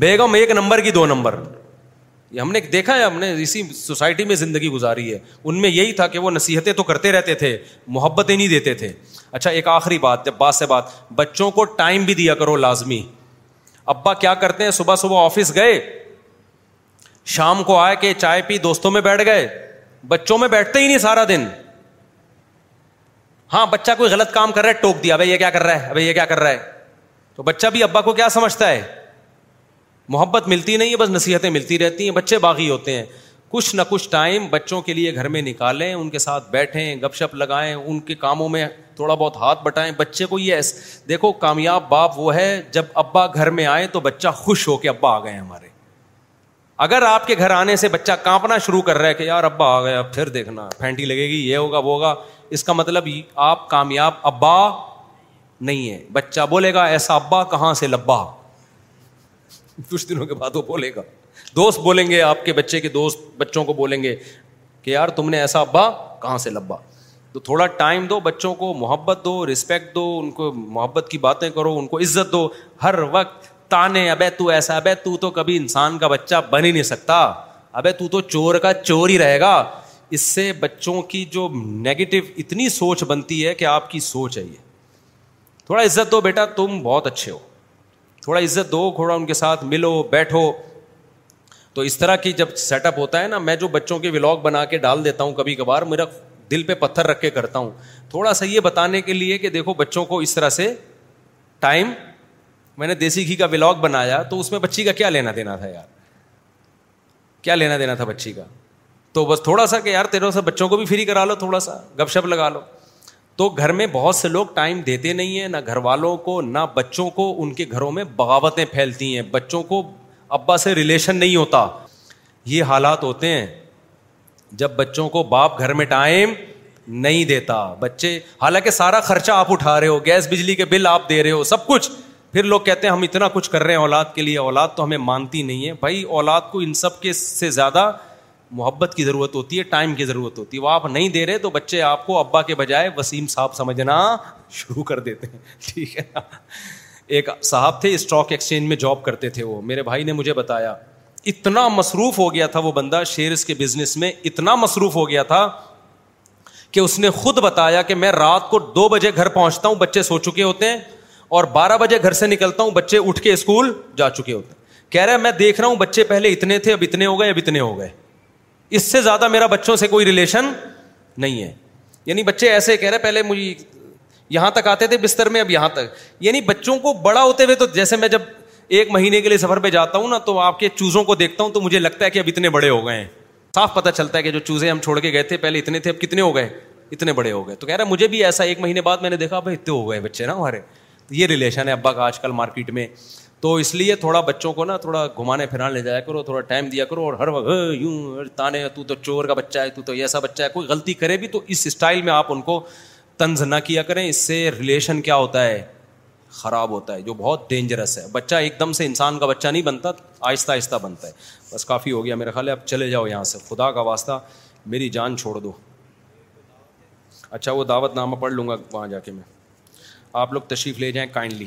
بیگم ایک نمبر کی دو نمبر یہ ہم نے دیکھا ہے ہم نے اسی سوسائٹی میں زندگی گزاری ہے ان میں یہی تھا کہ وہ نصیحتیں تو کرتے رہتے تھے محبتیں نہیں دیتے تھے اچھا ایک آخری بات جب بات سے بات بچوں کو ٹائم بھی دیا کرو لازمی ابا کیا کرتے ہیں صبح صبح آفس گئے شام کو آئے کہ چائے پی دوستوں میں بیٹھ گئے بچوں میں بیٹھتے ہی نہیں سارا دن ہاں بچہ کوئی غلط کام کر رہا ہے ٹوک دیا بھائی یہ کیا کر رہا ہے بھائی یہ کیا کر رہا ہے تو بچہ بھی ابا کو کیا سمجھتا ہے محبت ملتی نہیں ہے بس نصیحتیں ملتی رہتی ہیں بچے باغی ہوتے ہیں کچھ نہ کچھ ٹائم بچوں کے لیے گھر میں نکالیں ان کے ساتھ بیٹھیں گپ شپ لگائیں ان کے کاموں میں تھوڑا بہت ہاتھ بٹائیں بچے کو یہ دیکھو کامیاب باپ وہ ہے جب ابا گھر میں آئیں تو بچہ خوش ہو کے ابا آ گئے ہمارے اگر آپ کے گھر آنے سے بچہ کانپنا شروع کر رہا ہے کہ یار ابا آ گیا پھر دیکھنا پھینٹی لگے گی یہ ہوگا وہ ہوگا اس کا مطلب آپ کامیاب ابا نہیں ہے بچہ بولے گا ایسا ابا کہاں سے لبا کچھ دنوں کے بعد وہ بولے گا دوست بولیں گے آپ کے بچے کے دوست بچوں کو بولیں گے کہ یار تم نے ایسا ابا کہاں سے لبا تو تھوڑا ٹائم دو بچوں کو محبت دو رسپیکٹ دو ان کو محبت کی باتیں کرو ان کو عزت دو ہر وقت تانے ابے تو ایسا ابے تو تو کبھی انسان کا بچہ بن ہی نہیں سکتا ابے تو تو چور کا چور ہی رہے گا اس سے بچوں کی جو نگیٹو اتنی سوچ بنتی ہے کہ آپ کی سوچ ہے یہ تھوڑا عزت دو بیٹا تم بہت اچھے ہو تھوڑا عزت دو تھوڑا ان کے ساتھ ملو بیٹھو تو اس طرح کی جب سیٹ اپ ہوتا ہے نا میں جو بچوں کے ولاگ بنا کے ڈال دیتا ہوں کبھی کبھار میرا دل پہ پتھر رکھ کے کرتا ہوں تھوڑا سا یہ بتانے کے لیے کہ دیکھو بچوں کو اس طرح سے ٹائم میں نے دیسی گھی کا ولاگ بنایا تو اس میں بچی کا کیا لینا دینا تھا یار کیا لینا دینا تھا بچی کا تو بس تھوڑا سا کہ یار تیروں سے بچوں کو بھی فری کرا لو تھوڑا سا گپ شپ لگا لو تو گھر میں بہت سے لوگ ٹائم دیتے نہیں ہیں نہ گھر والوں کو نہ بچوں کو ان کے گھروں میں بغاوتیں پھیلتی ہیں بچوں کو ابا سے ریلیشن نہیں ہوتا یہ حالات ہوتے ہیں جب بچوں کو باپ گھر میں ٹائم نہیں دیتا بچے حالانکہ سارا خرچہ آپ اٹھا رہے ہو گیس بجلی کے بل آپ دے رہے ہو سب کچھ پھر لوگ کہتے ہیں ہم اتنا کچھ کر رہے ہیں اولاد کے لیے اولاد تو ہمیں مانتی نہیں ہے بھائی اولاد کو ان سب کے سے زیادہ محبت کی ضرورت ہوتی ہے ٹائم کی ضرورت ہوتی ہے وہ آپ نہیں دے رہے تو بچے آپ کو ابا کے بجائے وسیم صاحب سمجھنا شروع کر دیتے ہیں ٹھیک ہے ایک صاحب تھے اسٹاک ایکسچینج میں جاب کرتے تھے وہ میرے بھائی نے مجھے بتایا اتنا مصروف ہو گیا تھا وہ بندہ شیئرس کے بزنس میں اتنا مصروف ہو گیا تھا کہ اس نے خود بتایا کہ میں رات کو دو بجے گھر پہنچتا ہوں بچے سو چکے ہوتے ہیں اور بارہ بجے گھر سے نکلتا ہوں بچے اٹھ کے اسکول جا چکے ہوتے ہیں کہہ میں دیکھ رہا ہوں بچے پہلے اتنے تھے اب اتنے ہو گئے اب اتنے ہو گئے اس سے زیادہ میرا بچوں سے کوئی ریلیشن نہیں ہے یعنی بچے ایسے کہہ رہے پہلے مجھے یہاں تک آتے تھے بستر میں اب یہاں تک یعنی بچوں کو بڑا ہوتے ہوئے تو جیسے میں جب ایک مہینے کے لیے سفر پہ جاتا ہوں نا تو آپ کے چوزوں کو دیکھتا ہوں تو مجھے لگتا ہے کہ اب اتنے بڑے ہو گئے ہیں صاف پتہ چلتا ہے کہ جو چوزے ہم چھوڑ کے گئے تھے پہلے اتنے تھے اب کتنے ہو گئے اتنے بڑے ہو گئے تو کہہ رہے مجھے بھی ایسا ایک مہینے بعد میں نے دیکھا بھائی اتنے ہو گئے بچے نا ہمارے یہ ریلیشن ہے ابا کا آج کل مارکیٹ میں تو اس لیے تھوڑا بچوں کو نا تھوڑا گھمانے پھرانے لے جایا کرو تھوڑا ٹائم دیا کرو اور ہر وقت ہاں، یوں ہاں، تانے تو تو چور کا بچہ ہے تو تو ایسا بچہ ہے کوئی غلطی کرے بھی تو اس اسٹائل میں آپ ان کو طنز نہ کیا کریں اس سے ریلیشن کیا ہوتا ہے خراب ہوتا ہے جو بہت ڈینجرس ہے بچہ ایک دم سے انسان کا بچہ نہیں بنتا آہستہ آہستہ بنتا ہے بس کافی ہو گیا میرا خیال ہے اب چلے جاؤ یہاں سے خدا کا واسطہ میری جان چھوڑ دو اچھا وہ دعوت نامہ پڑھ لوں گا وہاں جا کے میں آپ لوگ تشریف لے جائیں kindly